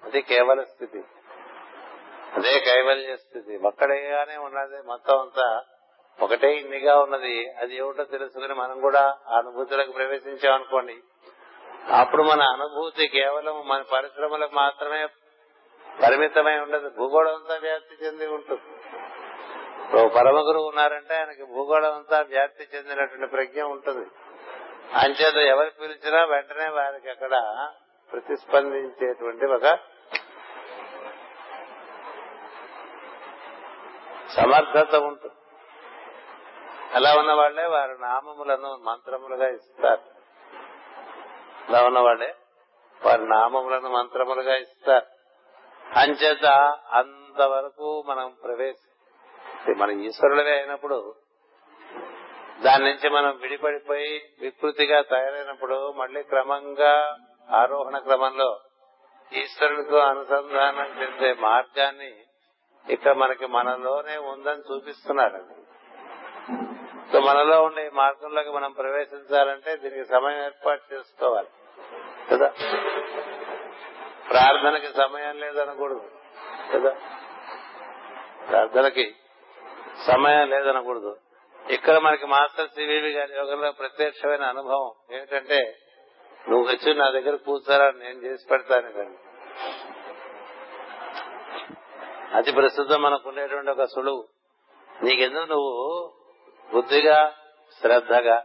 S1: అది కేవల స్థితి. అదే కైవల్య స్థితి. ఒక్కడేగానే ఉన్నది. మొత్తం అంతా ఒకటే ఇన్నిగా ఉన్నది. అది ఏమిటో తెలుసుకుని మనం కూడా ఆ అనుభూతిలోకి ప్రవేశించామనుకోండి అప్పుడు మన అనుభూతి కేవలం మన పరిశ్రమలకు మాత్రమే పరిమితమై ఉండదు. భూగోళం అంతా వ్యాప్తి చెంది ఉంటుంది. పరమ గురువు ఉన్నారంటే ఆయనకి భూగోళం అంతా వ్యాప్తి చెందినటువంటి ప్రజ్ఞ ఉంటుంది. అంచేత ఎవరు పిలిచినా వెంటనే వారికి అక్కడ ప్రతిస్పందించేటువంటి ఒక సమర్థత ఉంటుంది. అలా ఉన్న వాళ్ళే వారి నామములను మంత్రములుగా ఇస్తారు. అలా ఉన్న వాళ్ళే వారి నామములను మంత్రములుగా ఇస్తారు. అంచేత అంతవరకు మనం ప్రవేశ మన ఈశ్వరులవే అయినప్పుడు దాని నుంచి మనం విడిపడిపోయి వికృతిగా తయారైనప్పుడు మళ్ళీ క్రమంగా ఆరోహణ క్రమంలో ఈశ్వరుడితో అనుసంధానం చెందే మార్గాన్ని ఇక్కడ మనకి మనలోనే ఉందని చూపిస్తున్నారండి సో మనలో ఉండే ఈ మార్గంలోకి మనం ప్రవేశించాలంటే దీనికి సమయం ఏర్పాటు చేసుకోవాలి. కదా? ప్రార్థనకి సమయం లేదనకూడదు. కదా? ప్రార్థనకి సమయం లేదనకూడదు. ఇక్కడ మనకి మాస్టర్ సివివి గారి యోగంలో ప్రత్యక్షమైన అనుభవం ఏమిటంటే నువ్వు వచ్చి నా దగ్గర కూర్చోరా నేను చేసి పెడతాను. అది అతి ప్రస్తుతం మనకు ఉండేటువంటి ఒక సులువు. నీకెందుకు నువ్వు బుద్ధిగా శ్రద్ధగా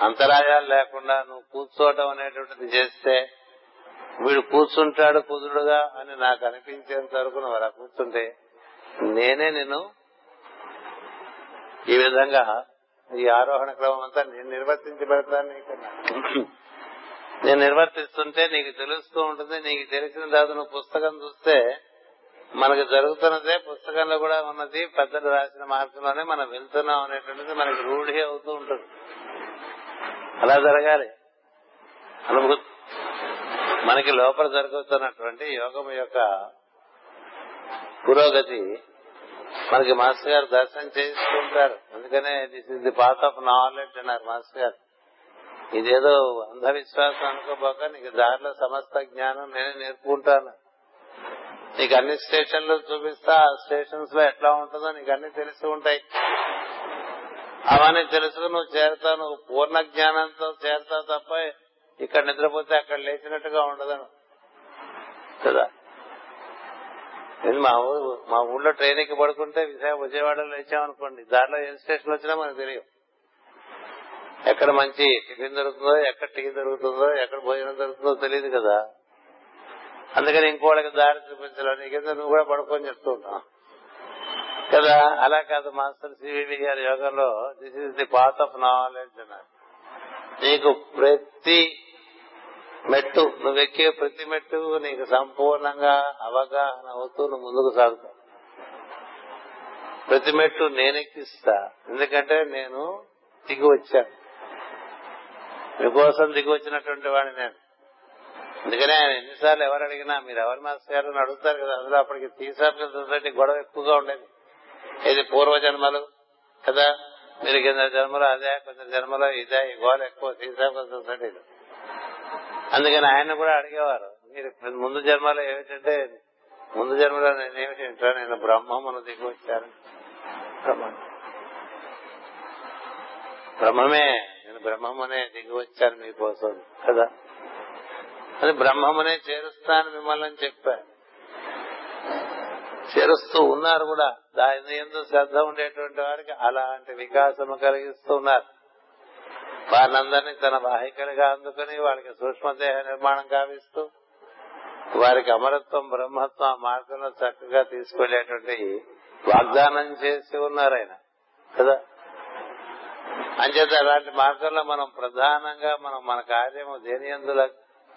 S1: అంతరాయాలు లేకుండా నువ్వు కూర్చోవటం అనేటువంటిది చేస్తే వీడు కూర్చుంటాడు కుదురుడుగా అని నాకు అనిపించేంత వరకు నువ్వు అలా కూర్చుంటే నేనే నిన్ను ఈ విధంగా ఈ ఆరోహణ క్రమం అంతా నేను నిర్వర్తించి పెడతాను నీకన్నా నేను నిర్వర్తిస్తుంటే నీకు తెలుస్తూ ఉంటుంది నీకు తెలిసిన తర్వాత నువ్వు పుస్తకం చూస్తే మనకు జరుగుతున్నదే పుస్తకంలో కూడా ఉన్నది పెద్దలు రాసిన మార్గంలోనే మనం వెళ్తున్నాం అనేటువంటిది మనకి రూఢి అవుతూ ఉంటుంది. అలా జరగాలి. అనుభూతి మనకి లోపల జరుగుతున్నటువంటి యోగం యొక్క పురోగతి మనకి మాస్టర్ గారు దర్శనం చేస్తుంటారు అందుకనే this is the path of knowledge అన్నారు మాస్టర్ గారు. ఇదేదో అంధవిశ్వాసం అనుకోబోక నీకు దారిలో సమస్త జ్ఞానం నేనే నేర్పుకుంటాను. నీకు అన్ని స్టేషన్లు చూపిస్తా స్టేషన్స్లో ఎట్లా ఉంటుందో నీకు అన్ని తెలిసి ఉంటాయి. అవన్నీ తెలుసుకుని నువ్వు చేరుతావు నువ్వు పూర్ణ జ్ఞానంతో చేరుతావు తప్ప ఇక్కడ నిద్రపోతే అక్కడ లేచినట్టుగా ఉండదను కదా? మా ఊరు మా ఊళ్ళో ట్రైన్ ఎక్కి పడుకుంటే విశాఖ విజయవాడలో లేచామనుకోండి దారిలో ఏ స్టేషన్ వచ్చినా మనకు తెలియదు. ఎక్కడ మంచి టిఫిన్ దొరుకుతుందో ఎక్కడ టీ దొరుకుతుందో ఎక్కడ భోజనం దొరుకుతుందో తెలియదు కదా. అందుకని ఇంకోళ్ళకి దారి చూపించలేదు నీకేదో నువ్వు కూడా పడుకొని చెప్తూ ఉంటావు. కదా అలా కాదు మాస్టర్ సివివి గారి యోగంలో this is the path of knowledge అన్నారు. నీకు ప్రతి మెట్టు నువ్వు ఎక్కే ప్రతి మెట్టు నీకు సంపూర్ణంగా అవగాహన అవుతూ నువ్వు ముందుకు సాగుతావు. ప్రతి మెట్టు నేనెక్కిస్తా. ఎందుకంటే నేను దిగి వచ్చాను. మీకోసం దిగి వచ్చినటువంటి వాడిని నేను. అందుకనే ఆయన ఎన్నిసార్లు ఎవరు అడిగినా మీరు ఎవరి మాస్టర్ గారు? అని అడుగుతారు కదా. అందులో అప్పటికి థియోసాఫికల్ సొసైటీ గొడవ ఎక్కువగా ఉండేది. ఇది పూర్వ జన్మలు కదా? మీరు కింద జన్మలో అదే కొంచెం జన్మలో ఇదే ఈ గోడ ఎక్కువ థియోసాఫికల్ సొసైటీలో అందుకని ఆయన కూడా అడిగేవారు మీరు ముందు జన్మలో ఏమిటంటే ముందు జన్మలో నేను ఏమిటి? నేను బ్రహ్మమును దిగి వచ్చాను. బ్రహ్మమే నేను బ్రహ్మమునే దిగి వచ్చాను మీకోసం కదా? అది బ్రహ్మమునే చేరుస్తాను మిమ్మల్ని అని చెప్పారు చేరుస్తూ ఉన్నారు కూడా. దాని ఎందు శ్రద్ధ ఉండేటువంటి వారికి అలాంటి వికాసము కలిగిస్తూ ఉన్నారు వారినందరినీ తన వాహికలుగా అందుకుని వాళ్ళకి సూక్ష్మదేహ నిర్మాణం కావిస్తూ వారికి అమరత్వం బ్రహ్మత్వం ఆ మార్గంలో చక్కగా తీసుకెళ్ళేటువంటి వాగ్దానం చేసి ఉన్నారు ఆయన. కదా? అంచేత అలాంటి మార్గంలో మనం ప్రధానంగా మనం మన కార్యము దేని ఎందు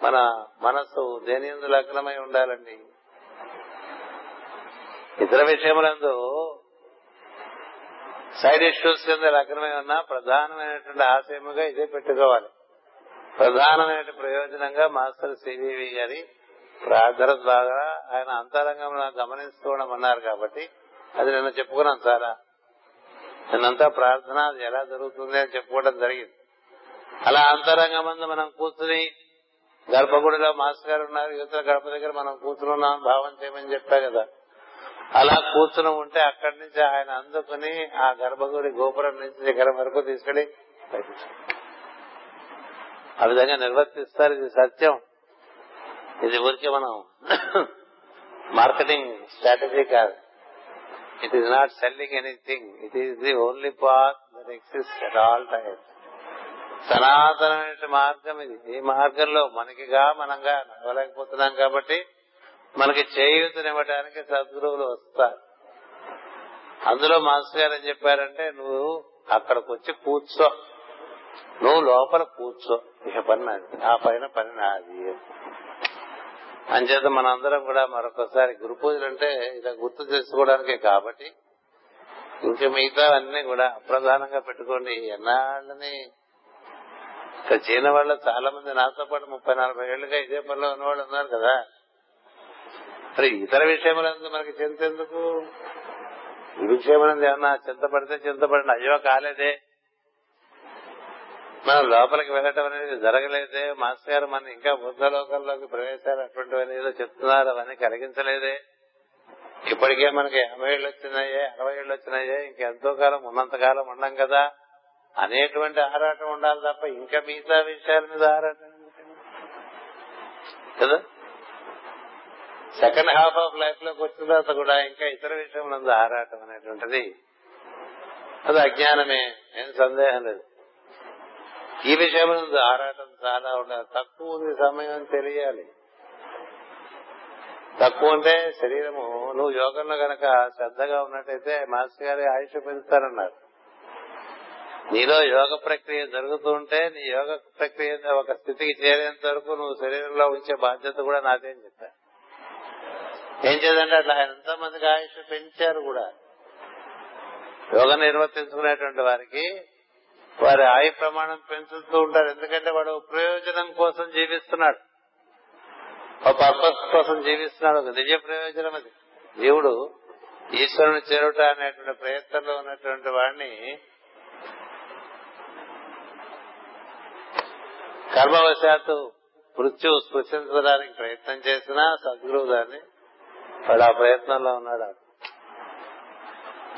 S1: మన మనస్సు దేనియందు లగ్నమై ఉండాలండి? ఇతర విషయములందు సైడ్ ఇష్యూస్ కింద లగ్నమై ఉన్నా ప్రధానమైనటువంటి ఆశయముగా ఇదే పెట్టుకోవాలి. ప్రధానమైన ప్రయోజనంగా మాస్టర్ సివివి గారి ప్రార్థన ద్వారా ఆయన అంతరంగంలో గమనిస్తూ అన్నారు కాబట్టి అది నిన్న చెప్పుకున్నాం సారా. నిన్నంతా ప్రార్థన అది ఎలా జరుగుతుంది అని చెప్పుకోవడం జరిగింది. అలా అంతరంగం మనం కూర్చుని గర్భగుడిలో మాస్టర్ గారు ఉన్నారు యువతల గడప దగ్గర మనం కూర్చున్నాం భావం చేయమని చెప్పా కదా. అలా కూర్చుని ఉంటే అక్కడి నుంచి ఆయన అందుకుని ఆ గర్భగుడి గోపురం నుంచి దగ్గర వరకు తీసుకెళ్ళి ఆ విధంగా నిర్వర్తిస్తారు. ఇది సత్యం. ఇది ఊరికే మనం మార్కెటింగ్ స్ట్రాటజీ కాదు. It is not selling anything it is the only path that exist at all times సనాతనమైన మార్గం ఇది. ఈ మార్గంలో మనకిగా మనంగా నడవలేకపోతున్నాం కాబట్టి మనకి చేయూతనివ్వడానికి సద్గురువులు వస్తారు. అందులో మాస్టర్ గారు ఏం చెప్పారంటే నువ్వు అక్కడికి వచ్చి కూర్చో. నువ్వు లోపల కూర్చో. ఇక పని నాది. ఆ పైన పని నాది. అంచేత మనందరం కూడా మరొకసారి గురు పూజలు అంటే ఇలా గుర్తు చేసుకోవడానికే కాబట్టి ఇంకా మిగతా అన్ని కూడా అప్రధానంగా పెట్టుకోండి. ఎన్నాళ్ళని ఇక్కడ చీన వాళ్ళు చాలా మంది నాతో పాటు ముప్పై నలభై ఏళ్ళుగా ఇదే పనిలో ఉన్నవాళ్ళు ఉన్నారు కదా. మరి ఇతర విషయములందు మనకి చింత ఎందుకు? ఈ విషయములందు ఏమన్నా చింతపడితే చింతపడిన అయ్యో కాలేదే. మనం లోపలికి వెళ్ళటం అనేది జరగలేదే. మాస్టర్ గారు మన ఇంకా బుద్ధలోకంలోకి ప్రవేశాలు అటువంటివన్నీ ఏదో చెప్తున్నారు అవన్నీ కలిగించలేదే. ఇప్పటికే మనకి యాభై ఏళ్ళు వచ్చినాయే అరవై ఏళ్ళు వచ్చినాయే ఇంకెంతో కాలం ఉన్నంత కాలం ఉన్నాం కదా. అనేటువంటి ఆరాటం ఉండాలి తప్ప ఇంకా మిగతా విషయాల మీద ఆరాటం కదా? సెకండ్ హాఫ్ ఆఫ్ లైఫ్లోకి వచ్చిన తర్వాత కూడా ఇంకా ఇతర విషయం ఆరాటం అనేటువంటిది అది అజ్ఞానమే. ఏం సందేహం లేదు. ఈ విషయం ఆరాటం చాలా ఉండాలి. తక్కువ ఉంది సమయం తెలియాలి. తక్కువ అంటే శరీరము. నువ్వు యోగంలో గనక శ్రద్ధగా ఉన్నట్టయితే మాస్టర్ గారి ఆయుష్ పెంచుతారన్నారు. నీలో యోగ ప్రక్రియ జరుగుతూ ఉంటే నీ యోగ ప్రక్రియ ఒక స్థితికి చేరేంత వరకు నువ్వు శరీరంలో ఉంచే బాధ్యత కూడా నాదేం చెప్పా. ఏం చేద్దంటే అట్లా ఆయన ఎంతమందికి ఆయుష్ పెంచారు కూడా. యోగ నిర్వర్తించుకునేటువంటి వారికి వారి ఆయు ప్రమాణం పెంచుతూ ఉంటారు. ఎందుకంటే వాడు ప్రయోజనం కోసం జీవిస్తున్నాడు. ఒక పర్పస్ కోసం జీవిస్తున్నాడు. ఒక నిజ ప్రయోజనం అది. జీవుడు ఈశ్వరుని చేరుట అనేటువంటి ప్రయత్నంలో ఉన్నటువంటి వాడిని కర్మవశాత్తు మృత్యు స్పృశించడానికి ప్రయత్నం చేసినా సద్గురువు దాన్ని వాడు ఆ ప్రయత్నంలో ఉన్నాడు.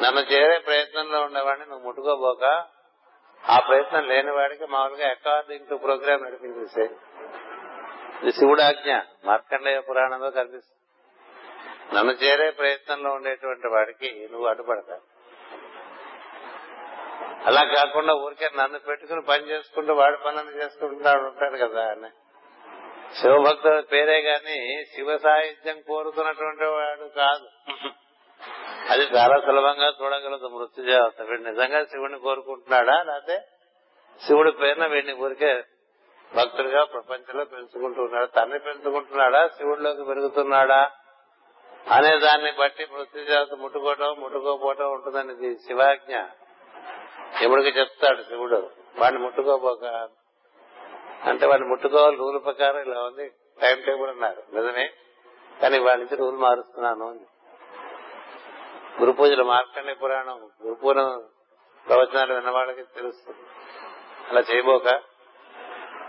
S1: నన్ను చేరే ప్రయత్నంలో ఉండేవాడిని నువ్వు ముట్టుకోబోక ఆ ప్రయత్నం లేని వాడికి మామూలుగా అకార్డింగ్ టు ప్రోగ్రామ్ నడిపించేసే. ఇది శివుడాజ్ఞ మార్కండేయ పురాణంలో కనిపిస్తుంది. నన్ను చేరే ప్రయత్నంలో ఉండేటువంటి వాడికి నువ్వు అడ్డుపడతావు. అలా కాకుండా ఊరికే నన్ను పెట్టుకుని పని చేసుకుంటూ వాడి పనులు చేసుకుంటున్నాడు ఉంటాడు కదా అని. శివభక్తుడు పేరే గాని శివ సాహిత్యం కోరుతున్నటువంటి వాడు కాదు. అది చాలా సులభంగా చూడగలదు మృత్యుజావత వీడు నిజంగా శివుడిని కోరుకుంటున్నాడా? లేకపోతే శివుడి పేరున వీడిని ఊరికే భక్తుడిగా ప్రపంచంలో పెంచుకుంటున్నాడు? తన్ని పెంచుకుంటున్నాడా? శివుడిలోకి పెరుగుతున్నాడా? అనే దాన్ని బట్టి మృత్యుజావత ముట్టుకోవటం ముట్టుకోపోవటం ఉంటుందని ఇది శివాజ్ఞ. యముడికి చెప్తాడు శివుడు వాడిని ముట్టుకోబోక. అంటే వాడిని ముట్టుకోవాలి రూల్ ప్రకారం ఇలా ఉంది టైం టేబుల్ అన్నారు. నిజమే. కానీ వాడి నుంచి రూల్ మారుస్తున్నాను గురు పూజలు మార్కండే పురాణం. గురు పూజ ప్రవచనాలు విన్నవాళ్ళకి తెలుస్తుంది. అలా చేయబోక.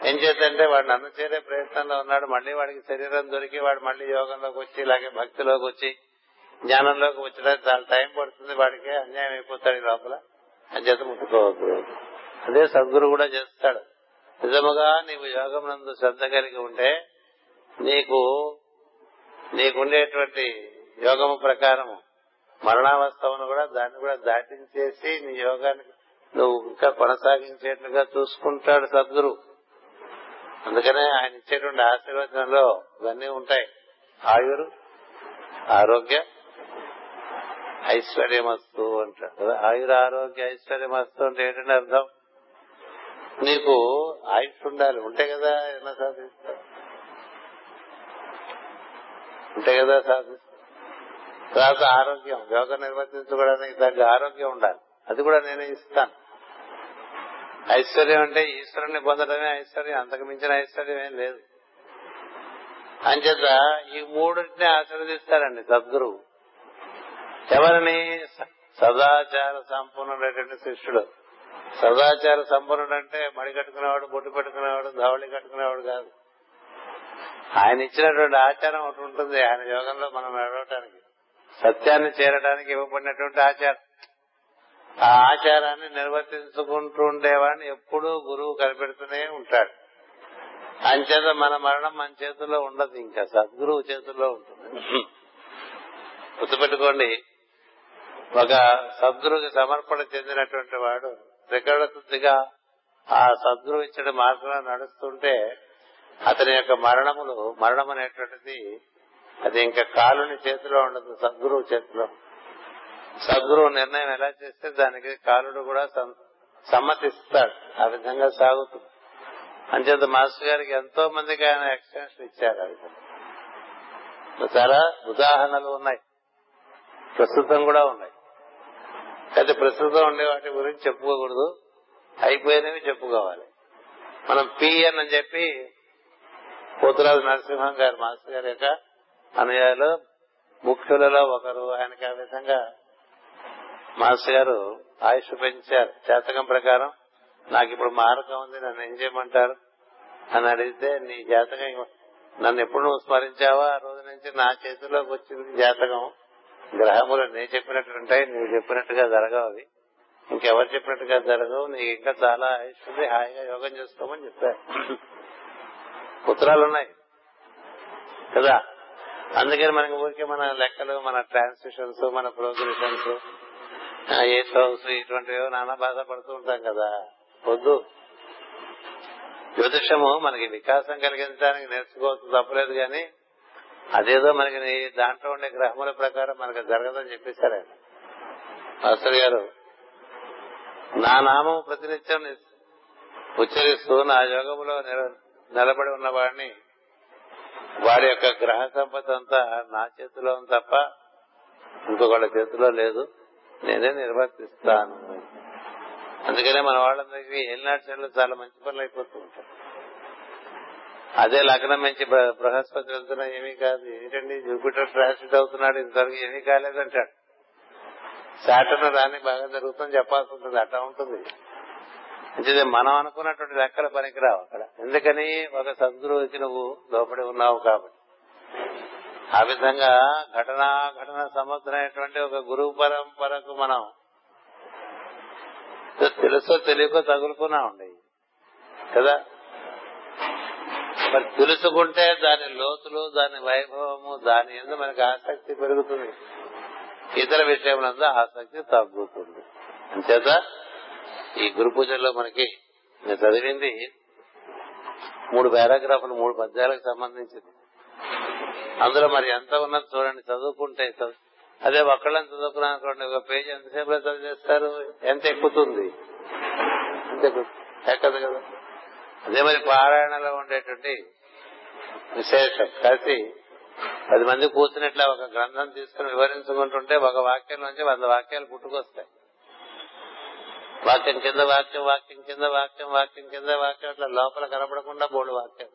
S1: ఏం చేద్దంటే వాడు నన్ను చేరే ప్రయత్నంలో ఉన్నాడు. మళ్ళీ వాడికి శరీరం దొరికి వాడు మళ్ళీ యోగంలోకి వచ్చి ఇలాగే భక్తిలోకి వచ్చి జ్ఞానంలోకి వచ్చడానికి చాలా టైం పడుతుంది. వాడికి అన్యాయం అయిపోతాడు ఈ లోపల. అని చేత ముట్టుకోవద్దు. అదే సద్గురు కూడా చేస్తాడు. నిజముగా నీవు యోగం నందు శ్రద్ధ కలిగి ఉంటే నీకు నీకుండేటువంటి యోగము ప్రకారము మరణావస్థను కూడా దాన్ని కూడా దాటించేసి నీ యోగానికి నువ్వు ఇంకా కొనసాగించేట్లుగా చూసుకుంటాడు సద్గురు. అందుకనే ఆయన ఇచ్చేటువంటి ఆశీర్వచనంలో ఇవన్నీ ఉంటాయి. ఆయురు ఆరోగ్య ఐశ్వర్యమస్తు అంటాడు కదా. ఆయుర ఆరోగ్య ఐశ్వర్యమస్తు అంటే ఏంటంటే అర్థం? నీకు ఆయుష్ ఉండాలి. ఉంటే కదా ఎలా సాధిస్తావు ఉంటే కదా సాధిస్తా. తర్వాత ఆరోగ్యం. యోగ నిర్వర్తించుకోవడానికి తగ్గ ఆరోగ్యం ఉండాలి. అది కూడా నేనే ఇస్తాను. ఐశ్వర్యం అంటే ఈశ్వరుని పొందడమే ఐశ్వర్యం. అంతకు మించిన ఐశ్వర్యం ఏం లేదు. అంచేత ఈ మూడింటిని ఆశీర్వదిస్తారండి సద్గురువు. ఎవరిని? సదాచార సంపన్నుడైనటువంటి శిష్యుడు. సదాచార సంపన్నుడు అంటే మడి కట్టుకునేవాడు బొట్టు పెట్టుకునేవాడు ధవళి కట్టుకునేవాడు కాదు. ఆయన ఇచ్చినటువంటి ఆచారం ఒకటి ఉంటుంది. ఆయన యోగంలో మనం నడవటానికి సత్యాన్ని చేరడానికి ఇవ్వబడినటువంటి ఆచారం. ఆ ఆచారాన్ని నిర్వర్తించుకుంటూ ఉండేవాడిని ఎప్పుడూ గురువు కనిపెడుతూనే ఉంటాడు. అంచేత మన మరణం మన చేతుల్లో ఉండదు ఇంకా. సద్గురువు చేతుల్లో ఉంటుంది. గుర్తుపెట్టుకోండి ఒక సద్గురుకి సమర్పణ చెందినటువంటి వాడు త్రికరణశుద్ధిగా ఆ సద్గురు ఇచ్చిన మార్గంలో నడుస్తుంటే అతని యొక్క మరణములు మరణం అనేటువంటిది అది ఇంకా కాలుని చేతిలో ఉండదు సద్గురువు చేతిలో. సద్గురువు నిర్ణయం ఎలా చేస్తే దానికి కాలుడు కూడా సమ్మతిస్తాడు ఆ విధంగా సాగుతుంది. అంచేత మాస్టర్ గారికి ఎంతో మందికి ఆయన ఎక్స్టెన్షన్ ఇచ్చారు ఆ విధంగా. చాలా ఉదాహరణలు ఉన్నాయి. ప్రస్తుతం కూడా ఉన్నాయి. అయితే ప్రస్తుతం ఉండే వాటి గురించి చెప్పుకోకూడదు. అయిపోయినవి చెప్పుకోవాలి. మనం పిఎన్ అని చెప్పి పోతురాజు నరసింహం గారు మాస్టర్ గారి యొక్క అనుయాయులు ముఖ్యులలో ఒకరు. ఆయనకి ఆ విధంగా మాస్టర్ గారు ఆయుష్ పెంచారు. జాతకం ప్రకారం నాకు ఇప్పుడు మారకం ఉంది నన్ను ఏం చేయమంటారు అని అడిగితే నీ జాతకం నన్ను ఎప్పుడు నువ్వు స్మరించావా? ఆ రోజు నుంచి నా చేతిలోకి వచ్చింది జాతకం. గ్రహములు నేను చెప్పినట్టు ఉంటాయి నువ్వు చెప్పినట్టుగా జరగవు అవి. ఇంకెవరు చెప్పినట్టుగా జరగవు నీకు ఇంకా చాలా ఇస్తుంది హాయిగా యోగం చేసుకోమని చెప్పారు ఉత్తరాలు ఉన్నాయి కదా? అందుకని మనకి ఊరికే మన లెక్కలు మన ట్రాన్స్మిషన్స్ మన ప్రోగ్రెషన్స్ ఏ స్టోవ్స్ ఇటువంటివి నానా బాధపడుతూ ఉంటాం కదా. వద్దు. జ్యోతిషము మనకి వికాసం కలిగించడానికి నేర్చుకోవచ్చు తప్పలేదు కానీ అదేదో మనకి దాంట్లో ఉండే గ్రహముల ప్రకారం మనకు జరగదని చెప్పేశారు ఆయన. మాస్టర్ గారు నా నామం ప్రతినిత్యం ఉచ్చరిస్తూ నా యోగములో నిలబడి ఉన్నవాడిని వాడి యొక్క గ్రహ సంపద అంతా నా చేతిలో ఉంది తప్ప ఇంకొకళ్ళ చేతిలో లేదు. నేనే నిర్వర్తిస్తాను. అందుకనే మన వాళ్ళందరికీ ఏలినాటి చెట్లు చాలా మంచి పనులు అయిపోతూ ఉంటాయి. అదే లగ్నం నుంచి బృహస్పతి వెళ్తున్నా ఏమీ కాదు. ఏంటండి జూపిటర్ ట్రాన్సిట్ అవుతున్నాడు. ఇంతవరకు ఏమీ కాలేదంటాడు. శాటర్న్ రాని బాగా జరుగుతుందని చెప్పాల్సి ఉంటుంది. అట్లా ఉంటుంది. అంటే మనం అనుకున్నటువంటి లెక్కల పనికిరావు అక్కడ. ఎందుకని? ఒక సద్గురువుకి నువ్వు లోపడి ఉన్నావు కాబట్టి. ఆ విధంగా ఘటనా ఘటన సమర్థమైనటువంటి ఒక గురువు పరంపరకు మనం తెలుసో తెలియకో తగులుకున్నా ఉండే కదా? మరి తెలుసుకుంటే దాని లోతులు దాని వైభవము దాని ఎందు మనకి ఆసక్తి పెరుగుతుంది. ఇతర విషయములందు ఆసక్తి తగ్గుతుంది. అంచేత ఈ గురు పూజల్లో మనకి నేను చదివింది మూడు పారాగ్రాఫ్లు మూడు పద్యాలకు సంబంధించింది. అందులో మరి ఎంత ఉన్నది చూడండి చదువుకుంటే అదే ఒక్కళ్ళని చదువుకున్నాను అనుకోండి ఒక పేజీ ఎంతసేపు చదివేస్తారు? ఎంత ఎక్కుతుంది? ఎంత ఎక్కదు కదా. అదే మరి పారాయణలో ఉండేటువంటి విశేషం. కలిసి పది మంది కూర్చున్నట్లా ఒక గ్రంథం తీసుకుని వివరించుకుంటుంటే ఒక వాక్యం నుంచి వంద వాక్యాలు పుట్టుకొస్తాయి. వాక్యం కింద వాక్యం వాక్యం కింద వాక్యం వాక్యం కింద వాక్యం అట్లా లోపల కనపడకుండా బోర్డు వాక్యం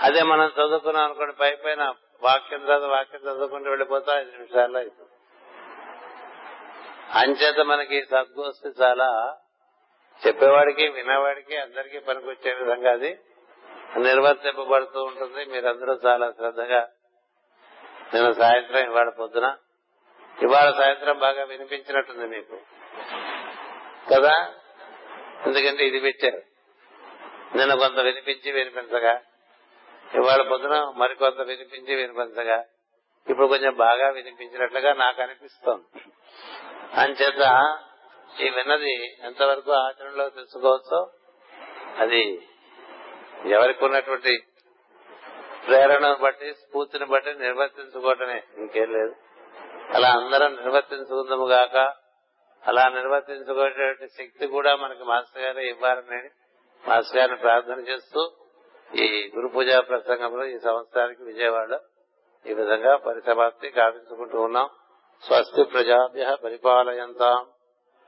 S1: అదే మనం చదువుకున్నాం అనుకోండి పై పైన వాక్యం తర్వాత వాక్యం చదువుకుంటూ వెళ్ళిపోతా ఐదు నిమిషాల్లో అయిపోతుంది. అంచేత మనకి సద్గోష్ఠి చాలా చెప్పేవాడికి వినేవాడికి అందరికీ పనికొచ్చే విధంగా అది నిర్వర్తింపబడుతూ ఉంటుంది. మీరందరూ చాలా శ్రద్ధగా నేను సాయంత్రం ఇవాళ పొద్దున ఇవాళ సాయంత్రం బాగా వినిపించినట్టుంది మీకు. కదా? ఎందుకంటే ఇది పెట్టారు. నిన్న కొంత వినిపించి వినిపించగా ఇవాళ పొద్దున మరికొంత వినిపించి వినిపించగా ఇప్పుడు కొంచెం బాగా వినిపించినట్లుగా నాకు అనిపిస్తోంది. అంచేత ఈ విన్నది ఎంతవరకు ఆచరణలో తెచ్చుకోవచ్చో అది ఎవరికి ఉన్నటువంటి ప్రేరణను బట్టి స్ఫూర్తిని బట్టి నిర్వర్తించుకోవటమే ఇంకేం లేదు. అలా అందరం నిర్వర్తించుకుందాము గాక అలా నిర్వర్తించుకునేటువంటి శక్తి కూడా మనకి మాస్టర్ గారు ఇవ్వాలని మాస్టర్ గారిని ప్రార్థన చేస్తూ ఈ గురు పూజా ప్రసంగంలో ఈ సంవత్సరానికి విజయవాడ ఈ విధంగా పరిసమాప్తి గావించుకుంటూ ఉన్నాం. స్వస్తి ప్రజాభ్య పరిపాలయంతాం.